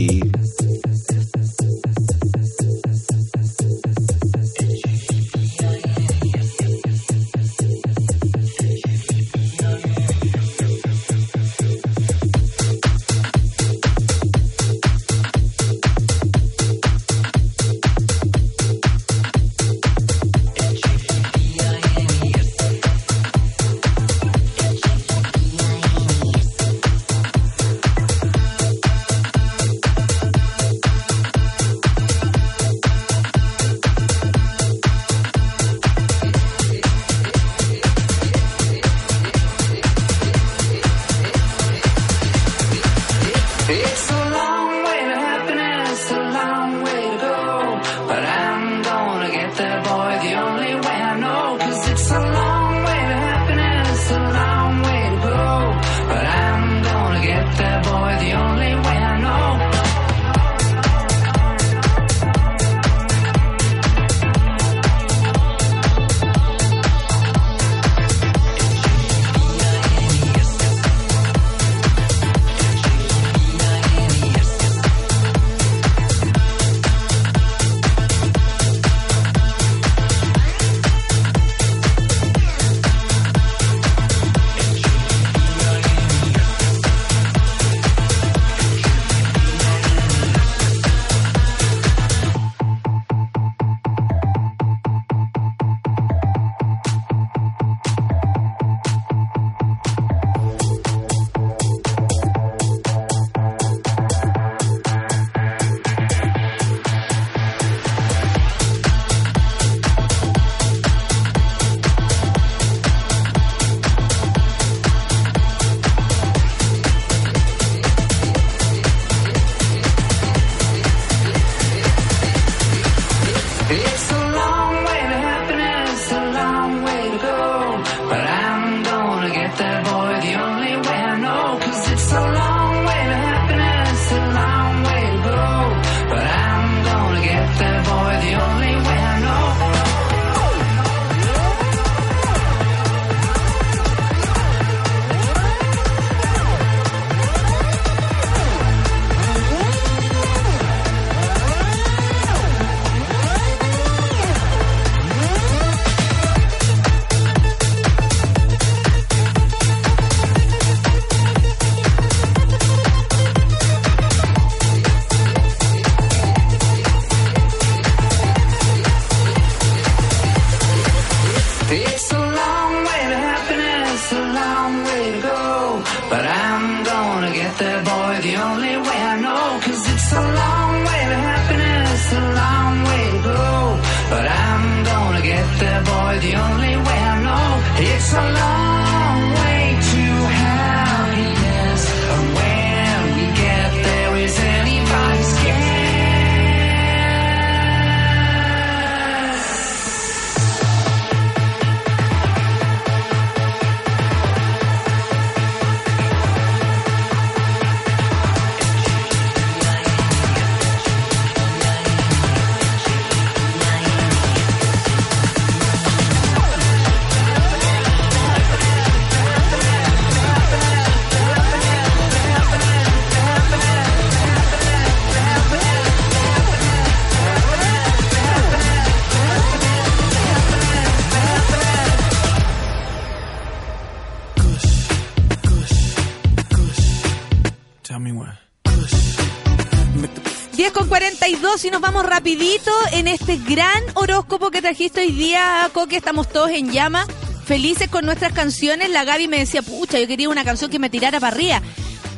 42 y nos vamos rapidito en este gran horóscopo que trajiste hoy día, Coque. Estamos todos en llama, felices con nuestras canciones. La Gaby me decía, pucha, yo quería una canción que me tirara para arriba.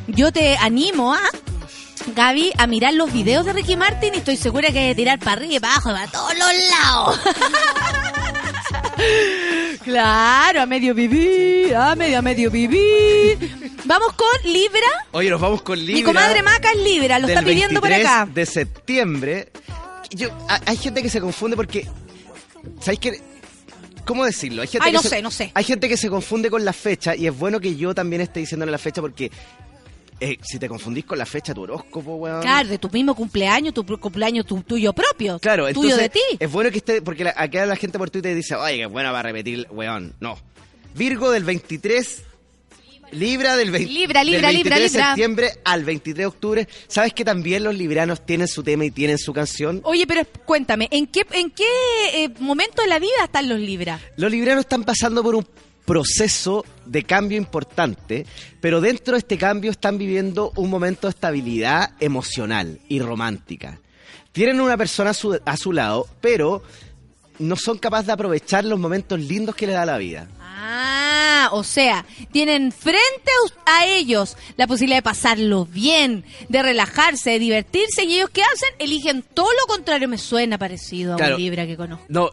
Yo te animo a, Gaby, a mirar los videos de Ricky Martin y estoy segura que hay tirar para arriba y para abajo, para todos los lados. claro, a medio vivir, a medio, a medio vivir. Vamos con Libra. Oye, nos vamos con Libra. Mi comadre Maca es Libra, lo del está pidiendo por 23 acá. de septiembre. Yo, a- hay gente que se confunde porque. ¿Sabéis qué? ¿Cómo decirlo? Hay gente Ay, que no se- sé, no sé. Hay gente que se confunde con la fecha y es bueno que yo también esté diciéndole la fecha porque. eh, si te confundís con la fecha, tu horóscopo, weón. Claro, de tu mismo cumpleaños, tu cumpleaños tu, tuyo propio. Claro, tuyo entonces de ti. es bueno que esté, porque la- acá la gente por Twitter dice, oye, qué buena para repetir, weón. No. Virgo del 23, Libra del, 20 Libra, Libra, del Libra, 23 de septiembre al 23 de octubre. ¿Sabes que también los libranos tienen su tema y tienen su canción? Oye, pero cuéntame, ¿en qué, en qué eh, momento de la vida están los Libra? Los libranos están pasando por un proceso de cambio importante, pero dentro de este cambio están viviendo un momento de estabilidad emocional y romántica. Tienen una persona a su, a su lado, pero no son capaces de aprovechar los momentos lindos que les da la vida. Ah, o sea, tienen frente a, ellos la posibilidad de pasarlo bien, de relajarse, de divertirse, y ellos ¿qué hacen? Eligen todo lo contrario, me suena parecido a Claro. un Libra que conozco. No,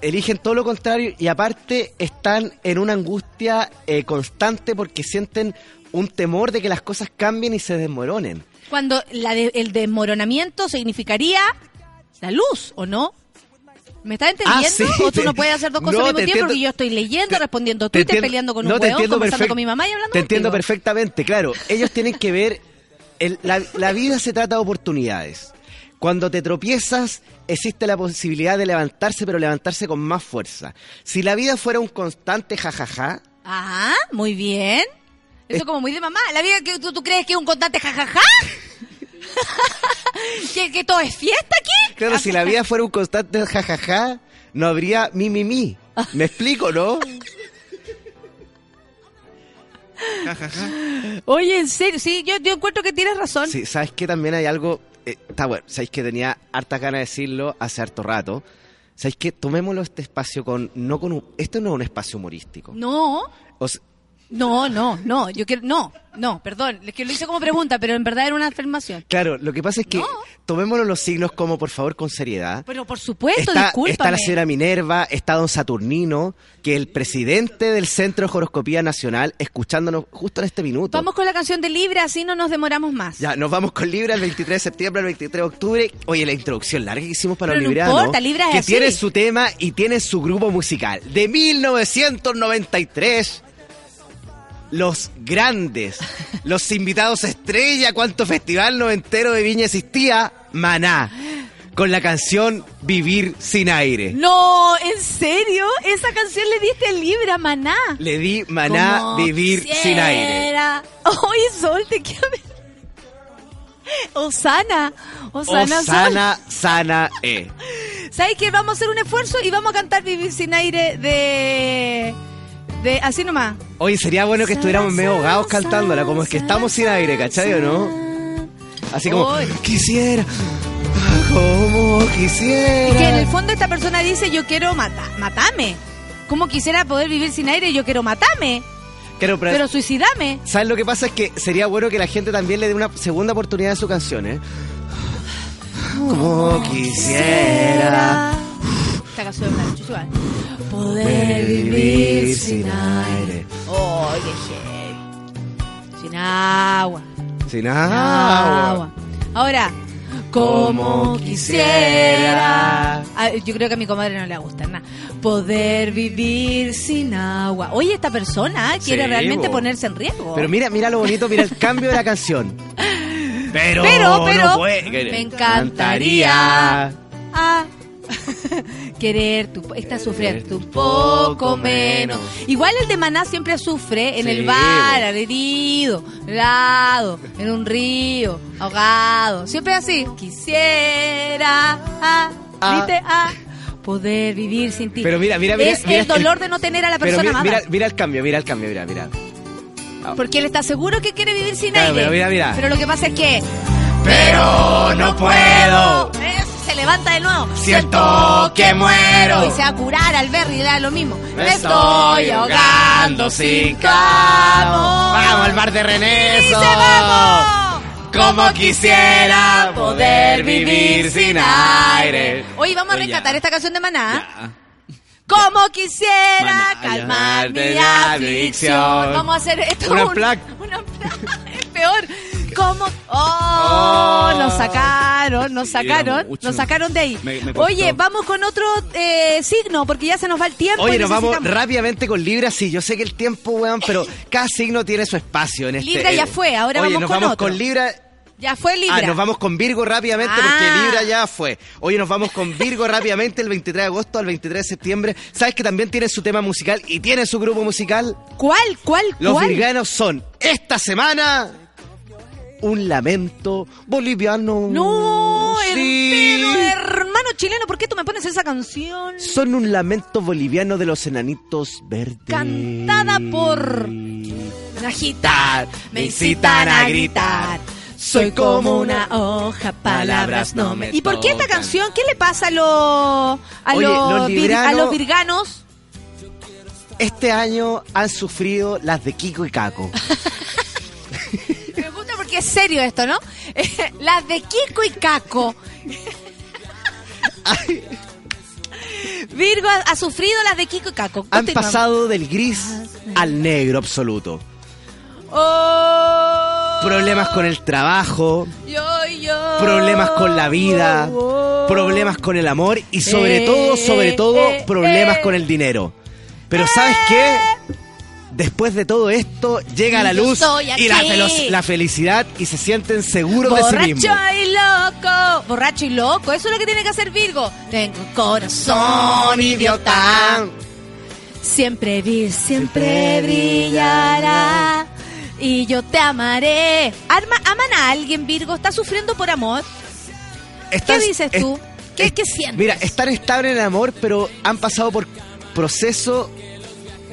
eligen todo lo contrario y aparte están en una angustia eh, constante porque sienten un temor de que las cosas cambien y se desmoronen. Cuando la de- el desmoronamiento significaría la luz, ¿o no? ¿Me estás entendiendo? Ah, sí, ¿O tú te- no puedes hacer dos cosas no, al mismo te tiempo? entiendo. Porque yo estoy leyendo, Te- respondiendo te Twitter, entiendo- peleando con no, un te hueón, conversando perfect- con mi mamá y hablando Te entiendo contigo. perfectamente, claro. Ellos tienen que ver, el- la, la vida se trata de oportunidades. Cuando te tropiezas, existe la posibilidad de levantarse, pero levantarse con más fuerza. Si la vida fuera un constante jajaja, Ah, muy bien. Eso Es- como muy de mamá. La vida que tú, tú crees que es un constante jajaja. ¿Que, que todo es fiesta aquí. claro, si la vida fuera un constante jajaja, no habría mi mi mi. ¿Me explico, no? Oye, en serio, sí, yo, yo encuentro que tienes razón. Sí, ¿sabes que También hay algo... eh, está bueno, ¿sabéis que tenía harta ganas de decirlo hace harto rato? ¿Sabéis que Tomémoslo este espacio con... no con un, Esto no es un espacio humorístico. No, O sea, no, no, no. Yo quiero, no, no, perdón. Es que lo hice como pregunta, pero en verdad era una afirmación. claro, lo que pasa es que No. tomémonos los signos como, por favor, con seriedad. Pero por supuesto, Está, discúlpame. está la señora Minerva, está don Saturnino, que es el presidente del Centro de Horoscopía Nacional, escuchándonos justo en este minuto. Vamos con la canción de Libra, así no nos demoramos más. Ya, nos vamos con Libra el 23 de septiembre al 23 de octubre. Oye, la introducción larga que hicimos para los no libranos. importa, Libra es Que así. tiene su tema y tiene su grupo musical. De 1993, los grandes, los invitados estrella, cuánto festival noventero de Viña existía, Maná. Con la canción Vivir sin aire. No, ¿en serio? Esa canción le diste a Libra, maná. Le di Maná Como Vivir sin aire. Oye, Sol, te quiero ver. Osana. Osana, Sol. Osana Sana E. ¿Sabes qué? Vamos a hacer un esfuerzo y vamos a cantar Vivir sin aire de. De así nomás. Oye, sería bueno que estuviéramos medio ahogados cantándola, como es que estamos sin aire, ¿cachai o no? Así como, Oy. quisiera, como quisiera. Y que en el fondo esta persona dice: Yo quiero matar, matame. ¿Cómo quisiera poder vivir sin aire? Yo quiero matarme. Claro, pero, Pero suicidame. ¿sabes lo que pasa? Es que sería bueno que la gente también le dé una segunda oportunidad a su canción, ¿eh? Como quisiera, Esta canción es igual. Poder vivir sin aire. Oh, qué. Sin agua. Sin agua. agua. Ahora, como quisiera. Ah, yo creo que a mi comadre no le gusta nada. Poder vivir sin agua. Oye, esta persona quiere Sí, realmente bo. ponerse en riesgo. Pero mira, mira lo bonito, mira el cambio de la canción. Pero, Pero, pero, no puede- me encantaría ah, querer tu, está sufriendo un poco menos. Igual el de Maná siempre sufre en Sí, el bar, bo. herido, helado, en un río, ahogado. Siempre así. Quisiera, ah, Ah. ¿viste? Ah, poder vivir sin ti. Pero mira, mira, mira, Es mira el dolor de no tener a la persona mira, mira, amada. mira el cambio, mira el cambio, mira, mira. Porque él está seguro que quiere vivir sin Claro, aire. pero mira, mira. Pero lo que pasa es que Pero no puedo. Eso, se levanta de nuevo. Siento que muero. Y se va a curar al Berry y le da lo mismo. Me estoy ahogando sin camo. Vamos al bar de René. ¡Dice vamos! Como quisiera poder vivir sin aire. Oye, vamos a rescatar esta canción de Maná. Ya. Como quisiera Maná, calmar mi adicción. Vamos a hacer esto. Una un- placa. Una placa. Es peor. ¿Cómo? Oh, Oh. nos sacaron, nos sacaron, nos sacaron de ahí. Me- me costó. Oye, vamos con otro eh, signo, porque ya se nos va el tiempo. Oye, nos vamos rápidamente con Libra. Sí, yo sé que el tiempo, weón, pero cada signo tiene su espacio en este. Libra ya eh, fue, ahora Oye, vamos nos con vamos otro. con Libra. Ya fue Libra. Ah, nos vamos con Virgo rápidamente Ah. porque Libra ya fue. Oye, nos vamos con Virgo rápidamente el 23 de agosto al 23 de septiembre. ¿Sabes que también tiene su tema musical y tiene su grupo musical? ¿Cuál, cuál, Los cuál? virganos son esta semana un lamento boliviano. No, Sí. hermano, hermano chileno, ¿por qué tú me pones esa canción? Son un lamento boliviano de los enanitos verdes. Cantada por agitar, me incitan a gritar. Soy como una hoja, palabras no me. ¿Y por qué esta canción? ¿Qué le pasa a los Oye, a los virganos? Este año han sufrido las de Kiko y Caco. serio esto, ¿no? Las de Kiko y Caco. Virgo ha, ha sufrido las de Kiko y Caco. Han pasado del gris al negro absoluto. Oh. Problemas con el trabajo, Yo, yo. problemas con la vida, Oh. problemas con el amor y sobre Eh, todo, sobre todo, eh, problemas eh. con el dinero. Pero ¿sabes qué? Después de todo esto llega la luz y la, felicidad y se sienten seguros de sí Borracho mismos. y loco. Borracho y loco. Eso es lo que tiene que hacer Virgo. Tengo un corazón idiota. Siempre vi, siempre brillará. Y yo te amaré. Arma, ¿Aman a alguien, Virgo? ¿Está sufriendo por amor? Estás- ¿Qué dices tú? es- ¿Qué, es- qué sientes? Mira, están estables en el amor, pero han pasado por procesos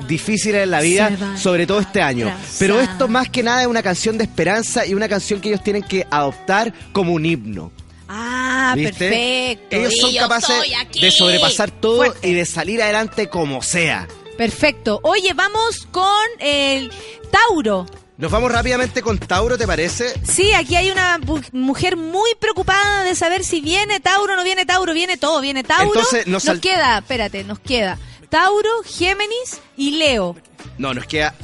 difíciles en la vida, sobre todo este año. Pero esto más que nada es una canción de esperanza y una canción que ellos tienen que adoptar como un himno. ah, ¿Viste? perfecto. Ellos son capaces de sobrepasar todo Fuerte. y de salir adelante como sea. Perfecto. Oye, vamos con el Tauro. Nos vamos rápidamente con Tauro, ¿te parece? Sí, aquí hay una mujer muy preocupada de saber si viene Tauro o no viene Tauro. Viene todo, viene Tauro. Entonces, nos nos queda, espérate, nos queda Tauro, Géminis y Leo. No, nos queda,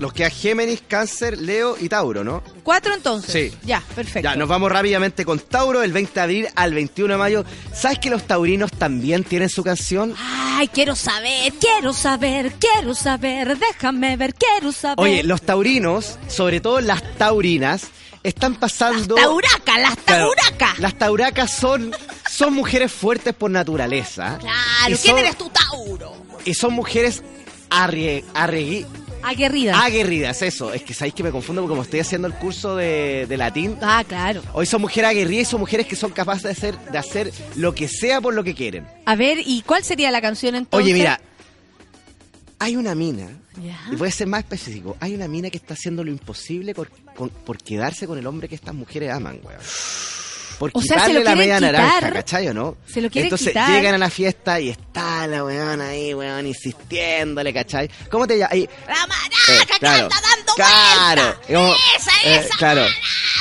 nos queda Géminis, Cáncer, Leo y Tauro, ¿no? Cuatro entonces. Sí. Ya, perfecto. Ya, nos vamos rápidamente con Tauro, el 20 de abril al 21 de mayo. ¿Sabes que los taurinos también tienen su canción? Ay, quiero saber, quiero saber, quiero saber, déjame ver, quiero saber. Oye, los taurinos, sobre todo las taurinas, están pasando... Tauraca, las Claro, tauracas. las tauracas son, son mujeres fuertes por naturaleza. Claro, Y ¿quién son- eres tú, Tauro? Y son mujeres arrie- arregui- Aguerrida. aguerridas, eso. Es que sabéis que me confundo porque como estoy haciendo el curso de, de latín, ah, claro. hoy son mujeres aguerridas y son mujeres que son capaces de hacer, de hacer lo que sea por lo que quieren. A ver, ¿y cuál sería la canción entonces? Oye, mira, hay una mina, y voy a ser más específico, hay una mina que está haciendo lo imposible por, con- por quedarse con el hombre que estas mujeres aman, weón. Por O sea, se quitarle lo la media quitar. naranja, ¿cachai o no? Se lo quieren Entonces quitar. llegan a la fiesta y está la weón ahí, weón, insistiéndole, ¿cachai? ¿Cómo te llamas? La maraca Eh, claro, que anda dando claro, vuelta. como- esa, eh, esa. claro. maraca,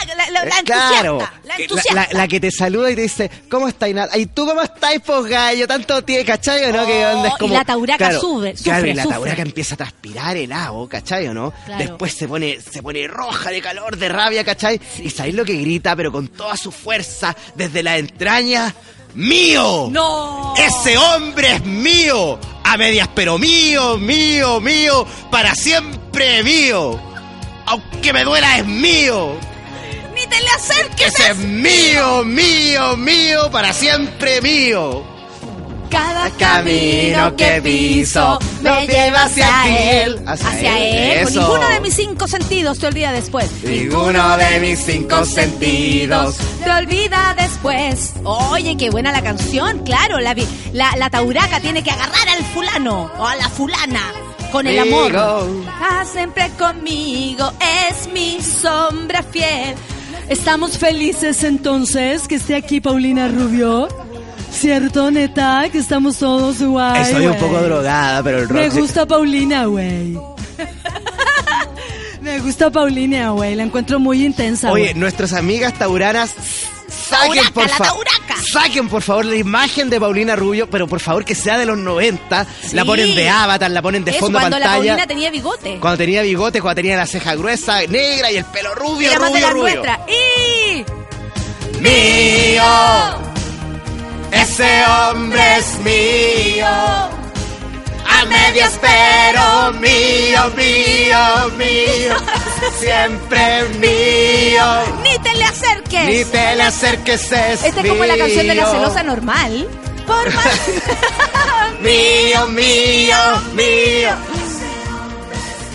La, la- la Eh, claro, entusiasta, la entusiasta. que te saluda y te dice, ¿cómo estáis? ¿Y tú cómo estáis, pues gallo? Tanto tiene, ¿cachai o no? que Oh, onda es y como, la tauraca sube, Claro, sufre, y la sufre. tauraca empieza a transpirar helado, ¿cachai o no? Claro. Después se pone, se pone roja de calor, de rabia, ¿cachai? Y sabéis lo que grita, pero con toda su fuerza, desde la entraña, ¡mío! ¡No! Ese hombre es mío, a medias pero mío, mío, mío, para siempre mío. Aunque me duela es mío. ¡Ni te le acerques! Ese es mío, mío, mío, para siempre mío. Cada camino que piso me lleva hacia él. Hacia, Hacia él, él. Con eso. ninguno de mis cinco sentidos te olvida después. Ninguno de mis cinco sentidos. te olvida después. Oye, qué buena la canción, claro. La, la, la tauraca tiene que agarrar al fulano o a la fulana con el amor. Está siempre conmigo, es mi sombra fiel. Estamos felices entonces que esté aquí Paulina Rubio. ¿Cierto, neta? Que estamos todos guay. Estoy un güey? poco drogada, pero el rock. Me gusta Paulina, güey. Me gusta Paulina, güey. La encuentro muy intensa. Oye, nuestras amigas tauranas, saquen por favor. Saquen por favor la imagen de Paulina Rubio, pero por favor que sea de los 90. Sí. La ponen de avatar, la ponen de fondo cuando la pantalla. Paulina tenía bigote. Cuando tenía bigote, cuando tenía la ceja gruesa, negra y el pelo rubio, de rubio, la rubio. nuestra. Y... Mío, ese hombre es mío. A medias pero mío, mío, mío. Siempre mío. Ni te le acerques. Ni te le acerques, es Esta es como la canción de la celosa normal. Por más. Mío, mío, mío.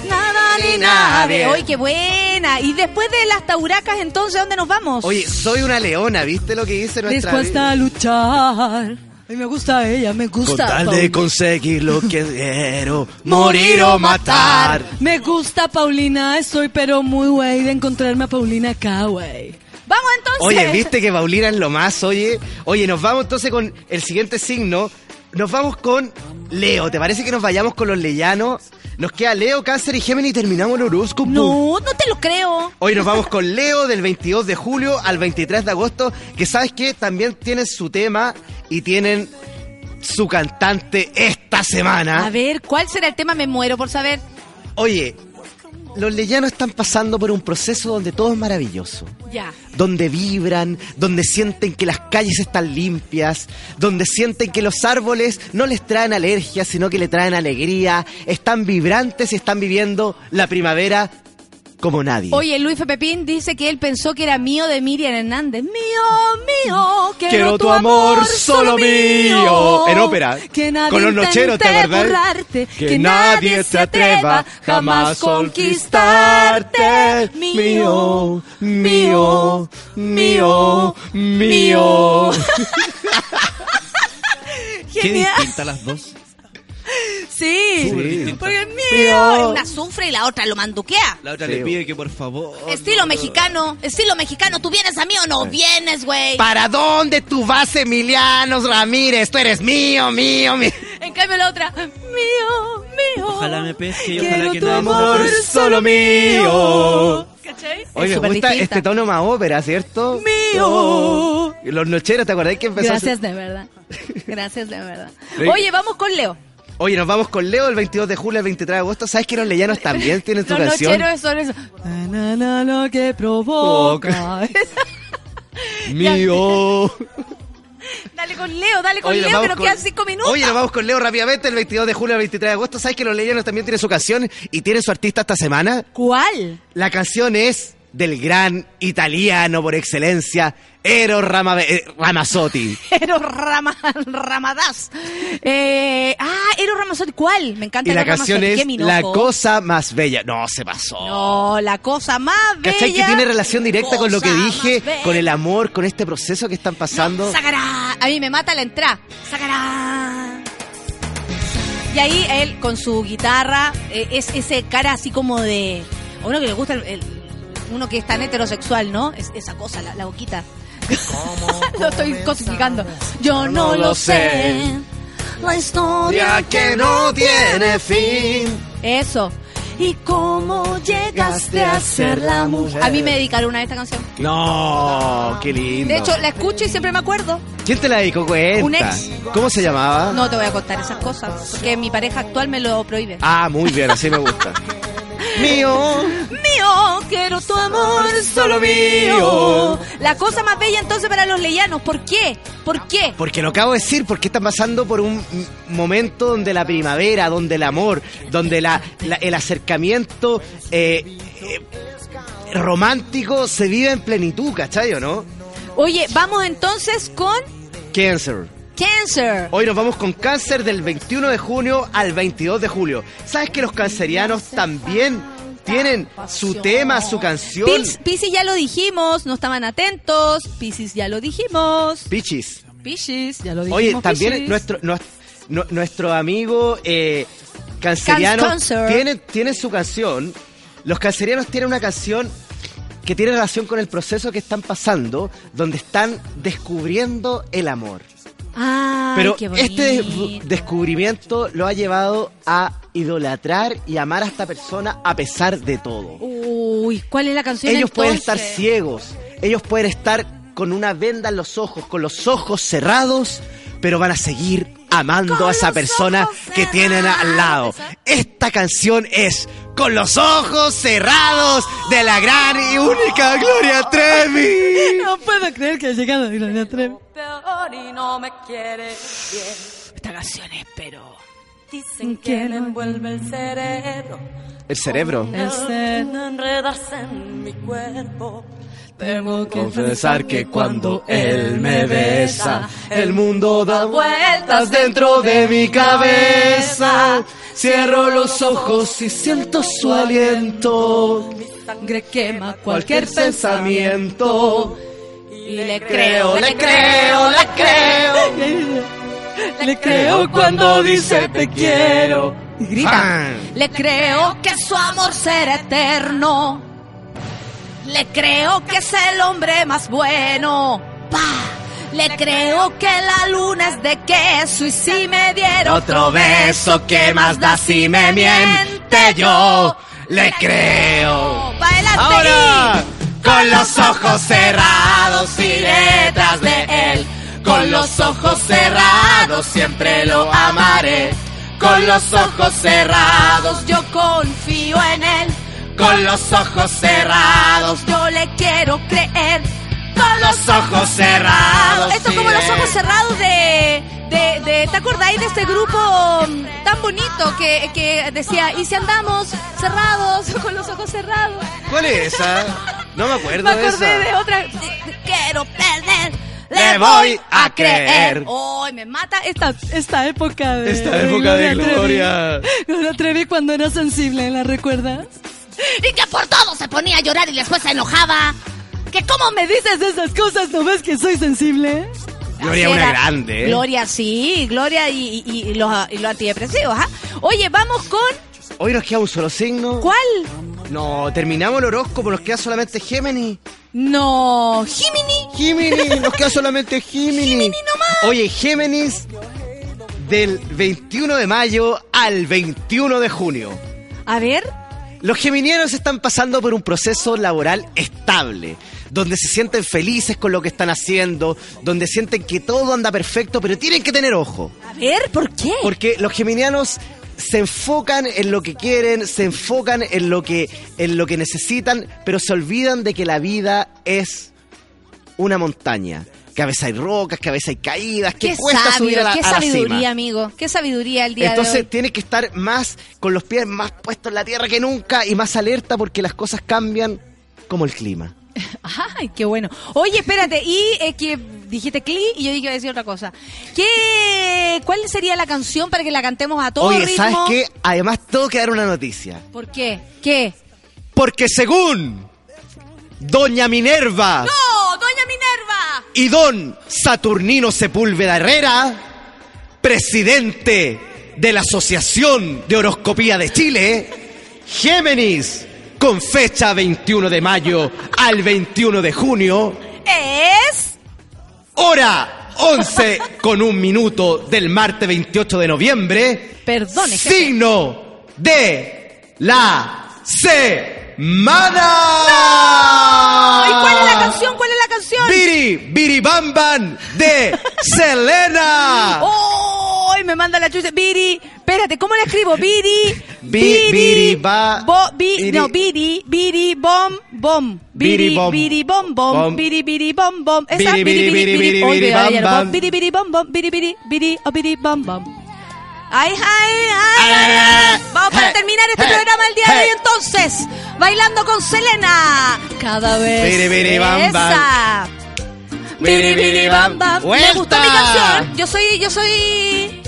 Nada ni nadie. Oye, qué buena. Y después de las tauracas, entonces, ¿dónde nos vamos? Oye, soy una leona, ¿viste lo que dice nuestra Dispuesta a luchar. A mí me gusta ella, me Con gusta. tal de conseguir lo que quiero, morir o matar. Me gusta Paulina, estoy pero muy güey de encontrarme a Paulina acá, güey. Vamos entonces. Oye, ¿viste que Paulina es lo más? Oye, oye, nos vamos entonces con el siguiente signo. Nos vamos con Leo. ¿Te parece que nos vayamos con los leyanos? Nos queda Leo, Cáncer y Géminis y terminamos el horóscopo. No, no te lo creo. Hoy nos vamos con Leo del 22 de julio al 23 de agosto, que sabes que también tienen su tema y tienen su cantante esta semana. A ver, ¿cuál será el tema? Me muero por saber. Oye, los leyanos están pasando por un proceso donde todo es maravilloso. Ya. Donde vibran, donde sienten que las calles están limpias, donde sienten que los árboles no les traen alergias, sino que le traen alegría, están vibrantes y están viviendo la primavera como nadie. Oye, Luis. Pepín dice que él pensó que era mío de Miriam Hernández. Mío, mío, quiero, Quiero tu amor solo mío. En ópera, Que nadie con los nocheros, ¿te acordás? borrarte, Que nadie se atreva jamás conquistarte. Mío, mío, mío, mío. Qué Genial. distintas las dos. Sí, porque es mío. Una sufre y la otra lo manduquea. La otra Sí. le pide que por favor. Estilo mexicano, estilo mexicano. ¿Tú vienes a mí o no vienes, güey? ¿Para dónde tú vas, Emiliano Ramírez? Tú eres mío, mío, mío. En cambio la otra, mío, mío. Ojalá me pesque y Quiero ojalá que tu amor solo mío. ¿Cachai? Oye, me gusta distinta. este tono más ópera, ¿cierto? Mío. Oh. Y Los nocheros, ¿te acordás que empezó? a Gracias de verdad. Gracias de verdad. Oye, vamos con Leo. Oye, nos vamos con Leo el 22 de julio al 23 de agosto. ¿Sabes que los leyanos también tienen su Los canción? nocheros son eso. Na, na, na, lo que provoca. Mío. dale con Leo, dale con Oye, Leo, que nos con- quedan cinco minutos. Oye, nos vamos con Leo rápidamente el 22 de julio al 23 de agosto. ¿Sabes que los leyanos también tienen su canción y tienen su artista esta semana? ¿Cuál? La canción es del gran italiano por excelencia, Eros Rama- eh, Ramazzotti. Eros Rama, Ramadas. Eh, ah, Eros Ramazotti. ¿Cuál? Me encanta Y la Eros canción Ramazzotti. es. La cosa más bella. No, se pasó. No, la cosa más bella. ¿Cachai que tiene relación directa con lo que dije, con el amor, con este proceso que están pasando? Sacará. A mí me mata la entrada. Sacará. Y ahí él con su guitarra, eh, es ese cara así como de. a uno que le gusta el, el- uno que es tan heterosexual, ¿no? Es esa cosa, la, la boquita. lo estoy cosificando. Yo no, lo sé. La historia Ya que no tiene fin. Eso. ¿Y cómo llegaste a ser la mujer? A mí me dedicaron una de esta canción. No, qué lindo. De hecho, la escucho y siempre me acuerdo. ¿Quién te la dedicó? Cuenta. Un ex. ¿Cómo se llamaba? No te voy a contar esas cosas, porque mi pareja actual me lo prohíbe. Ah, muy bien, así me gusta. Mío. Mío, quiero tu amor, solo mío. La cosa más bella entonces para los leyanos, ¿por qué? ¿Por qué? Porque lo acabo de decir, porque están pasando por un momento donde la primavera, donde el amor, donde la, la- el acercamiento eh, eh, romántico se vive en plenitud, ¿cachai o no? Oye, vamos entonces con Cancer. Cancer. Hoy nos vamos con cáncer del 21 de junio al 22 de julio. ¿Sabes que los cancerianos también tienen su tema, su canción? Pis- Piscis ya lo dijimos, no estaban atentos. Piscis ya lo dijimos. Pichis. Piscis ya lo dijimos. Oye, también Piscis. nuestro, nues- nu- nuestro amigo eh, canceriano Can- Cancer. tiene, tiene su canción. Los cancerianos tienen una canción que tiene relación con el proceso que están pasando, donde están descubriendo el amor. Ay, Pero qué este des- descubrimiento lo ha llevado a idolatrar y amar a esta persona a pesar de todo. Uy, ¿cuál es la canción Ellos pueden estar ciegos, ellos pueden estar con una venda en los ojos, con los ojos cerrados, pero van a seguir amando Con a esa persona que tienen al lado. Esta canción es Con los ojos cerrados de la gran y única Gloria Trevi. No puedo creer que ha llegado Gloria Trevi. Esta canción es, pero... Dicen que me envuelve el cerebro. El cerebro. De enredarse en mi cuerpo. Tengo Confesar que cuando él me besa, el mundo da vueltas dentro de mi cabeza. Cierro los ojos y siento su aliento. Sangre quema Cualquier pensamiento. Y le Creo, le creo, le creo. Le creo cuando dice te quiero. Y grita. Le creo que su amor será eterno. Le creo que es el hombre más bueno. Le creo que la luna es de queso y si me diera Otro beso que más da si me miente yo. Le creo. Ahora, con los ojos cerrados iré tras de él. Con los ojos cerrados siempre lo amaré. Con los ojos cerrados, Yo confío en él. con los ojos cerrados, Yo le quiero creer. con los ojos cerrados. Esto es como los ojos cerrados de, de, de- ¿Te acordáis de este grupo mm, tan bonito que, que decía, ¿y si andamos cerrados, con los ojos cerrados? ¿Cuál es esa? No me acuerdo Me de acordé esa. de otra. de- de quiero perder. Le voy a creer. Ay, me mata esta, esta época de. Esta época de gloria. Gloria Trevi cuando era sensible, ¿la recuerdas? Y que por todo se ponía a llorar y después se enojaba. Que cómo me dices esas cosas, ¿no ves que soy sensible? Gloria Así una era. grande, ¿eh? Gloria sí, Gloria y, y- y los, y los antidepresivos, ¿ah? Oye, vamos con. Hoy nos queda un solo signo. ¿Cuál? No, terminamos el horóscopo, nos queda solamente Géminis. No, Jiminy. Géminis, nos queda solamente Géminis. Géminis nomás. Oye, Géminis del 21 de mayo al 21 de junio. A ver. Los geminianos están pasando por un proceso laboral estable, donde se sienten felices con lo que están haciendo, donde sienten que todo anda perfecto, pero tienen que tener ojo. A ver, ¿por qué? Porque los geminianos se enfocan en lo que quieren, se enfocan en lo que, en lo que necesitan, pero se olvidan de que la vida es una montaña. Que a veces hay rocas, que a veces hay caídas, que Qué cuesta subir a la, qué a la sabiduría, cima. amigo. Qué sabiduría el día Entonces de hoy. tienes que estar más con los pies más puestos en la tierra que nunca y más alerta porque las cosas cambian como el clima. Ay, qué bueno. Oye, espérate, y eh, que dijiste Cli y yo dije que iba a decir otra cosa. ¿Qué, ¿Cuál sería la canción para que la cantemos a todo Oye, ritmo? ¿sabes qué? Además tengo que dar una noticia. ¿Por qué? ¿Qué? Porque según Doña Minerva ¡No, doña Minerva! y Don Saturnino Sepúlveda Herrera, presidente de la Asociación de Horoscopía de Chile, Géminis, con fecha 21 de mayo al 21 de junio, Es... hora 11 con un minuto del martes 28 de noviembre, jefe. signo de la semana. ¿Y cuál es la canción? ¿Cuál es la canción? Biri, Biri Bam Bam de Selena. ¡Ay! me manda la chucha. Biri. Espérate, ¿cómo le escribo? Biri. Bi- biri, ba- bo- bi- biri. No, biri. Biri, bom, bom. Biri, Biri, bom. biri, bom. Biri, biri, bom, bom. Esa, Biri, biri, biri, biri, biri, biri. biri, bam, bam. bom, Biri, biri, bom, bom. Biri, biri, biri, oh, biri, bom, bom. Ay, ay, ay. Vamos para terminar este programa el día de hoy entonces. Bailando con Selena. Cada vez. Biri, biri, bam, bam. Biri, biri, bam. Me ¡Vuelta! gustó mi canción. Yo soy, yo soy,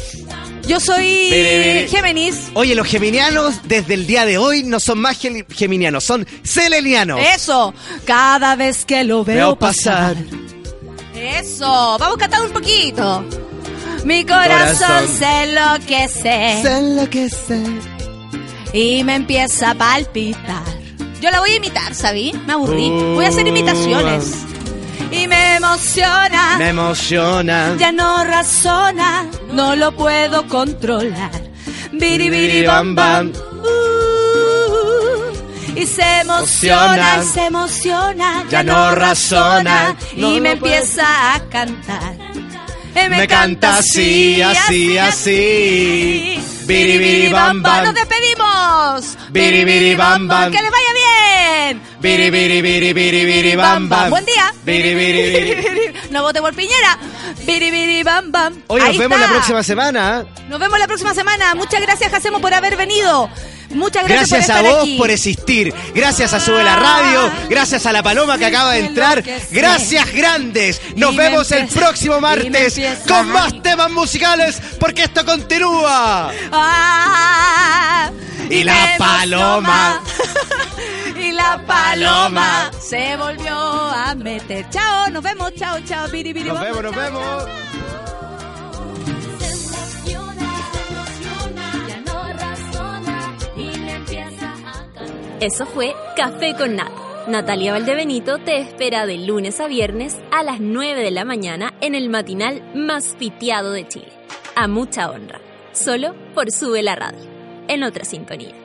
yo soy biri. Géminis. Oye, los geminianos desde el día de hoy no son más gel- geminianos, son selenianos. Eso. Cada vez que lo veo, Veo pasar. pasar. Eso. Vamos a cantar un poquito. Mi corazón, Corazón. se enloquece Se enloquece. y me empieza a palpitar. Yo la voy a imitar, ¿sabí? Me aburrí. Voy a hacer imitaciones. Y me emociona. Me emociona. ya no razona, no lo puedo controlar. Biri biri bam bam. Uh, y se emociona, y se emociona, Ya no razona, y me empieza a cantar. Y Me canta así, así, así. Biri, biri, bam, bam. Nos despedimos. Biri, biri, bam, bam. Que le vaya bien. Biri, biri, biri, biri, biri, bam, bam. Buen día. Biri, biri, biri. No vote por Piñera. Biri, biri, bam, bam. Hoy Ahí nos vemos está. la próxima semana. Nos vemos la próxima semana. Muchas gracias, Jacemo, por haber venido. Muchas gracias, Gracias por a estar vos aquí. por existir. Gracias a Sube la Radio. Gracias a la Paloma que acaba de entrar. Gracias grandes. Nos Y me vemos el empieza- próximo y me martes empieza- con más temas musicales porque esto continúa. Ah, Y la paloma. y la paloma se volvió a meter. Chao, nos vemos. Chao, chao. Biri, biri, Nos vemos, nos chao, vemos. Eso fue Café con Nata. Natalia Valdebenito te espera de lunes a viernes a las 9 de la mañana en el matinal más pitiado de Chile. A mucha honra. Solo por Sube la Radio. En otra sintonía.